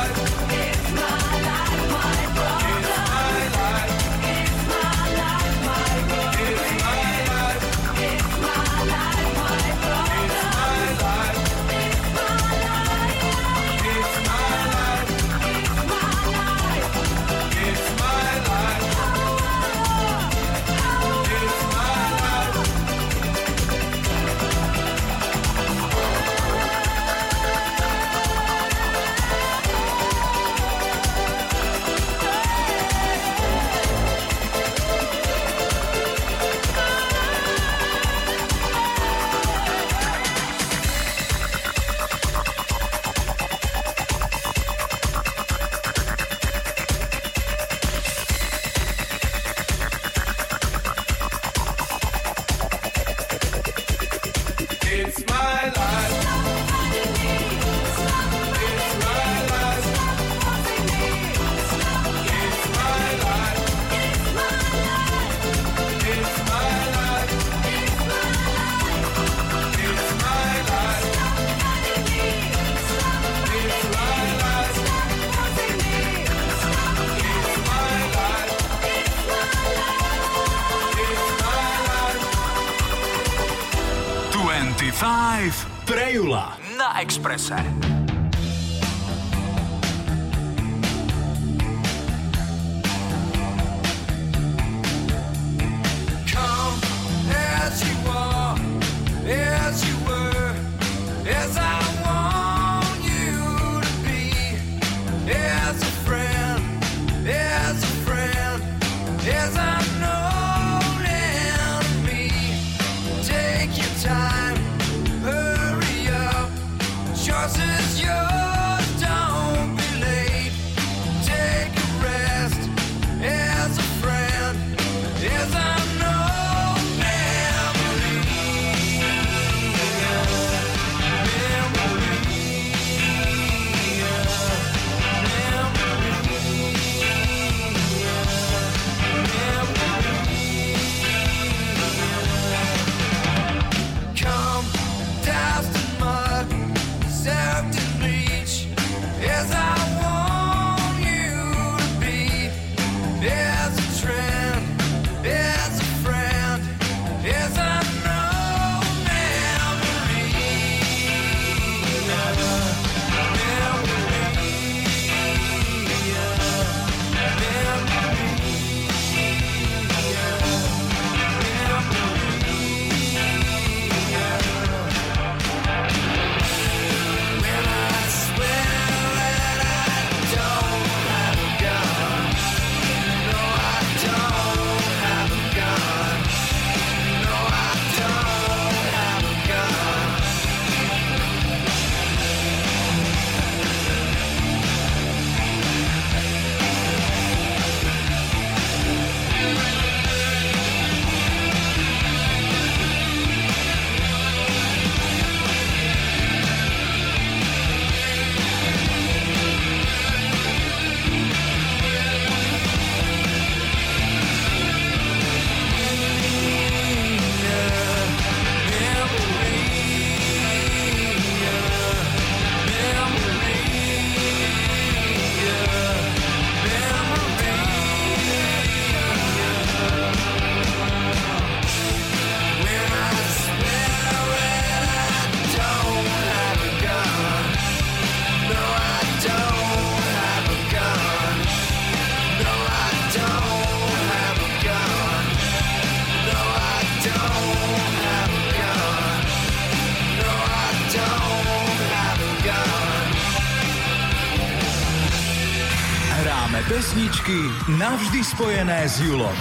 navždy spojené s Julom.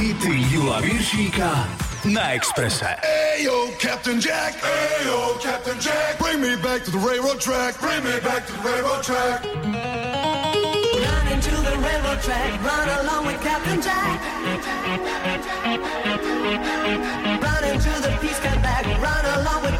Hity Jula Viršíka na Exprese. Ayo, Captain Jack, Ayo, Captain Jack, bring me back to the railroad track, bring me back to the railroad track. Run into the railroad track, run along with Captain Jack. Run into the peace camp back, run along with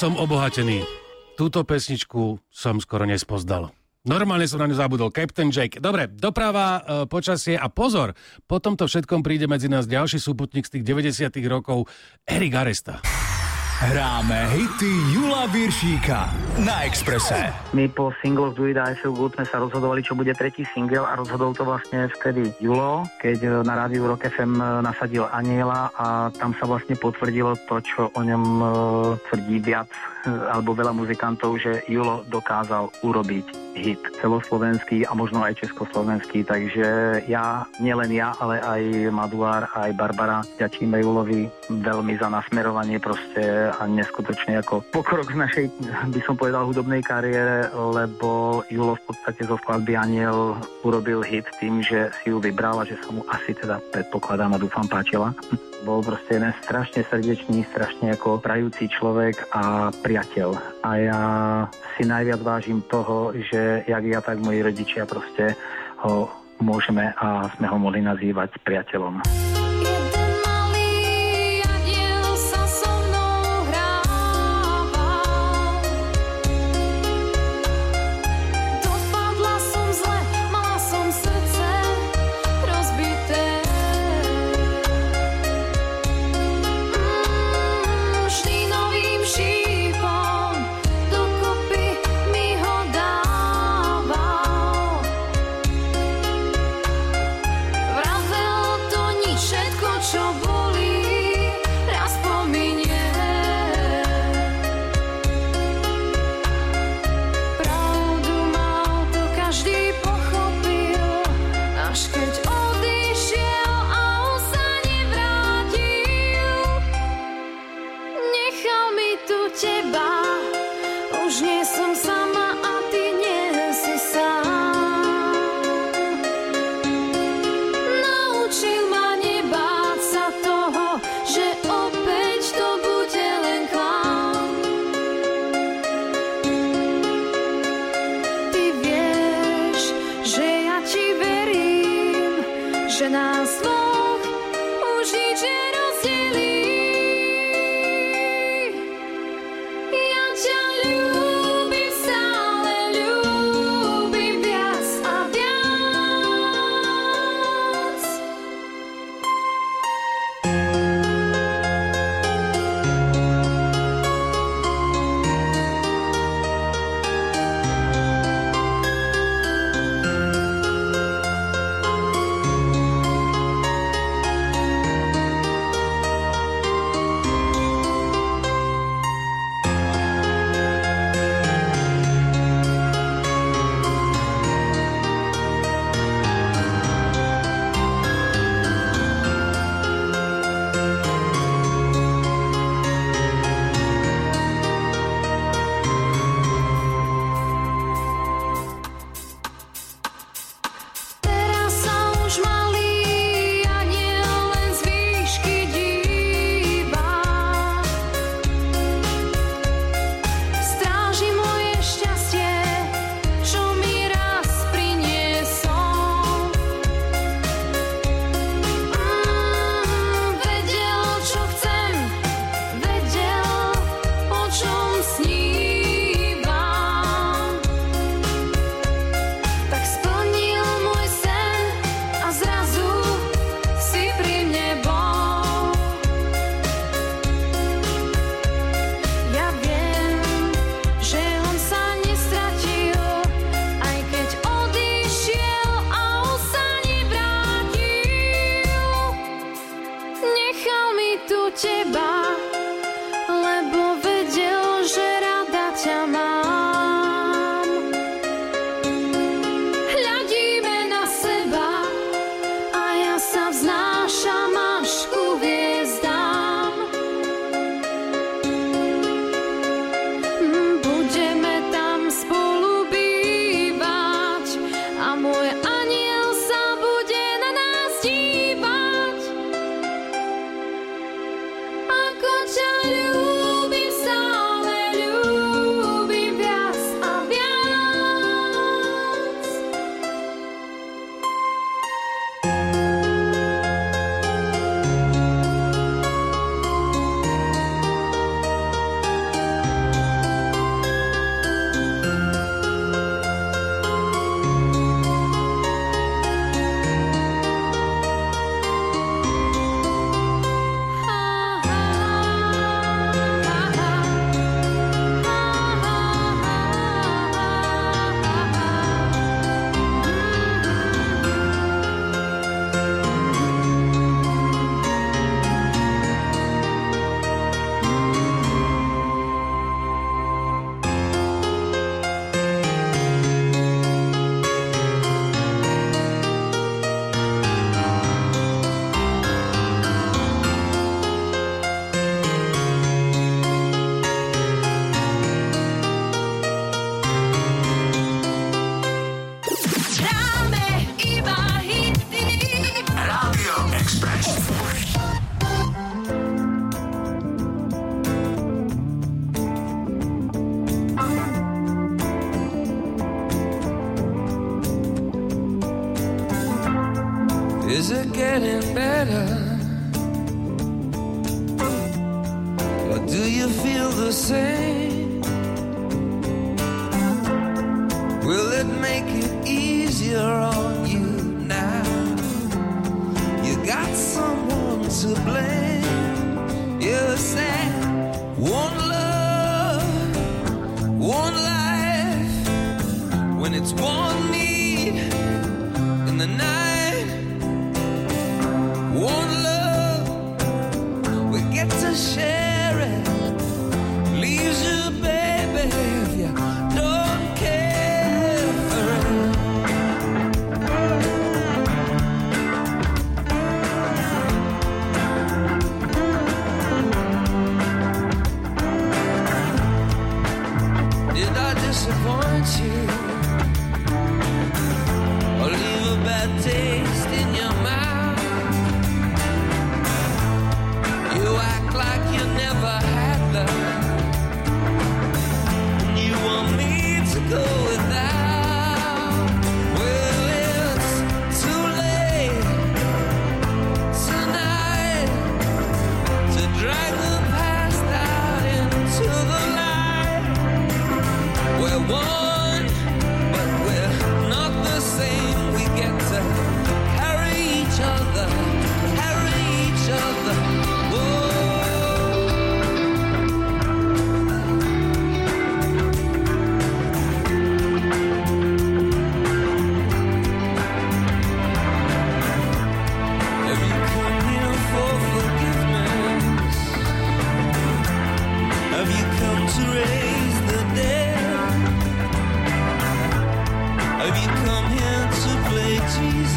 som obohatený. Túto pesničku som skoro nespozdal. Normálne som na ňu zabudol. Captain Jack. Dobre, doprava, e, počasie a pozor, po tomto všetkom príde medzi nás ďalší súputník z tých 90 rokov, Erik Aresta. Hráme hity Jula Viršíka na Expresse. My po single Do It I Feel Good sme sa rozhodovali, čo bude tretí single a rozhodol to vlastne vtedy Julo, keď e, na rádiu Rock FM e, nasadil Aniela a tam sa vlastne potvrdilo to, čo o ňom e, tvrdí viac alebo veľa muzikantov, že Julo dokázal urobiť hit celoslovenský a možno aj československý, takže ja, nielen ja, ale aj Maduár, aj Barbara ďačíme Julovi veľmi za nasmerovanie proste a neskutočne ako pokrok z našej, by som povedal, hudobnej kariére, lebo Julo v podstate zo skladby Aniel urobil hit tým, že si ju vybral a že sa mu asi teda predpokladám a dúfam páčila. Bol proste jeden strašne srdečný, strašne ako prajúci človek a priateľ. A ja si najviac vážim toho, že jak ja, tak moji rodičia proste ho môžeme a sme ho mohli nazývať priateľom.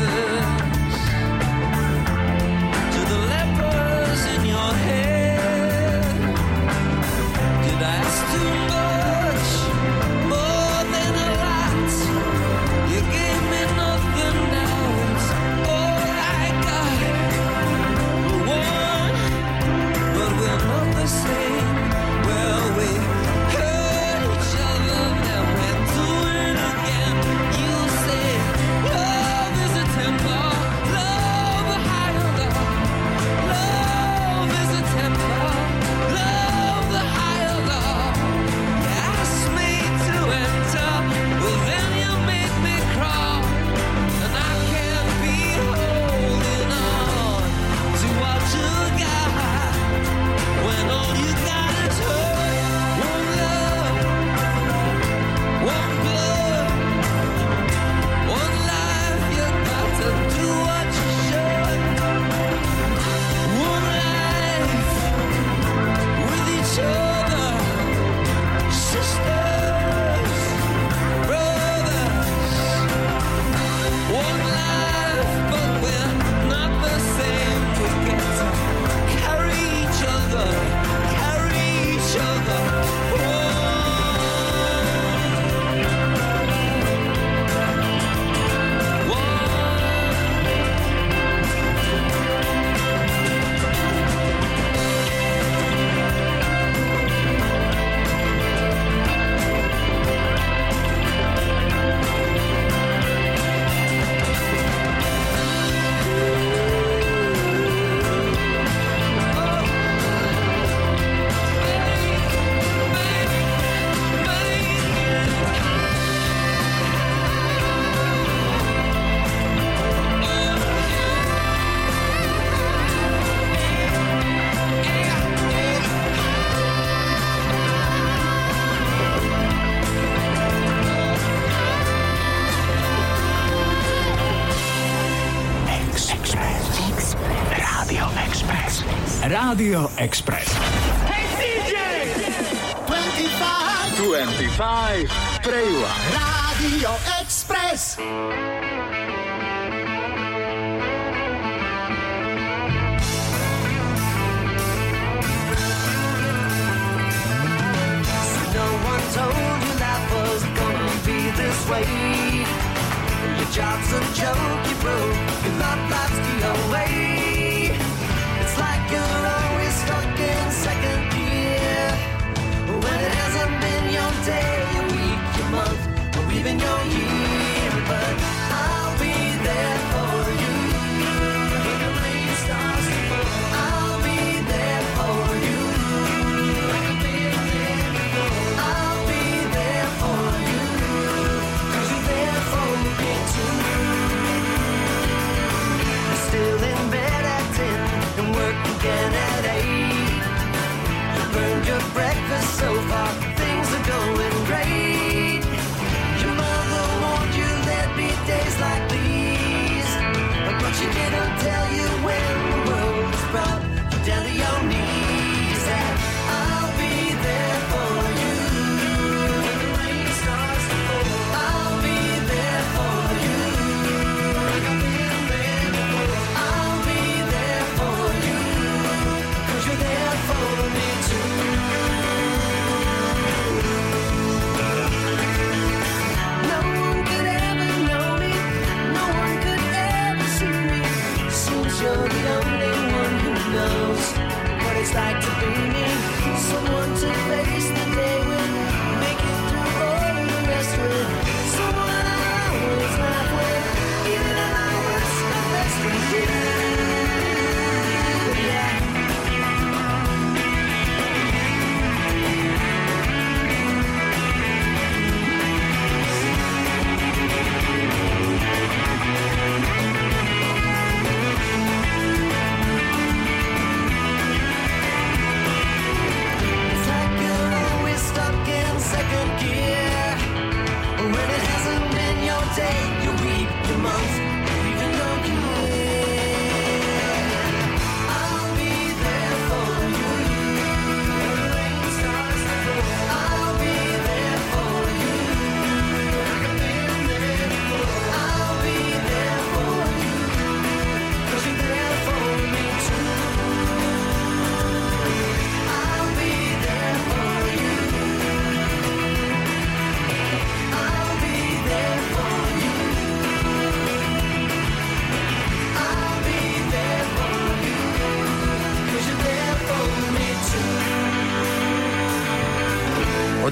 places. Rádio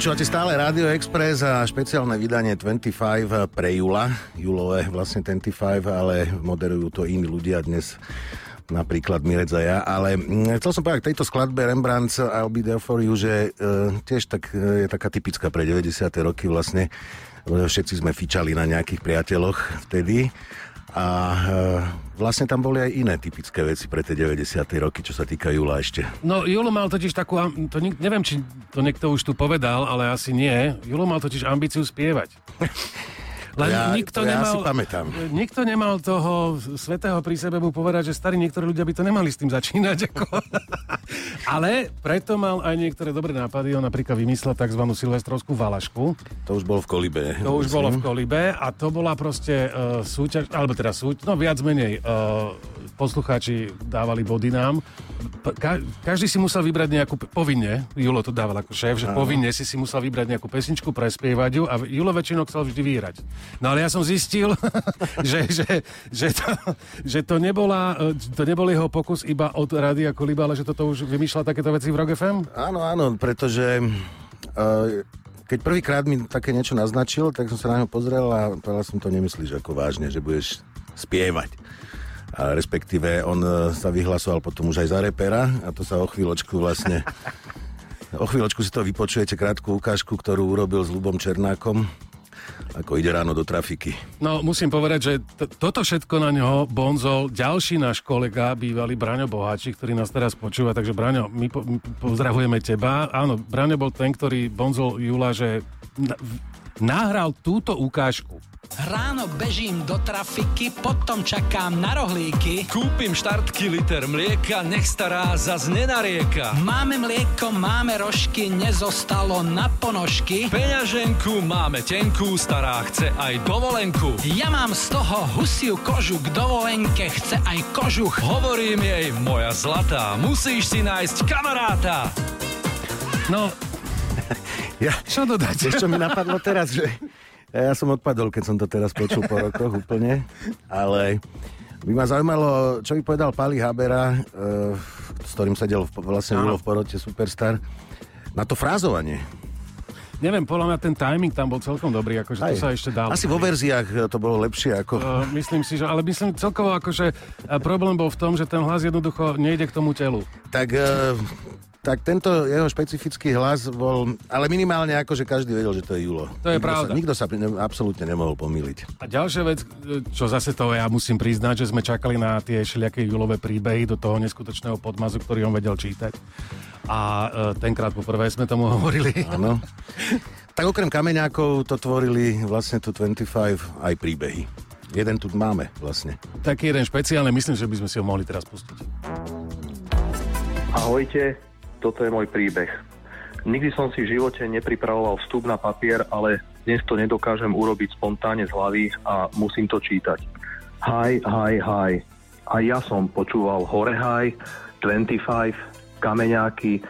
Počúvate stále Radio Express a špeciálne vydanie 25 pre Jula. Julové vlastne 25, ale moderujú to iní ľudia dnes napríklad Mirec a ja, ale mm, chcel som povedať k tejto skladbe Rembrandt's I'll Be There For You, že e, tiež tak, e, je taká typická pre 90. roky vlastne. Všetci sme fičali na nejakých priateľoch vtedy a e, vlastne tam boli aj iné typické veci pre tie 90. roky, čo sa týka Jula ešte. No, Julo mal totiž takú, to nik- neviem, či to niekto už tu povedal, ale asi nie. Julo mal totiž ambíciu spievať. Len Ja- nikto to ja nemal, si pamätám. Nikto nemal toho svetého pri sebe mu povedať, že starí niektorí ľudia by to nemali s tým začínať. Ako. Ale preto mal aj niektoré dobré nápady. On napríklad vymyslel tzv. silvestrovskú valašku. To už bolo v Kolibe. To už bolo v Kolibe a to bola proste uh, súťaž, alebo teda súťaž, no viac menej uh, poslucháči dávali body nám. Ka- každý si musel vybrať nejakú, povinne, Julo to dával ako šéf, že Áno. povinne si si musel vybrať nejakú pesničku, prespievať ju a Julo väčšinou chcel vždy vyhrať. No ale ja som zistil, že, že, že, to, že to, nebola, eh, to nebol jeho pokus iba od Rádia Koliba, ale že toto už vymýšľal takéto veci v Rock FM? Áno, áno, pretože uh, keď prvýkrát mi také niečo naznačil, tak som sa na ňo pozrel a povedal som to nemyslíš ako vážne, že budeš spievať. A respektíve on uh, sa vyhlasoval potom už aj za repera a to sa o chvíľočku vlastne o chvíľočku si to vypočujete krátku ukážku, ktorú urobil s Lubom Černákom ako ide ráno do trafiky. No, musím povedať, že t- toto všetko na ňoho bonzol ďalší náš kolega, bývalý Braňo Boháči, ktorý nás teraz počúva. Takže Braňo, my, po- my pozdravujeme teba. Áno, Braňo bol ten, ktorý bonzol Jula, že nahral túto ukážku. Ráno bežím do trafiky, potom čakám na rohlíky. Kúpim štartky liter mlieka, nech stará zas nenarieka. Máme mlieko, máme rožky, nezostalo na ponožky. Peňaženku máme tenkú, stará chce aj dovolenku. Ja mám z toho husiu kožu, k dovolenke chce aj kožuch. Hovorím jej, moja zlatá, musíš si nájsť kamaráta. No, ja, čo dodať? Čo mi napadlo teraz, že ja som odpadol, keď som to teraz počul po rokoch úplne, ale by ma zaujímalo, čo by povedal Pali Habera, uh, s ktorým sedel v, vlastne Julo v porote Superstar, na to frázovanie. Neviem, podľa mňa ten timing tam bol celkom dobrý, akože to Aj. sa ešte dalo. Asi vo verziách to bolo lepšie ako... Uh, myslím si, že, ale myslím celkovo akože problém bol v tom, že ten hlas jednoducho nejde k tomu telu. Tak, uh, tak tento jeho špecifický hlas bol... Ale minimálne ako, že každý vedel, že to je Julo. To je nikto pravda. Sa, nikto sa ne, absolútne nemohol pomýliť. A ďalšia vec, e, čo zase to ja musím priznať, že sme čakali na tie všelijaké Julové príbehy do toho neskutočného podmazu, ktorý on vedel čítať. A e, tenkrát poprvé sme tomu hovorili. Áno. Tak okrem kameňákov to tvorili vlastne tu 25 aj príbehy. Jeden tu máme vlastne. Taký jeden špeciálny, myslím, že by sme si ho mohli teraz pustiť. Ahojte, toto je môj príbeh. Nikdy som si v živote nepripravoval vstup na papier, ale dnes to nedokážem urobiť spontánne z hlavy a musím to čítať. Hi, hi, hi. A ja som počúval Hore High, 25, Kameňáky,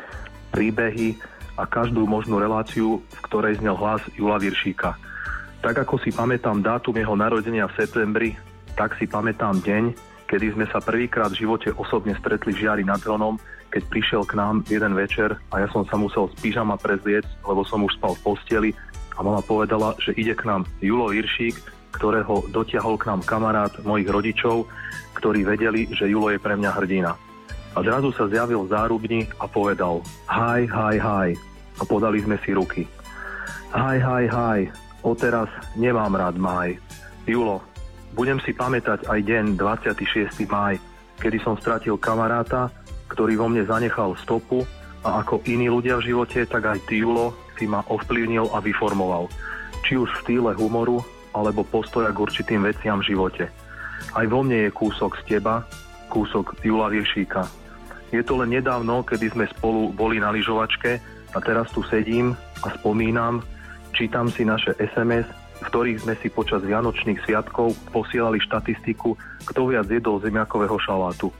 príbehy a každú možnú reláciu, v ktorej znel hlas Jula Viršíka. Tak ako si pamätám dátum jeho narodenia v septembri, tak si pamätám deň, kedy sme sa prvýkrát v živote osobne stretli v Žiari nad Hronom, keď prišiel k nám jeden večer a ja som sa musel z pyžama prezliec, lebo som už spal v posteli a mama povedala, že ide k nám Julo Viršík, ktorého dotiahol k nám kamarát mojich rodičov, ktorí vedeli, že Julo je pre mňa hrdina. A zrazu sa zjavil v zárubni a povedal Hi, hi, hi. A podali sme si ruky. Hi, hi, hi. Odteraz nemám rád maj. Julo, budem si pamätať aj deň 26. maj, kedy som stratil kamaráta, ktorý vo mne zanechal stopu a ako iní ľudia v živote, tak aj ty, Julo, si ma ovplyvnil a vyformoval. Či už v štýle humoru, alebo postoja k určitým veciam v živote. Aj vo mne je kúsok z teba, kúsok Jula Viršíka. Je to len nedávno, kedy sme spolu boli na lyžovačke a teraz tu sedím a spomínam, čítam si naše SMS, v ktorých sme si počas Vianočných sviatkov posielali štatistiku, kto viac jedol zemiakového šalátu.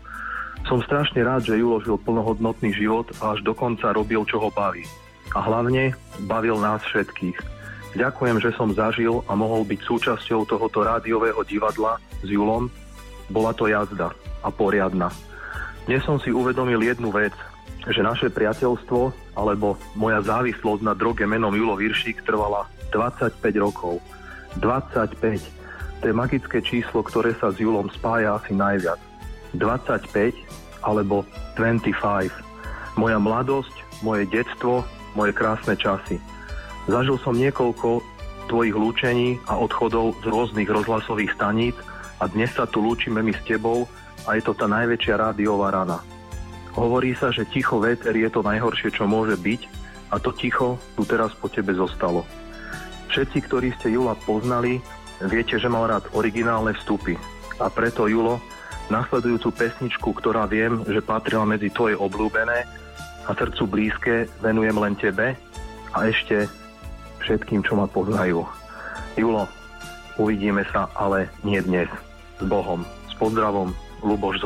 Som strašne rád, že Julo žil plnohodnotný život a až dokonca robil, čo ho baví. A hlavne bavil nás všetkých. Ďakujem, že som zažil a mohol byť súčasťou tohoto rádiového divadla s Julom. Bola to jazda a poriadna. Dnes som si uvedomil jednu vec, že naše priateľstvo alebo moja závislosť na droge menom Julo Viršík trvala 25 rokov. 25. To je magické číslo, ktoré sa s Julom spája asi najviac. 25 alebo 25. Moja mladosť, moje detstvo, moje krásne časy. Zažil som niekoľko tvojich lúčení a odchodov z rôznych rozhlasových staníc a dnes sa tu lúčime my s tebou a je to tá najväčšia rádiová rana. Hovorí sa, že ticho véter je to najhoršie, čo môže byť a to ticho tu teraz po tebe zostalo. Všetci, ktorí ste Jula poznali, viete, že mal rád originálne vstupy. A preto, Julo, nasledujúcu pesničku, ktorá viem, že patrila medzi tvoje obľúbené a srdcu blízke, venujem len tebe a ešte všetkým, čo ma poznajú. Julo, uvidíme sa, ale nie dnes. S Bohom. S pozdravom, Luboš z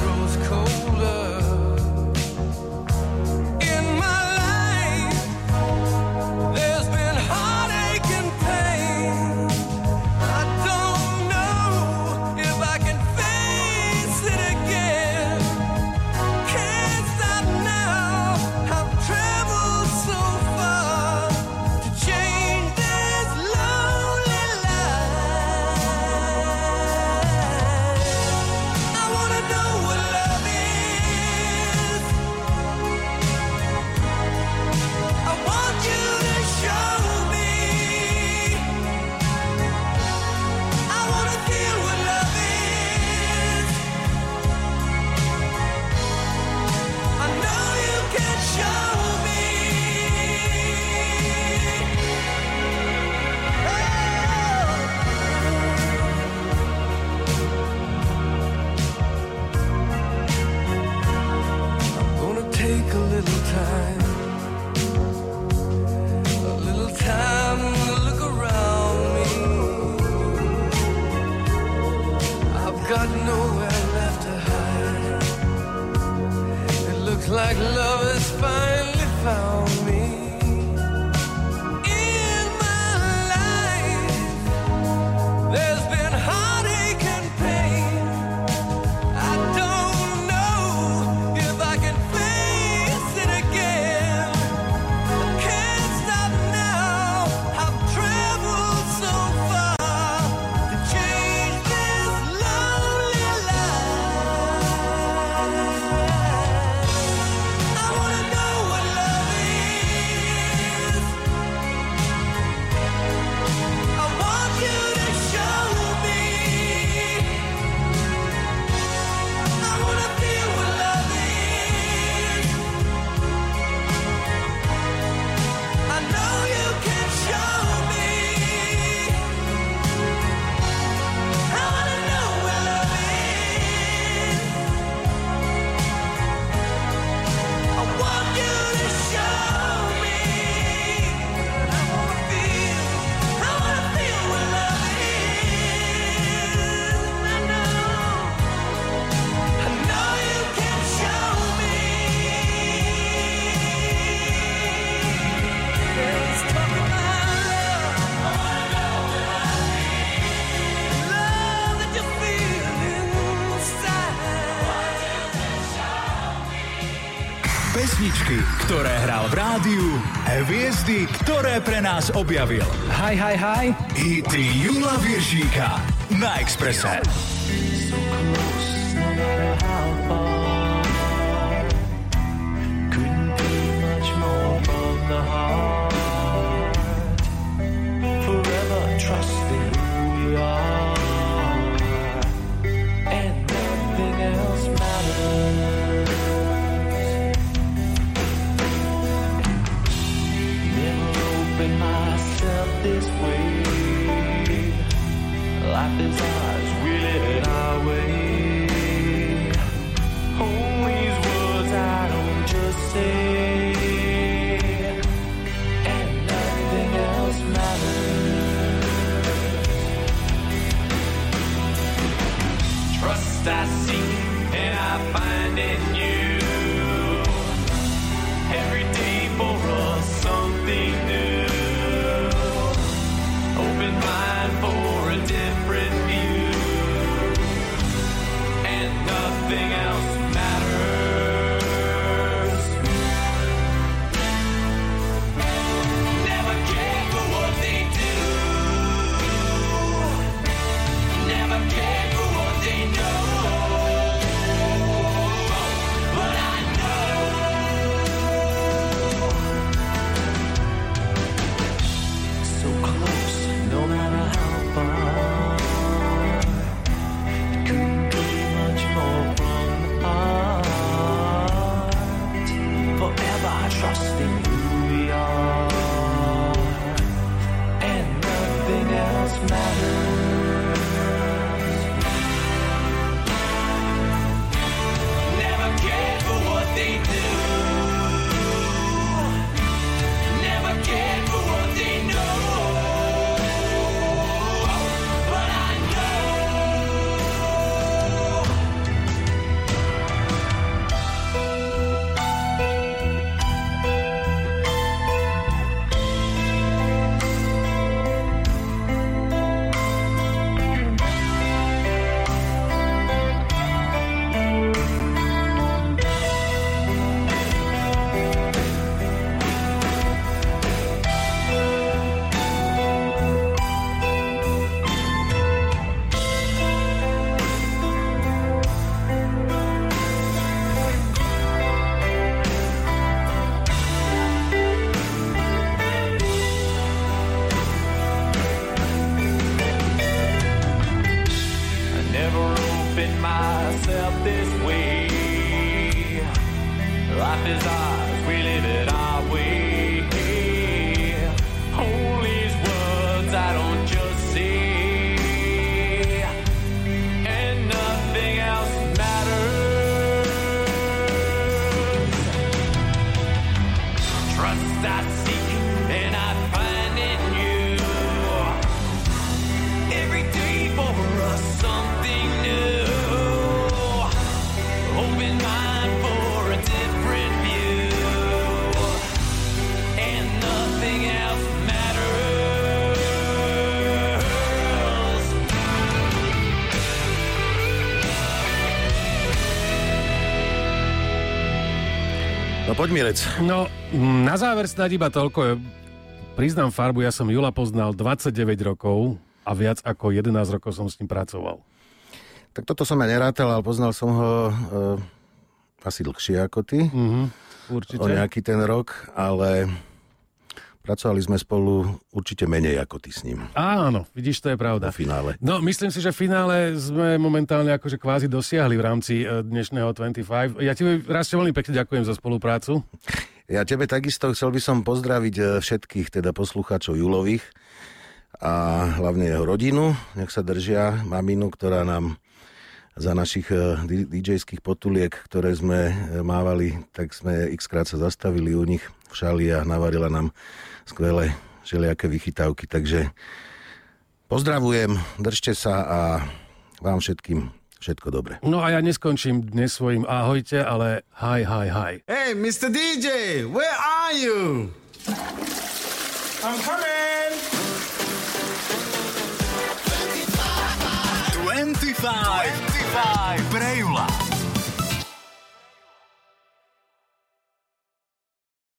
take a little hviezdy, ktoré pre nás objavil. Hi, hi, hi. Hity Jula Viršíka na Exprese. Poď Mirec. No, na záver snáď iba toľko. Priznám farbu, ja som Jula poznal 29 rokov a viac ako 11 rokov som s ním pracoval. Tak toto som ja nerátal, ale poznal som ho e, asi dlhšie ako ty. Mhm, určite. O nejaký ten rok, ale pracovali sme spolu určite menej ako ty s ním. Áno, vidíš, to je pravda. V finále. No, myslím si, že v finále sme momentálne akože kvázi dosiahli v rámci e, dnešného 25. Ja ti raz veľmi pekne ďakujem za spoluprácu. Ja tebe takisto chcel by som pozdraviť e, všetkých teda poslucháčov Julových a hlavne jeho rodinu. Nech sa držia maminu, ktorá nám za našich e, di- DJ-ských potuliek, ktoré sme mávali, tak sme x krát sa zastavili u nich v šali a navarila nám skvelé želiaké vychytávky. Takže pozdravujem, držte sa a vám všetkým všetko dobré. No a ja neskončím dnes svojim ahojte, ale hi, hi, hi. Hey, Mr. DJ, where are you? I'm coming. 25 pre Jula.